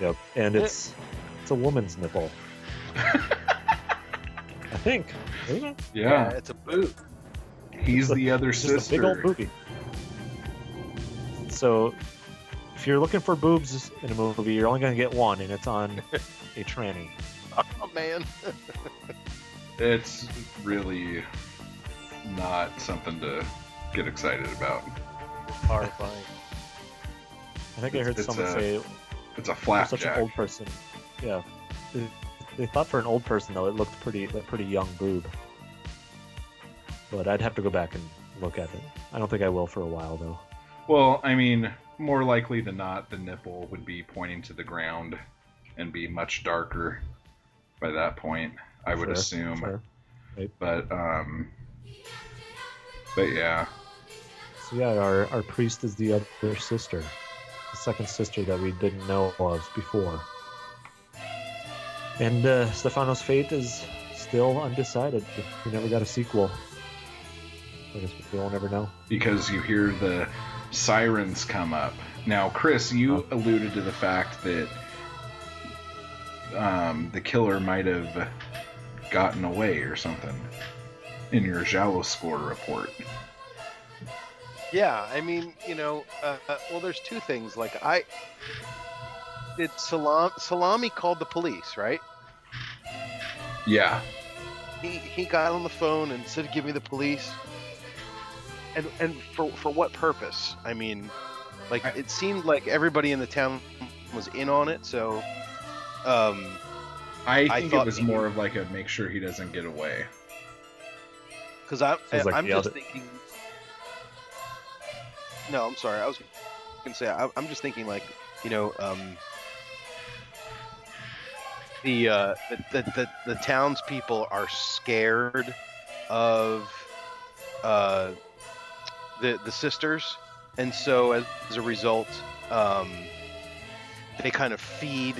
Yep. And it's it's a woman's nipple. I think. Isn't it? yeah, Yeah, it's a boot. he's the other It's just a big old sister. booby. So, if you're looking for boobs in a movie, you're only going to get one, and it's on a tranny. Oh man. It's really not something to get excited about. Horrifying. I think I heard someone a say It's a for such an old person. Yeah. They, they thought for an old person though, it looked pretty a pretty young boob. But I'd have to go back and look at it. I don't think I will for a while though. Well, I mean, more likely than not, the nipple would be pointing to the ground, and be much darker by that point. I would Sure, assume, sure. but um, but yeah, So yeah, our, our priest is the other sister, the second sister that we didn't know of before. And uh, Stefano's fate is still undecided. We never got a sequel. I guess we won't ever know. because you hear the sirens come up. Now, Chris, you Oh. alluded to the fact that um, the killer might have gotten away or something in your Giallo score report. Yeah, I mean, you know, uh, uh, well, there's two things. Like, I did Salam Salami called the police, right? Yeah, He he got on the phone and said, "Give me the police." And and for for what purpose? I mean, like I- it seemed like everybody in the town was in on it. So, um, I I think it was maybe- more of like a make sure he doesn't get away. because I, Sounds like I'm just other- thinking. No, I'm sorry. I was gonna say I, I'm just thinking like you know um, the, uh, the the the townspeople are scared of uh, the the sisters, and so as, as a result, um, they kind of feed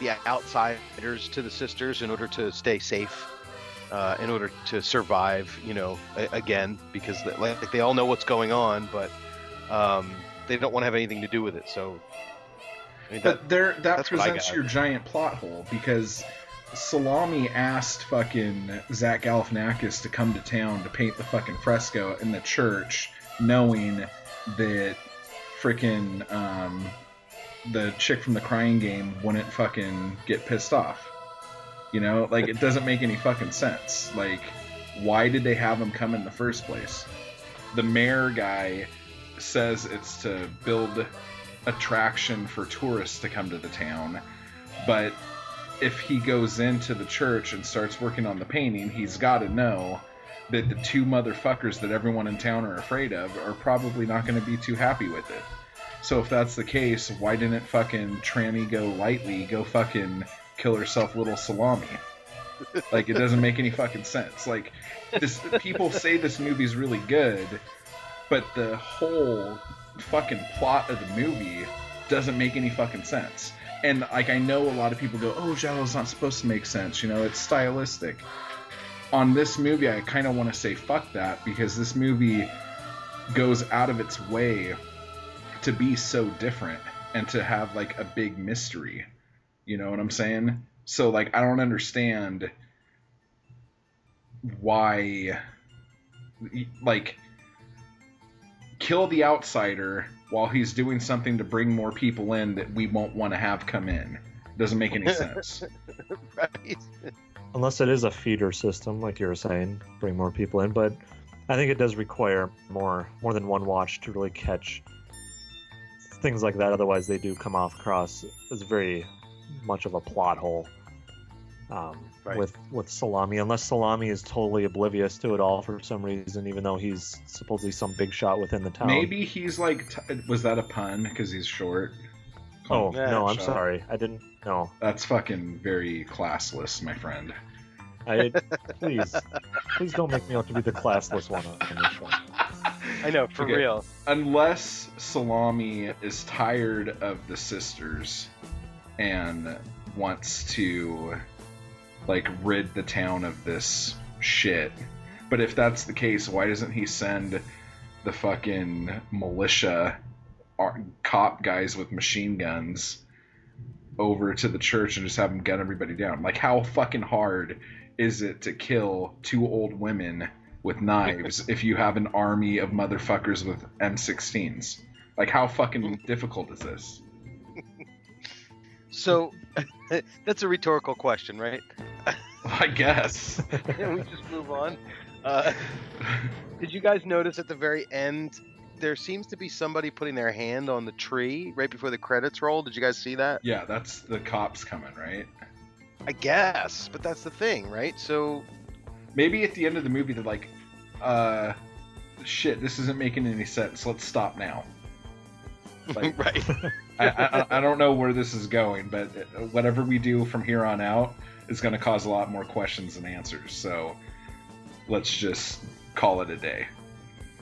the outsiders to the sisters in order to stay safe uh, in order to survive, you know, a- again, because they, like they all know what's going on, but um, they don't want to have anything to do with it. So, I mean, that, But there, that that's what I presents your giant plot hole because Salami asked fucking Zach Galifianakis to come to town to paint the fucking fresco in the church, knowing that freaking um, the chick from the Crying Game wouldn't fucking get pissed off. You know, like it doesn't make any fucking sense. Like, why did they have him come in the first place? The mayor guy says it's to build attraction for tourists to come to the town. But if he goes into the church and starts working on the painting, he's got to know that the two motherfuckers that everyone in town are afraid of are probably not going to be too happy with it. So if that's the case, why didn't fucking Tranny go lightly go fucking kill herself little salami? Like it doesn't make any fucking sense. Like this people say this movie's really good, but the whole fucking plot of the movie doesn't make any fucking sense. And like I know a lot of people go, "Oh, Giallo's not supposed to make sense," you know, it's stylistic. On this movie, I kind of want to say fuck that because this movie goes out of its way to be so different and to have like a big mystery. You know what I'm saying? So like I don't understand why like kill the outsider while he's doing something to bring more people in that we won't want to have come in. Doesn't make any sense. right? Unless it is a feeder system, like you were saying, bring more people in. But I think it does require more more than one watch to really catch things like that. Otherwise, they do come off across as very much of a plot hole. Um, Right. With with Salami, unless Salami is totally oblivious to it all for some reason, even though he's supposedly some big shot within the town. Maybe he's like, t- was that a pun because he's short? Oh Yeah, no, I'm shot. sorry. I didn't. No, That's fucking very classless, my friend. I please, please don't make me out to be the classless one on on this show. I know for Okay. real. Unless Salami is tired of the sisters and wants to like rid the town of this shit. But if that's the case, why doesn't he send the fucking militia cop guys with machine guns over to the church and just have them gun everybody down? Like how fucking hard is it to kill two old women with knives if you have an army of motherfuckers with M16s? Like how fucking difficult is this? So that's a rhetorical question, right? I guess. Can we just move on? Uh, did you guys notice at the very end there seems to be somebody putting their hand on the tree right before the credits roll? Did you guys see that? yeah, that's the cops coming, right? I guess, but that's the thing, right? So Maybe at the end of the movie they're like, uh, shit, this isn't making any sense. Let's stop now. Like, right. I, I, I don't know where this is going, but whatever we do from here on out is going to cause a lot more questions than answers. So let's just call it a day.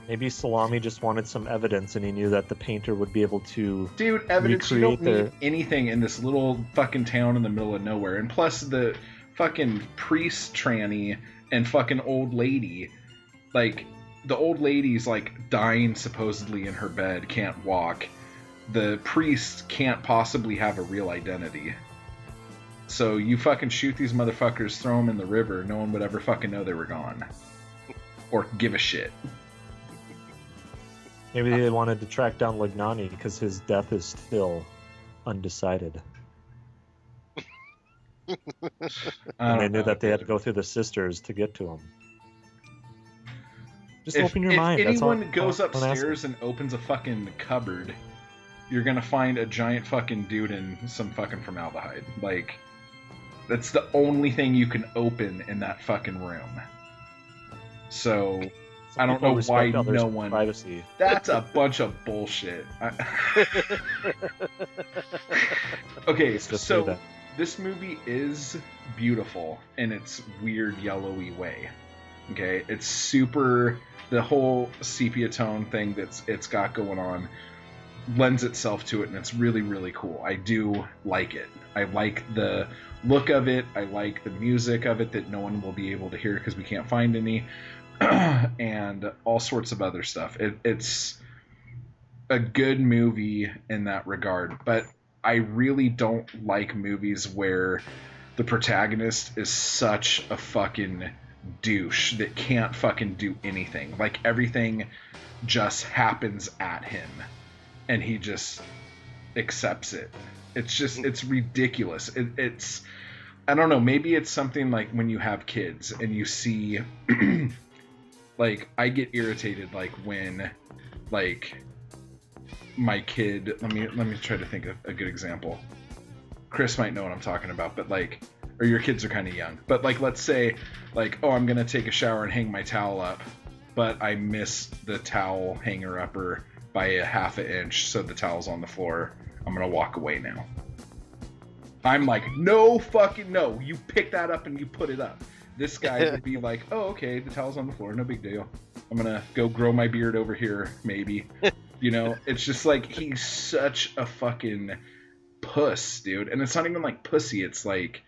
Maybe Salami just wanted some evidence, and he knew that the painter would be able to. Dude, evidence you don't need anything in this little fucking town in the middle of nowhere. And plus, the fucking priest tranny and fucking old lady, like the old lady's like dying supposedly in her bed, can't walk. The priest can't possibly have a real identity. So you fucking shoot these motherfuckers, throw them in the river, no one would ever fucking know they were gone. Or give a shit. Maybe they wanted to track down Legnani because his death is still undecided. And they knew know, that they had to go through the sisters to get to him. Just if, open your if mind. That's all- anyone goes all upstairs and opens a fucking cupboard, you're gonna find a giant fucking dude in some fucking formaldehyde. Like, that's the only thing you can open in that fucking room. So Some I don't know why no one- privacy. that's a bunch of bullshit. I- okay, Let's just say so this movie is beautiful in its weird yellowy way. Okay, it's super. The whole sepia tone thing that's it's got going on lends itself to it, and it's really really cool. I do like it. I like the look of it. I like the music of it that no one will be able to hear because we can't find any, and all sorts of other stuff. It, it's a good movie in that regard, but I really don't like movies where the protagonist is such a fucking douche that can't fucking do anything. Like everything just happens at him and he just accepts it. It's just it's ridiculous. It, it's I don't know, maybe it's something like when you have kids and you see like I get irritated like when like my kid let me let me try to think of a good example chris might know what i'm talking about but like or your kids are kind of young but like let's say like oh i'm gonna take a shower and hang my towel up but i miss the towel hanger upper by a half an inch so the towel's on the floor. I'm gonna walk away now. I'm like no fucking no. You pick that up and you put it up. This guy would be like oh okay the towel's on the floor. No big deal. I'm gonna go grow my beard over here maybe. You know, it's just like he's such a fucking puss, dude. And it's not even like pussy, it's like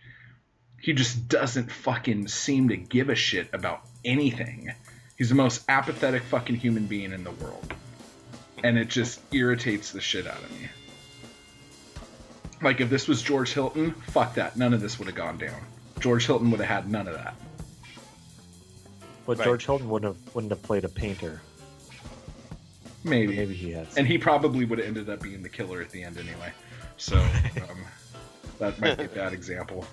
he just doesn't fucking seem to give a shit about anything. He's the most apathetic fucking human being in the world. And it just irritates the shit out of me. Like if this was George Hilton, fuck that. None of this would have gone down. George Hilton would have had none of that. But Right. George Hilton wouldn't have wouldn't have played a painter. Maybe. Maybe he has. and he probably would have ended up being the killer at the end anyway. So um, that might be a bad example.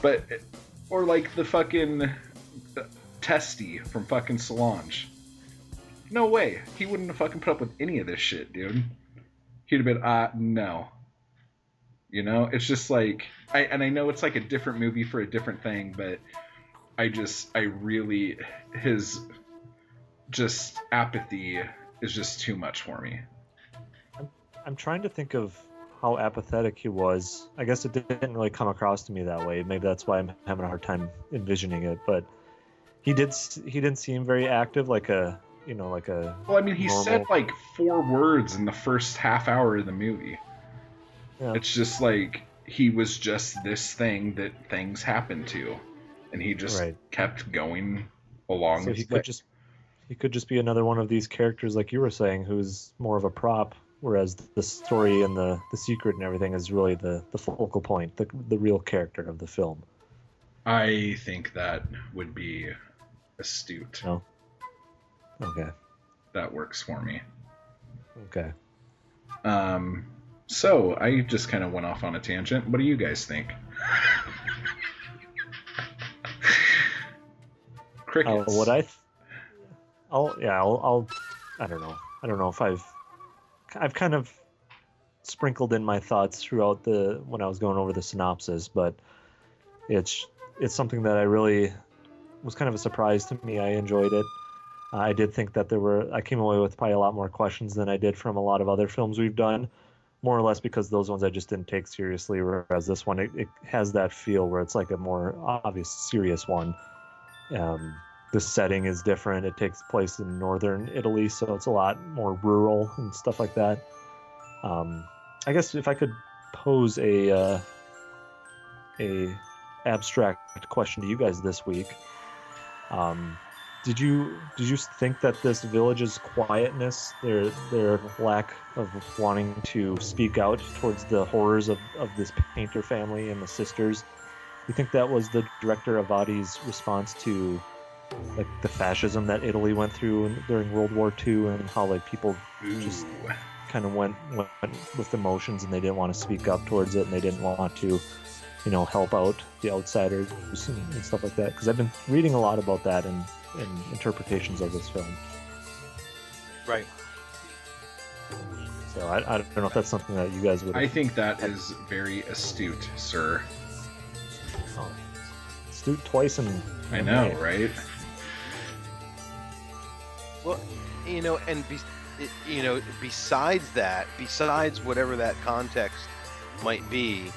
But or like the fucking uh, Testi from fucking Solange. No way, he wouldn't have fucking put up with any of this shit, dude. He'd have been, uh, no. You know, it's just like, I and I know it's like a different movie for a different thing, but I just, I really, his just apathy is just too much for me. I'm trying to think of how apathetic he was. I guess it didn't really come across to me that way. Maybe that's why I'm having a hard time envisioning it. But he did. He didn't seem very active, like a you know, like a Well, I mean, he normal- said like four words in the first half hour of the movie. Yeah. It's just like he was just this thing that things happened to, and he just Right. kept going along. So he way. could just he could just be another one of these characters, like you were saying, who's more of a prop, whereas the story and the the secret and everything is really the the focal point, the the real character of the film. I think that would be astute. No. Okay. That works for me. Okay. Um, so I just kind of went off on a tangent. What do you guys think? Uh, Crickets. what I, th- I'll yeah, I'll, I'll, I don't know. I don't know if I've, I've kind of sprinkled in my thoughts throughout the when I was going over the synopsis, but it's it's something that I really was kind of a surprise to me. I enjoyed it. I did think that there were I came away with probably a lot more questions than I did from a lot of other films we've done, more or less because those ones I just didn't take seriously. Whereas this one, it, it has that feel where it's like a more obvious, serious one. Um, the setting is different. It takes place in northern Italy, so it's a lot more rural and stuff like that. Um, I guess if I could pose a uh, a abstract question to you guys this week, um, did you did you think that this village's quietness, their their lack of wanting to speak out towards the horrors of, of this painter family and the sisters, you think that was the director Avati's response to like the fascism that Italy went through in, during World War II and how like people just kind of went went with emotions and they didn't want to speak up towards it and they didn't want to you know help out the outsiders and, and stuff like that because I've been reading a lot about that and, and interpretations of this film. Right. So I, I don't know if that's something that you guys would. I think that is very astute, sir. oh, Astute twice in. I in know, May. right? Well, you know, and be, you know, besides that, besides whatever that context might be,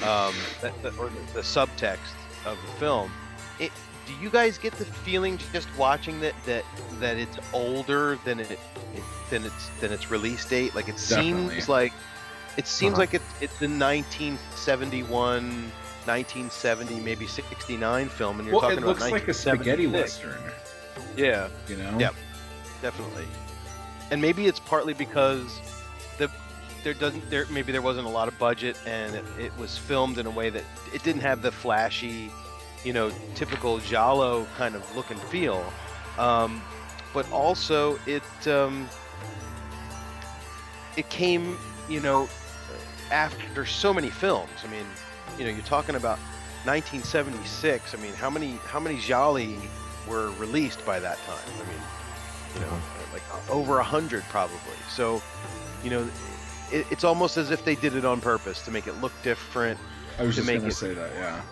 um, that, that, or the, the subtext of the film, it, do you guys get the feeling just watching that that that it's older than it, it than its than its release date? Like it Definitely. seems like it seems Uh-huh. like it, it's the 1971. 1970, maybe 69 film, and you're Well, talking it about looks like a spaghetti western. Yeah, You know? Yep. definitely. And maybe it's partly because there doesn't there maybe there wasn't a lot of budget and it, it was filmed in a way that it didn't have the flashy, you know, typical giallo kind of look and feel. Um, but also it um, it came, you know, after so many films. I mean, you know, you're talking about 1976. I mean, how many how many gialli were released by that time? I mean, you know, like over a hundred probably. So, you know, it, it's almost as if they did it on purpose to make it look different. I was To just make gonna it- say that, yeah.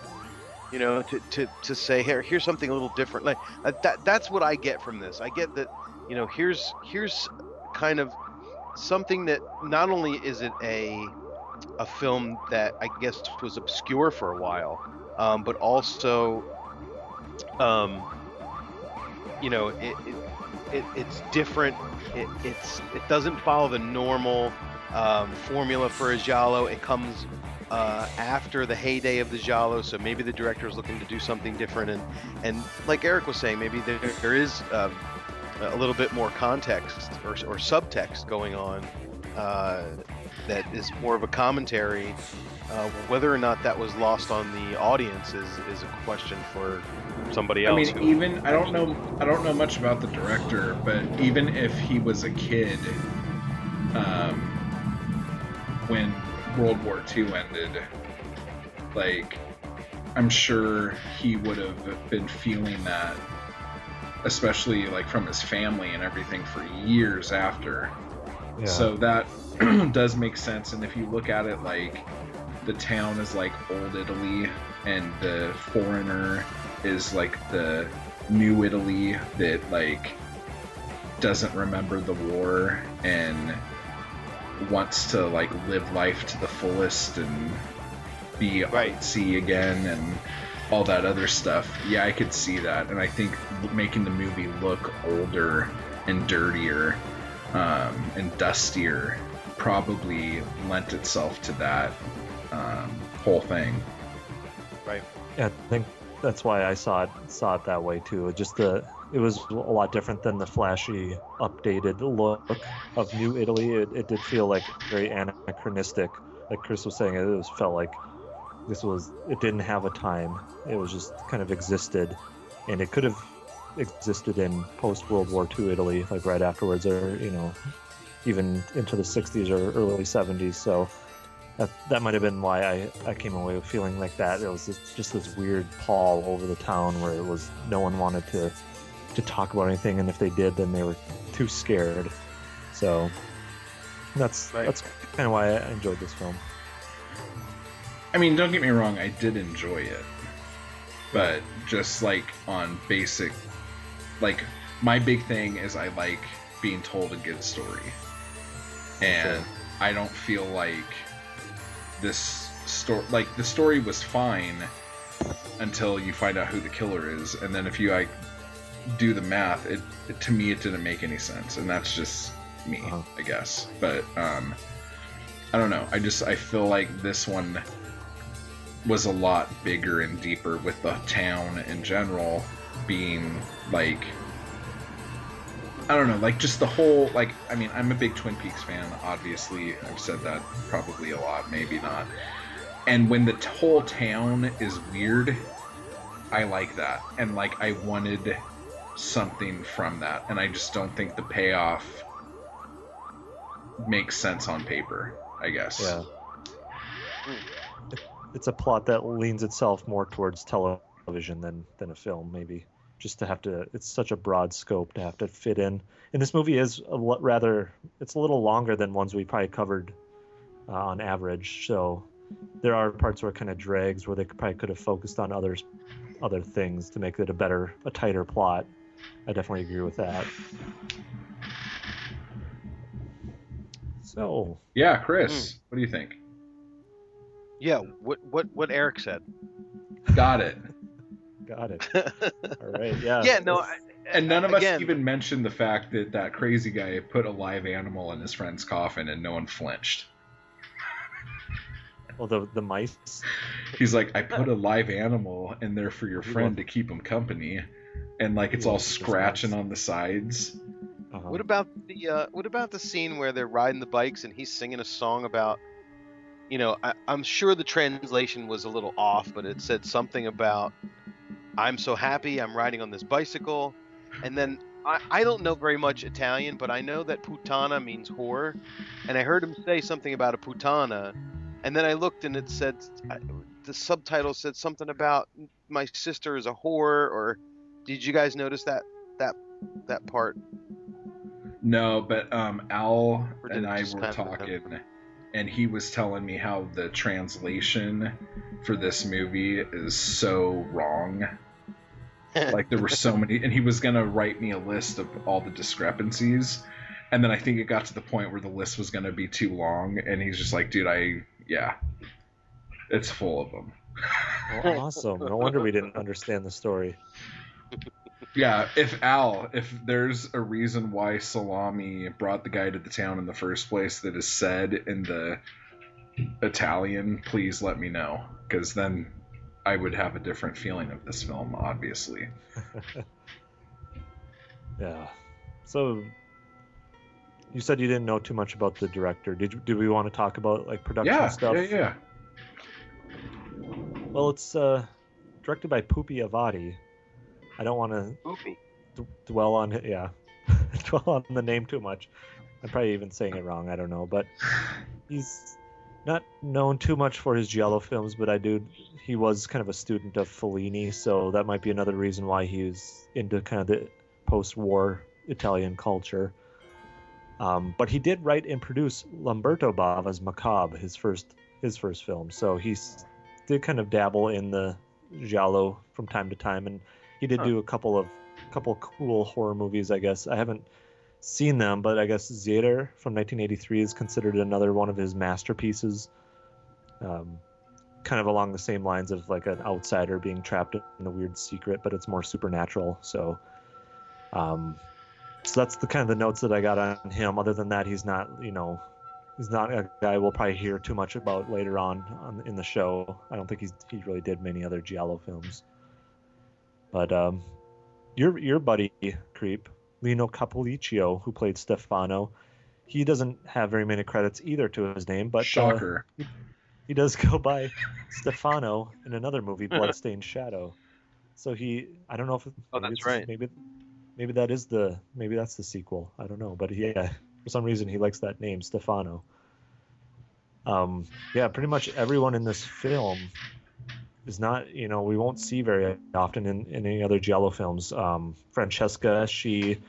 You know, to, to, to say here here's something a little different. Like uh, that that's what I get from this. I get that you know here's here's kind of something that not only is it a a film that I guess was obscure for a while, um, but also um, you know it, it, it it's different. It, it's it doesn't follow the normal um, formula for a giallo. It comes uh, after the heyday of the giallo, so maybe the director is looking to do something different. And and like Eric was saying, maybe there, there is um, a little bit more context or, or subtext going on uh, that is more of a commentary. Uh, whether or not that was lost on the audience is, is a question for somebody else. I mean, even I don't know I don't know much about the director, but even if he was a kid, um, when World War II ended, like I'm sure he would have been feeling that, especially like from his family and everything for years after. Yeah. So that does make sense. And if you look at it like the town is like old Italy and the foreigner is like the new Italy that like doesn't remember the war and wants to like live life to the fullest and be Right. sea again and all that other stuff. Yeah, I could see that, and I think making the movie look older and dirtier um, and dustier probably lent itself to that um, whole thing. Right. Yeah, I think that's why I saw it saw it that way too. Just the it was a lot different than the flashy, updated look of New Italy. It, it did feel like very anachronistic. Like Chris was saying, it was felt like this was it didn't have a time. It was just kind of existed, and it could have existed in post World War II Italy, like right afterwards, or you know, even into the 60s or early 70s. So that that might have been why I, I came away feeling like that. It was just, just this weird pall over the town where it was no one wanted to to talk about anything, and if they did, then they were too scared. So that's Right. that's kind of why I enjoyed this film. I mean, don't get me wrong, I did enjoy it. But just like on basic like my big thing is I like being told a good story. And I don't feel like this story like the story was fine until you find out who the killer is, and then if you like do the math, it, it to me it didn't make any sense, and that's just me, Uh-huh. I guess. But um, I don't know. I just I feel like this one was a lot bigger and deeper with the town in general being like I don't know, like just the whole like I mean, I'm a big Twin Peaks fan, obviously. I've said that probably a lot, maybe not. And when the t- whole town is weird, I like that. And like I wanted something from that, and I just don't think the payoff makes sense on paper, I guess. Yeah. It's a plot that leans itself more towards television than than a film, maybe. Just to have to, it's such a broad scope to have to fit in. And this movie is a lo- rather, it's a little longer than ones we probably covered uh, on average. So there are parts where it kind of drags, where they probably could have focused on others, other things to make it a better, a tighter plot. I definitely agree with that. So Yeah, Chris, hmm. what do you think? Yeah, what what what Eric said. Got it. got it. All right. Yeah. yeah, no, I, And none of again, us even mentioned the fact that that crazy guy put a live animal in his friend's coffin and no one flinched. Well, the the mice. He's like, I put a live animal in there for your friend to keep him company, and like it's all scratching on the sides. Uh-huh. What about the uh, what about the scene where they're riding the bikes and he's singing a song about, you know, I, I'm sure the translation was a little off, but it said something about, I'm so happy I'm riding on this bicycle, and then I, I don't know very much Italian, but I know that putana means whore, and I heard him say something about a putana, and then I looked and it said, the subtitle said something about my sister is a whore, or did you guys notice that that that part? No, but um, Al and I were talking, and he was telling me how the translation for this movie is so wrong. like there were so many, and he was gonna write me a list of all the discrepancies, and then I think it got to the point where the list was gonna be too long, and he's just like, "Dude, I yeah, it's full of them." Oh, awesome. No wonder we didn't understand the story. Yeah, if Al, if there's a reason why Salami brought the guy to the town in the first place that is said in the Italian, please let me know, because then I would have a different feeling of this film, obviously. Yeah. So you said you didn't know too much about the director. Did you, do we want to talk about like production Yeah, stuff? yeah, yeah. Well, it's uh, directed by Pupi Avati. I don't want to Goofy. d- dwell on it. Yeah, dwell on the name too much. I'm probably even saying it wrong. I don't know, but he's not known too much for his giallo films. But I do. He was kind of a student of Fellini, so that might be another reason why he was into kind of the post-war Italian culture. Um, but he did write and produce Lamberto Bava's Macabre, his first his first film. So he did kind of dabble in the giallo from time to time, and he did Huh. do a couple of couple cool horror movies. I guess I haven't seen them, but I guess Zeder from 1983 is considered another one of his masterpieces. Um, kind of along the same lines of like an outsider being trapped in a weird secret, but it's more supernatural. So, um, so that's the kind of the notes that I got on him. Other than that, he's not, you know, he's not a guy we'll probably hear too much about later on, on in the show. I don't think he's he really did many other giallo films. But um, your your buddy creep Lino Capolicchio, who played Stefano, he doesn't have very many credits either to his name, but uh, Shocker. he does go by Stefano in another movie, Bloodstained Shadow. So he, I don't know if Oh, maybe that's right. Maybe, maybe that is the maybe that's the sequel. I don't know, but yeah, for some reason he likes that name, Stefano. Um, yeah, pretty much everyone in this film is not, you know, we won't see very often in, in any other Giallo films. Um, Francesca, she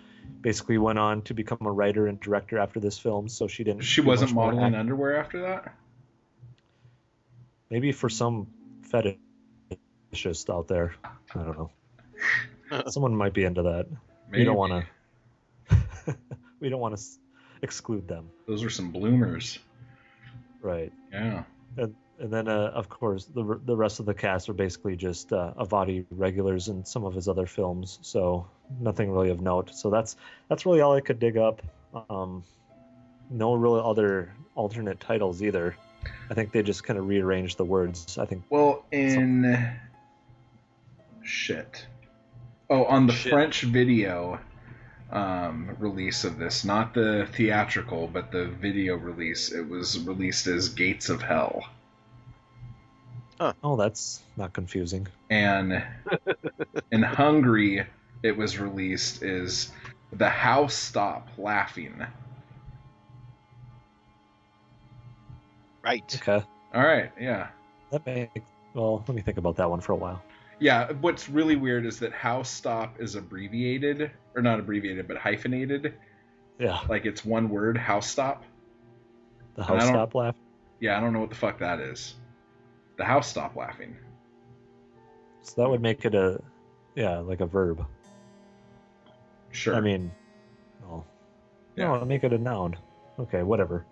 basically went on to become a writer and director after this film, so she didn't. she wasn't modeling act- underwear after that? Maybe for some fetishist out there. I don't know. Someone might be into that. We don't want to. we don't want to exclude them. Those are some bloomers. Right. Yeah. And, and then, uh, of course, the the rest of the cast are basically just uh, Avati regulars in some of his other films, so nothing really of note. So that's that's really all I could dig up. Um, no real other alternate titles either. I think they just kind of rearranged the words. I think Well, in shit. Oh, on the Shit. French video um, release of this, not the theatrical, but the video release, it was released as Gates of Hell. Oh, that's not confusing. And in Hungary, it was released is The House Stop Laughing. Right. Okay, All right, yeah. that makes. Well, let me think about that one for a while. Yeah, what's really weird is that House Stop is abbreviated, or not abbreviated, but hyphenated. Yeah, Like it's one word, House Stop. the house stop laugh. Yeah, I don't know what the fuck that is. The house stopped laughing. So that would make it a, yeah, like a verb. Sure. I mean, oh, Yeah. no, make it a noun. Okay, whatever.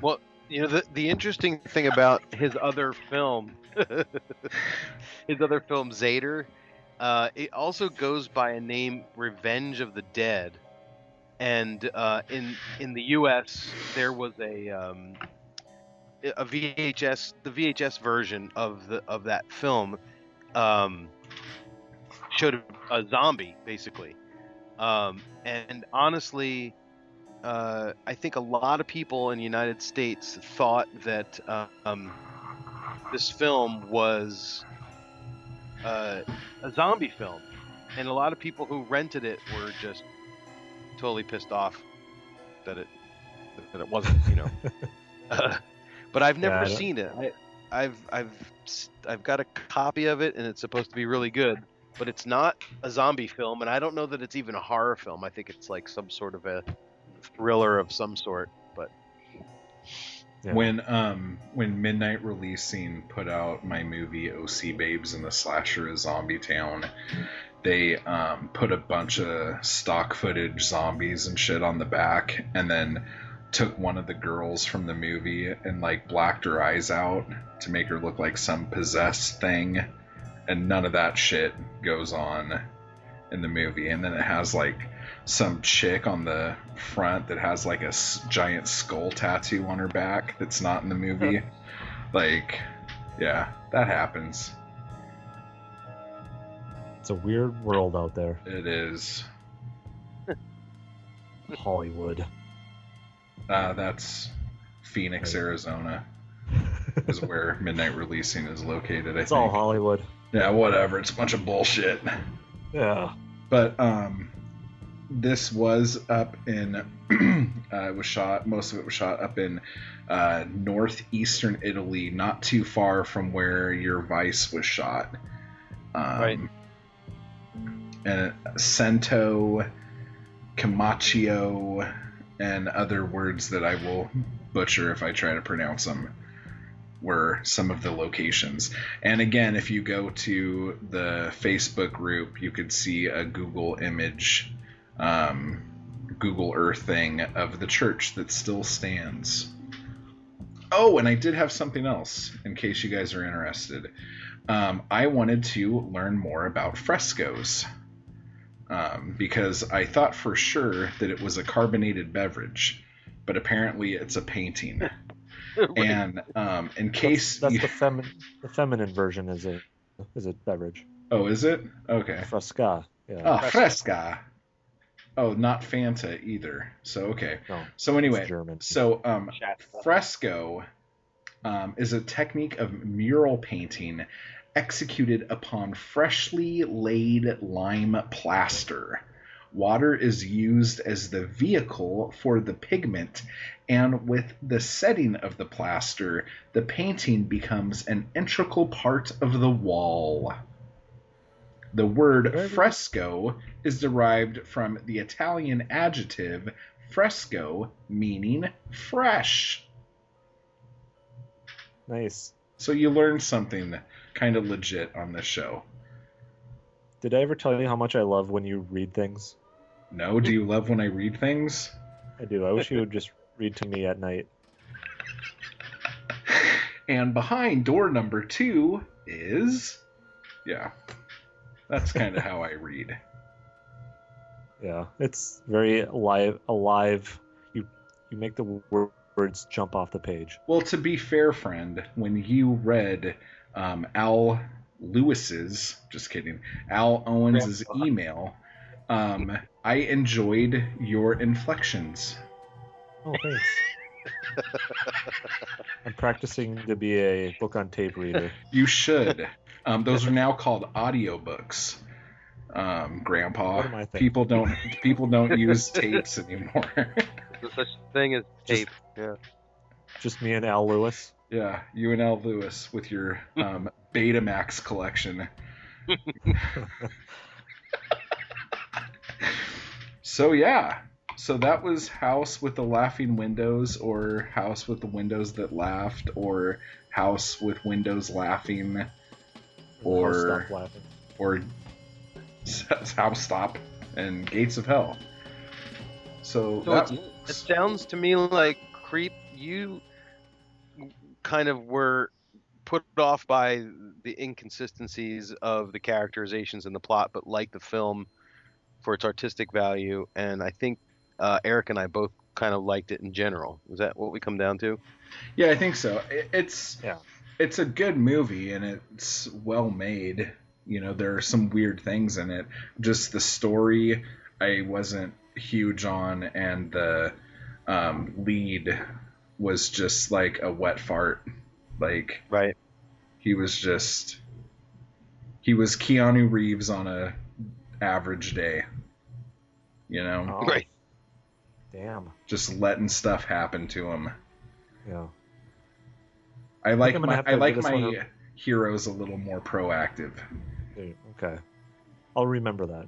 Well, you know the the interesting thing about his other film, his other film Zeder, uh, it also goes by a name Revenge of the Dead, and uh, in in the U.S. there was a um, a VHS the VHS version of the of that film um, showed a zombie basically, um, and honestly uh, I think a lot of people in the United States thought that um, this film was uh, a zombie film, and a lot of people who rented it were just totally pissed off that it that it wasn't, you know. Uh, but I've Yeah, never I seen it. I, I've I've s- I've got a copy of it, and it's supposed to be really good. But it's not a zombie film, and I don't know that it's even a horror film. I think it's like some sort of a thriller of some sort. But Yeah. When um when Midnight Releasing put out my movie OC Babes in the Slasher of Zombie Town, they um put a bunch of stock footage zombies and shit on the back and then took one of the girls from the movie and like blacked her eyes out to make her look like some possessed thing and none of that shit goes on in the movie and then it has like some chick on the front that has like a s- giant skull tattoo on her back that's not in the movie. like, yeah, that happens. It's a weird world out there, It is. Hollywood. Uh, that's Phoenix, Right. Arizona, is where Midnight Releasing is located. I think. It's think. all Hollywood. yeah, whatever. It's a bunch of bullshit. Yeah. But um, this was up in. uh, it was shot. Most of it was shot up in uh, northeastern Italy, not too far from where your Vice was shot. Um, Right. And Cento, Comacchio, and other words that I will butcher if I try to pronounce them were some of the locations. And again, if you go to the Facebook group, you could see a Google image, um, Google Earth thing of the church that still stands. Oh, and I did have something else in case you guys are interested. Um, I wanted to learn more about frescoes um, because I thought for sure that it was a carbonated beverage, but apparently it's a painting. And um, in case That's, you... the femin the feminine version is a is a beverage. oh, is it okay? Fresca. Yeah. Oh, fresca. Oh, not Fanta either. So okay. no, So anyway, German. so um, fresco um, is a technique of mural painting executed upon freshly laid lime plaster. Water is used as the vehicle for the pigment, and with the setting of the plaster, the painting becomes an integral part of the wall. The word fresco is derived from the Italian adjective fresco, meaning fresh. Nice. So you learned something kind of legit on this show. Did I ever tell you how much I love when you read things? No, do you love when I read things? I do. I wish you would just read to me at night. And behind door number two is. Yeah. That's kind of how I read. Yeah, it's very alive. Alive. You you make the words jump off the page. Well, to be fair, friend, when you read um, Al Lewis's, just kidding, Al Owens's email, um, I enjoyed your inflections. Oh, thanks. I'm practicing to be a book on tape reader. You should. Um, those are now called audiobooks. Um, Grandpa, What am I people don't people don't use tapes anymore. There's such thing as Just- tape. Yeah. Just me and Al Lewis. Yeah, you and Al Lewis with your um, Betamax collection. so yeah, so that was House with the Laughing Windows, or House with the Windows that Laughed, or House with Windows Laughing, or stop laughing. or House Stop and Gates of Hell. So, So that It sounds to me like creep. You kind of were put off by the inconsistencies of the characterizations in the plot, but like the film for its artistic value. And I think uh, Eric and I both kind of liked it in general. Is that what we come down to? Yeah, I think so. It, it's Yeah. it's a good movie and it's well made. You know, there are some weird things in it. Just the story, I wasn't huge on, and the um, lead was just like a wet fart. Like Right. he was just he was Keanu Reeves on a average day. You know, Oh, Right. Damn. just letting stuff happen to him. Yeah. I like I'm my I like my heroes a little more proactive. Okay. I'll remember that.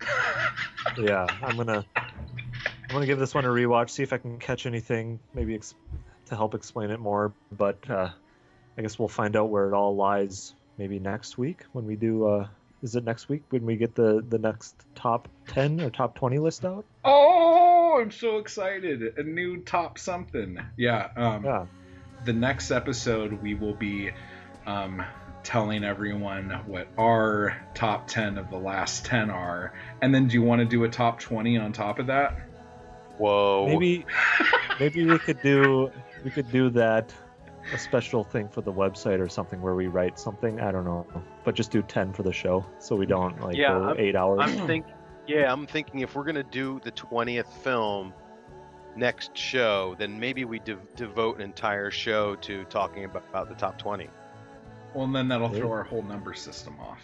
yeah, I'm gonna I'm gonna give this one a rewatch, see if I can catch anything, maybe ex- to help explain it more. But uh, I guess we'll find out where it all lies maybe next week when we do. Uh, is it next week when we get the the next top ten or top twenty list out? Oh, I'm so excited! A new top something. Yeah. Um, Yeah. The next episode we will be um, telling everyone what our top ten of the last ten are, and then do you want to do a top twenty on top of that? Whoa. Maybe maybe we could do we could do that a special thing for the website or something where we write something. I don't know, but just do ten for the show so we don't like Yeah, go I'm- eight hours. I'm thinking. Yeah, I'm thinking if we're gonna do the 20th film next show, then maybe we de- devote an entire show to talking about, about the top 20. Well, and then that'll Yeah. throw our whole number system off.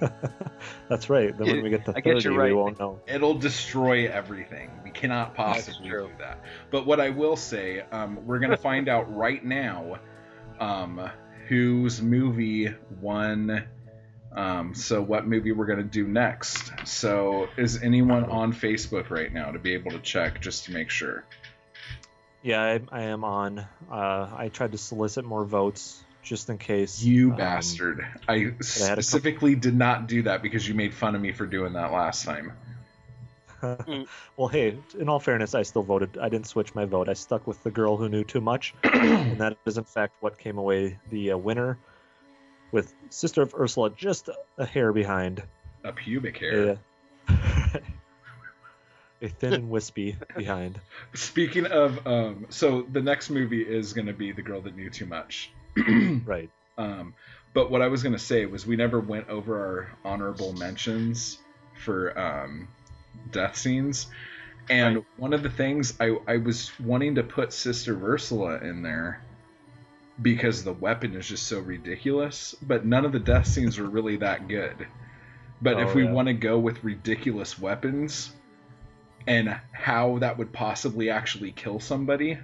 That's right. Then Yeah, when we get to I 30, guess you're we won't know. It'll destroy everything. We cannot possibly do that. But what I will say, um, we're gonna find out right now, um, whose movie won. Um, so what movie we're gonna do next? So is anyone on Facebook right now to be able to check just to make sure? Yeah, I, I am on. Uh, I tried to solicit more votes just in case. You um, bastard! I had a couple- specifically did not do that because you made fun of me for doing that last time. well, hey, in all fairness, I still voted. I didn't switch my vote. I stuck with the girl who knew too much, and that is in fact what came away the uh, winner, with Sister of Ursula just a hair behind. A pubic hair. A, a thin and wispy behind. Speaking of, um, so the next movie is going to be The Girl That Knew Too Much. Right. um, but what I was going to say was we never went over our honorable mentions for um, death scenes. And Right. one of the things I, I was wanting to put Sister Ursula in there because the weapon is just so ridiculous, but none of the death scenes were really that good. But if Oh, we yeah. want to go with ridiculous weapons and how that would possibly actually kill somebody,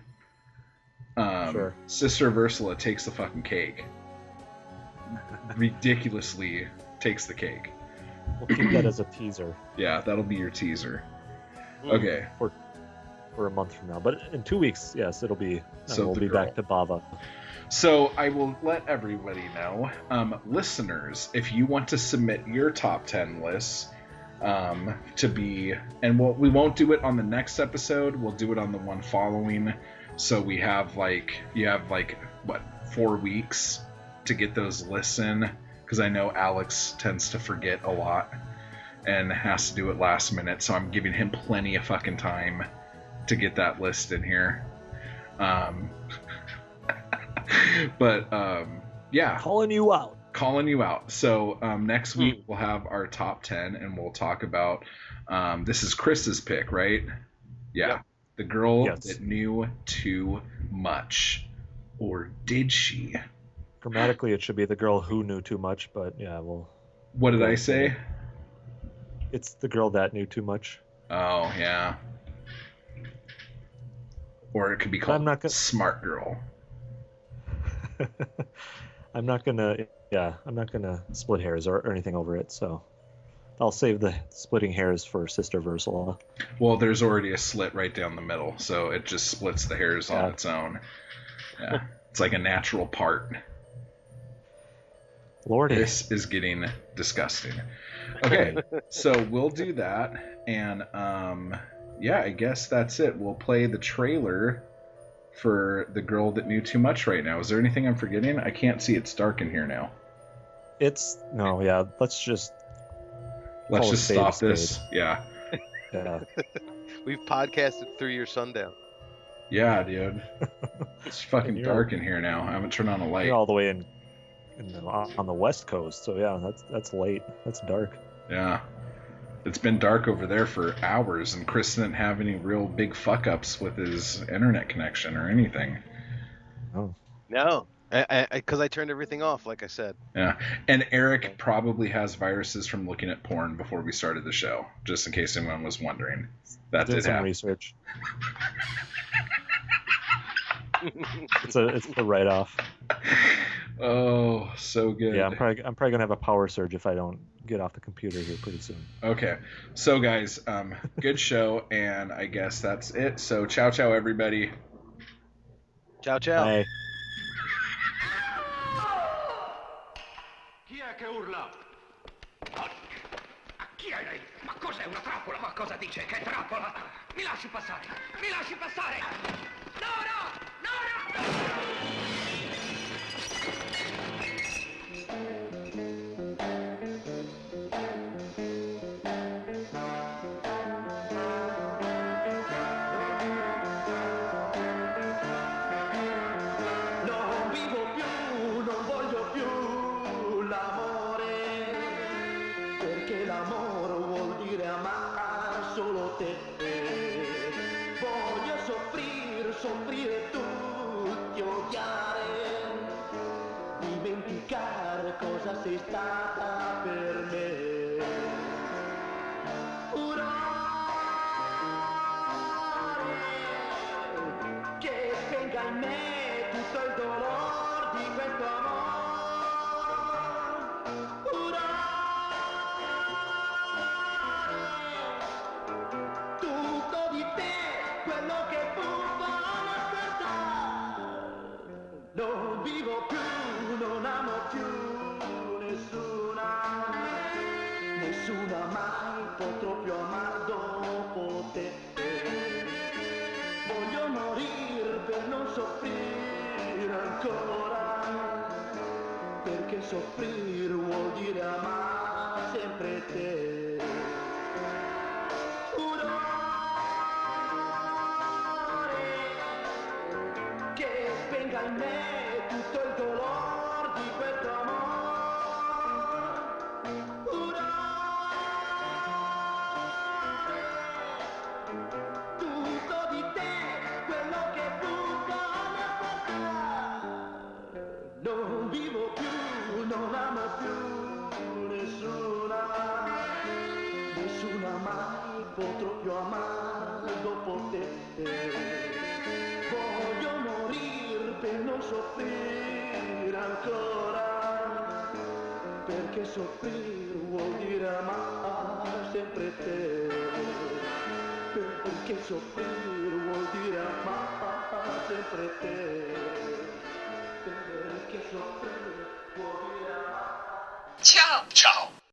um, Sure. Sister of Ursula takes the fucking cake. Ridiculously takes the cake. We'll keep that as a teaser Yeah, that'll be your teaser. Hmm. Okay. for for a month from now. But in two weeks, yes, it'll be. So So we'll be girl. back to Bava. So I will let everybody know, um, listeners, if you want to submit your top ten lists, um, to be, and we'll, we won't do it on the next episode. We'll do it on the one following. So we have like you have like what four weeks to get those lists in because I know Alex tends to forget a lot and has to do it last minute. So I'm giving him plenty of fucking time to get that list in here. Um, but um, yeah, Calling you out. calling you out. So um, next week Hmm. we'll have our top ten, and we'll talk about. Um, this is Chris's pick, right? Yeah, Yeah. The girl Yes. that knew too much, or did she? Grammatically, it should be the girl who knew too much, but yeah, well, What did I say? it's the girl that knew too much. Oh yeah. Or it could be called I'm not gonna- Smart Girl. I'm not gonna, yeah, I'm not gonna split hairs or, or anything over it. So I'll save the splitting hairs for Sister Ursula. Well, there's already a slit right down the middle, so it just splits the hairs on its own. Yeah, it's like a natural part. Lordy, This is getting disgusting. Okay, so we'll do that, and um, yeah, I guess that's it. We'll play the trailer for the girl that knew too much right now. Is there anything I'm forgetting? I can't see. It's dark in here now. it's no, yeah. Let's just, Let's just spade a stop this. spade. Yeah, yeah, We've podcasted through your sundown. yeah, dude. It's fucking dark in here now. I haven't turned on a light. you're all the way in, in the, on the west coast. So yeah, that's that's late. That's dark. Yeah. It's been dark over there for hours, and Chris didn't have any real big fuck ups with his internet connection or anything. Oh. No, because I, turned everything off, like I said. Yeah. And Eric probably has viruses from looking at porn before we started the show, just in case anyone was wondering. That Did did some happen. research. It's a it's a write off. Oh, so good. Yeah, I'm probably I'm probably gonna have a power surge if I don't get off the computer here pretty soon. Okay. So, guys, um, good show, and I guess that's it. So, ciao, ciao, everybody. Ciao, ciao. Bye. Cosa dice? Che trappola? Mi lasci passare! Mi lasci passare! No, no! No, no! Non Tchau. Tchau.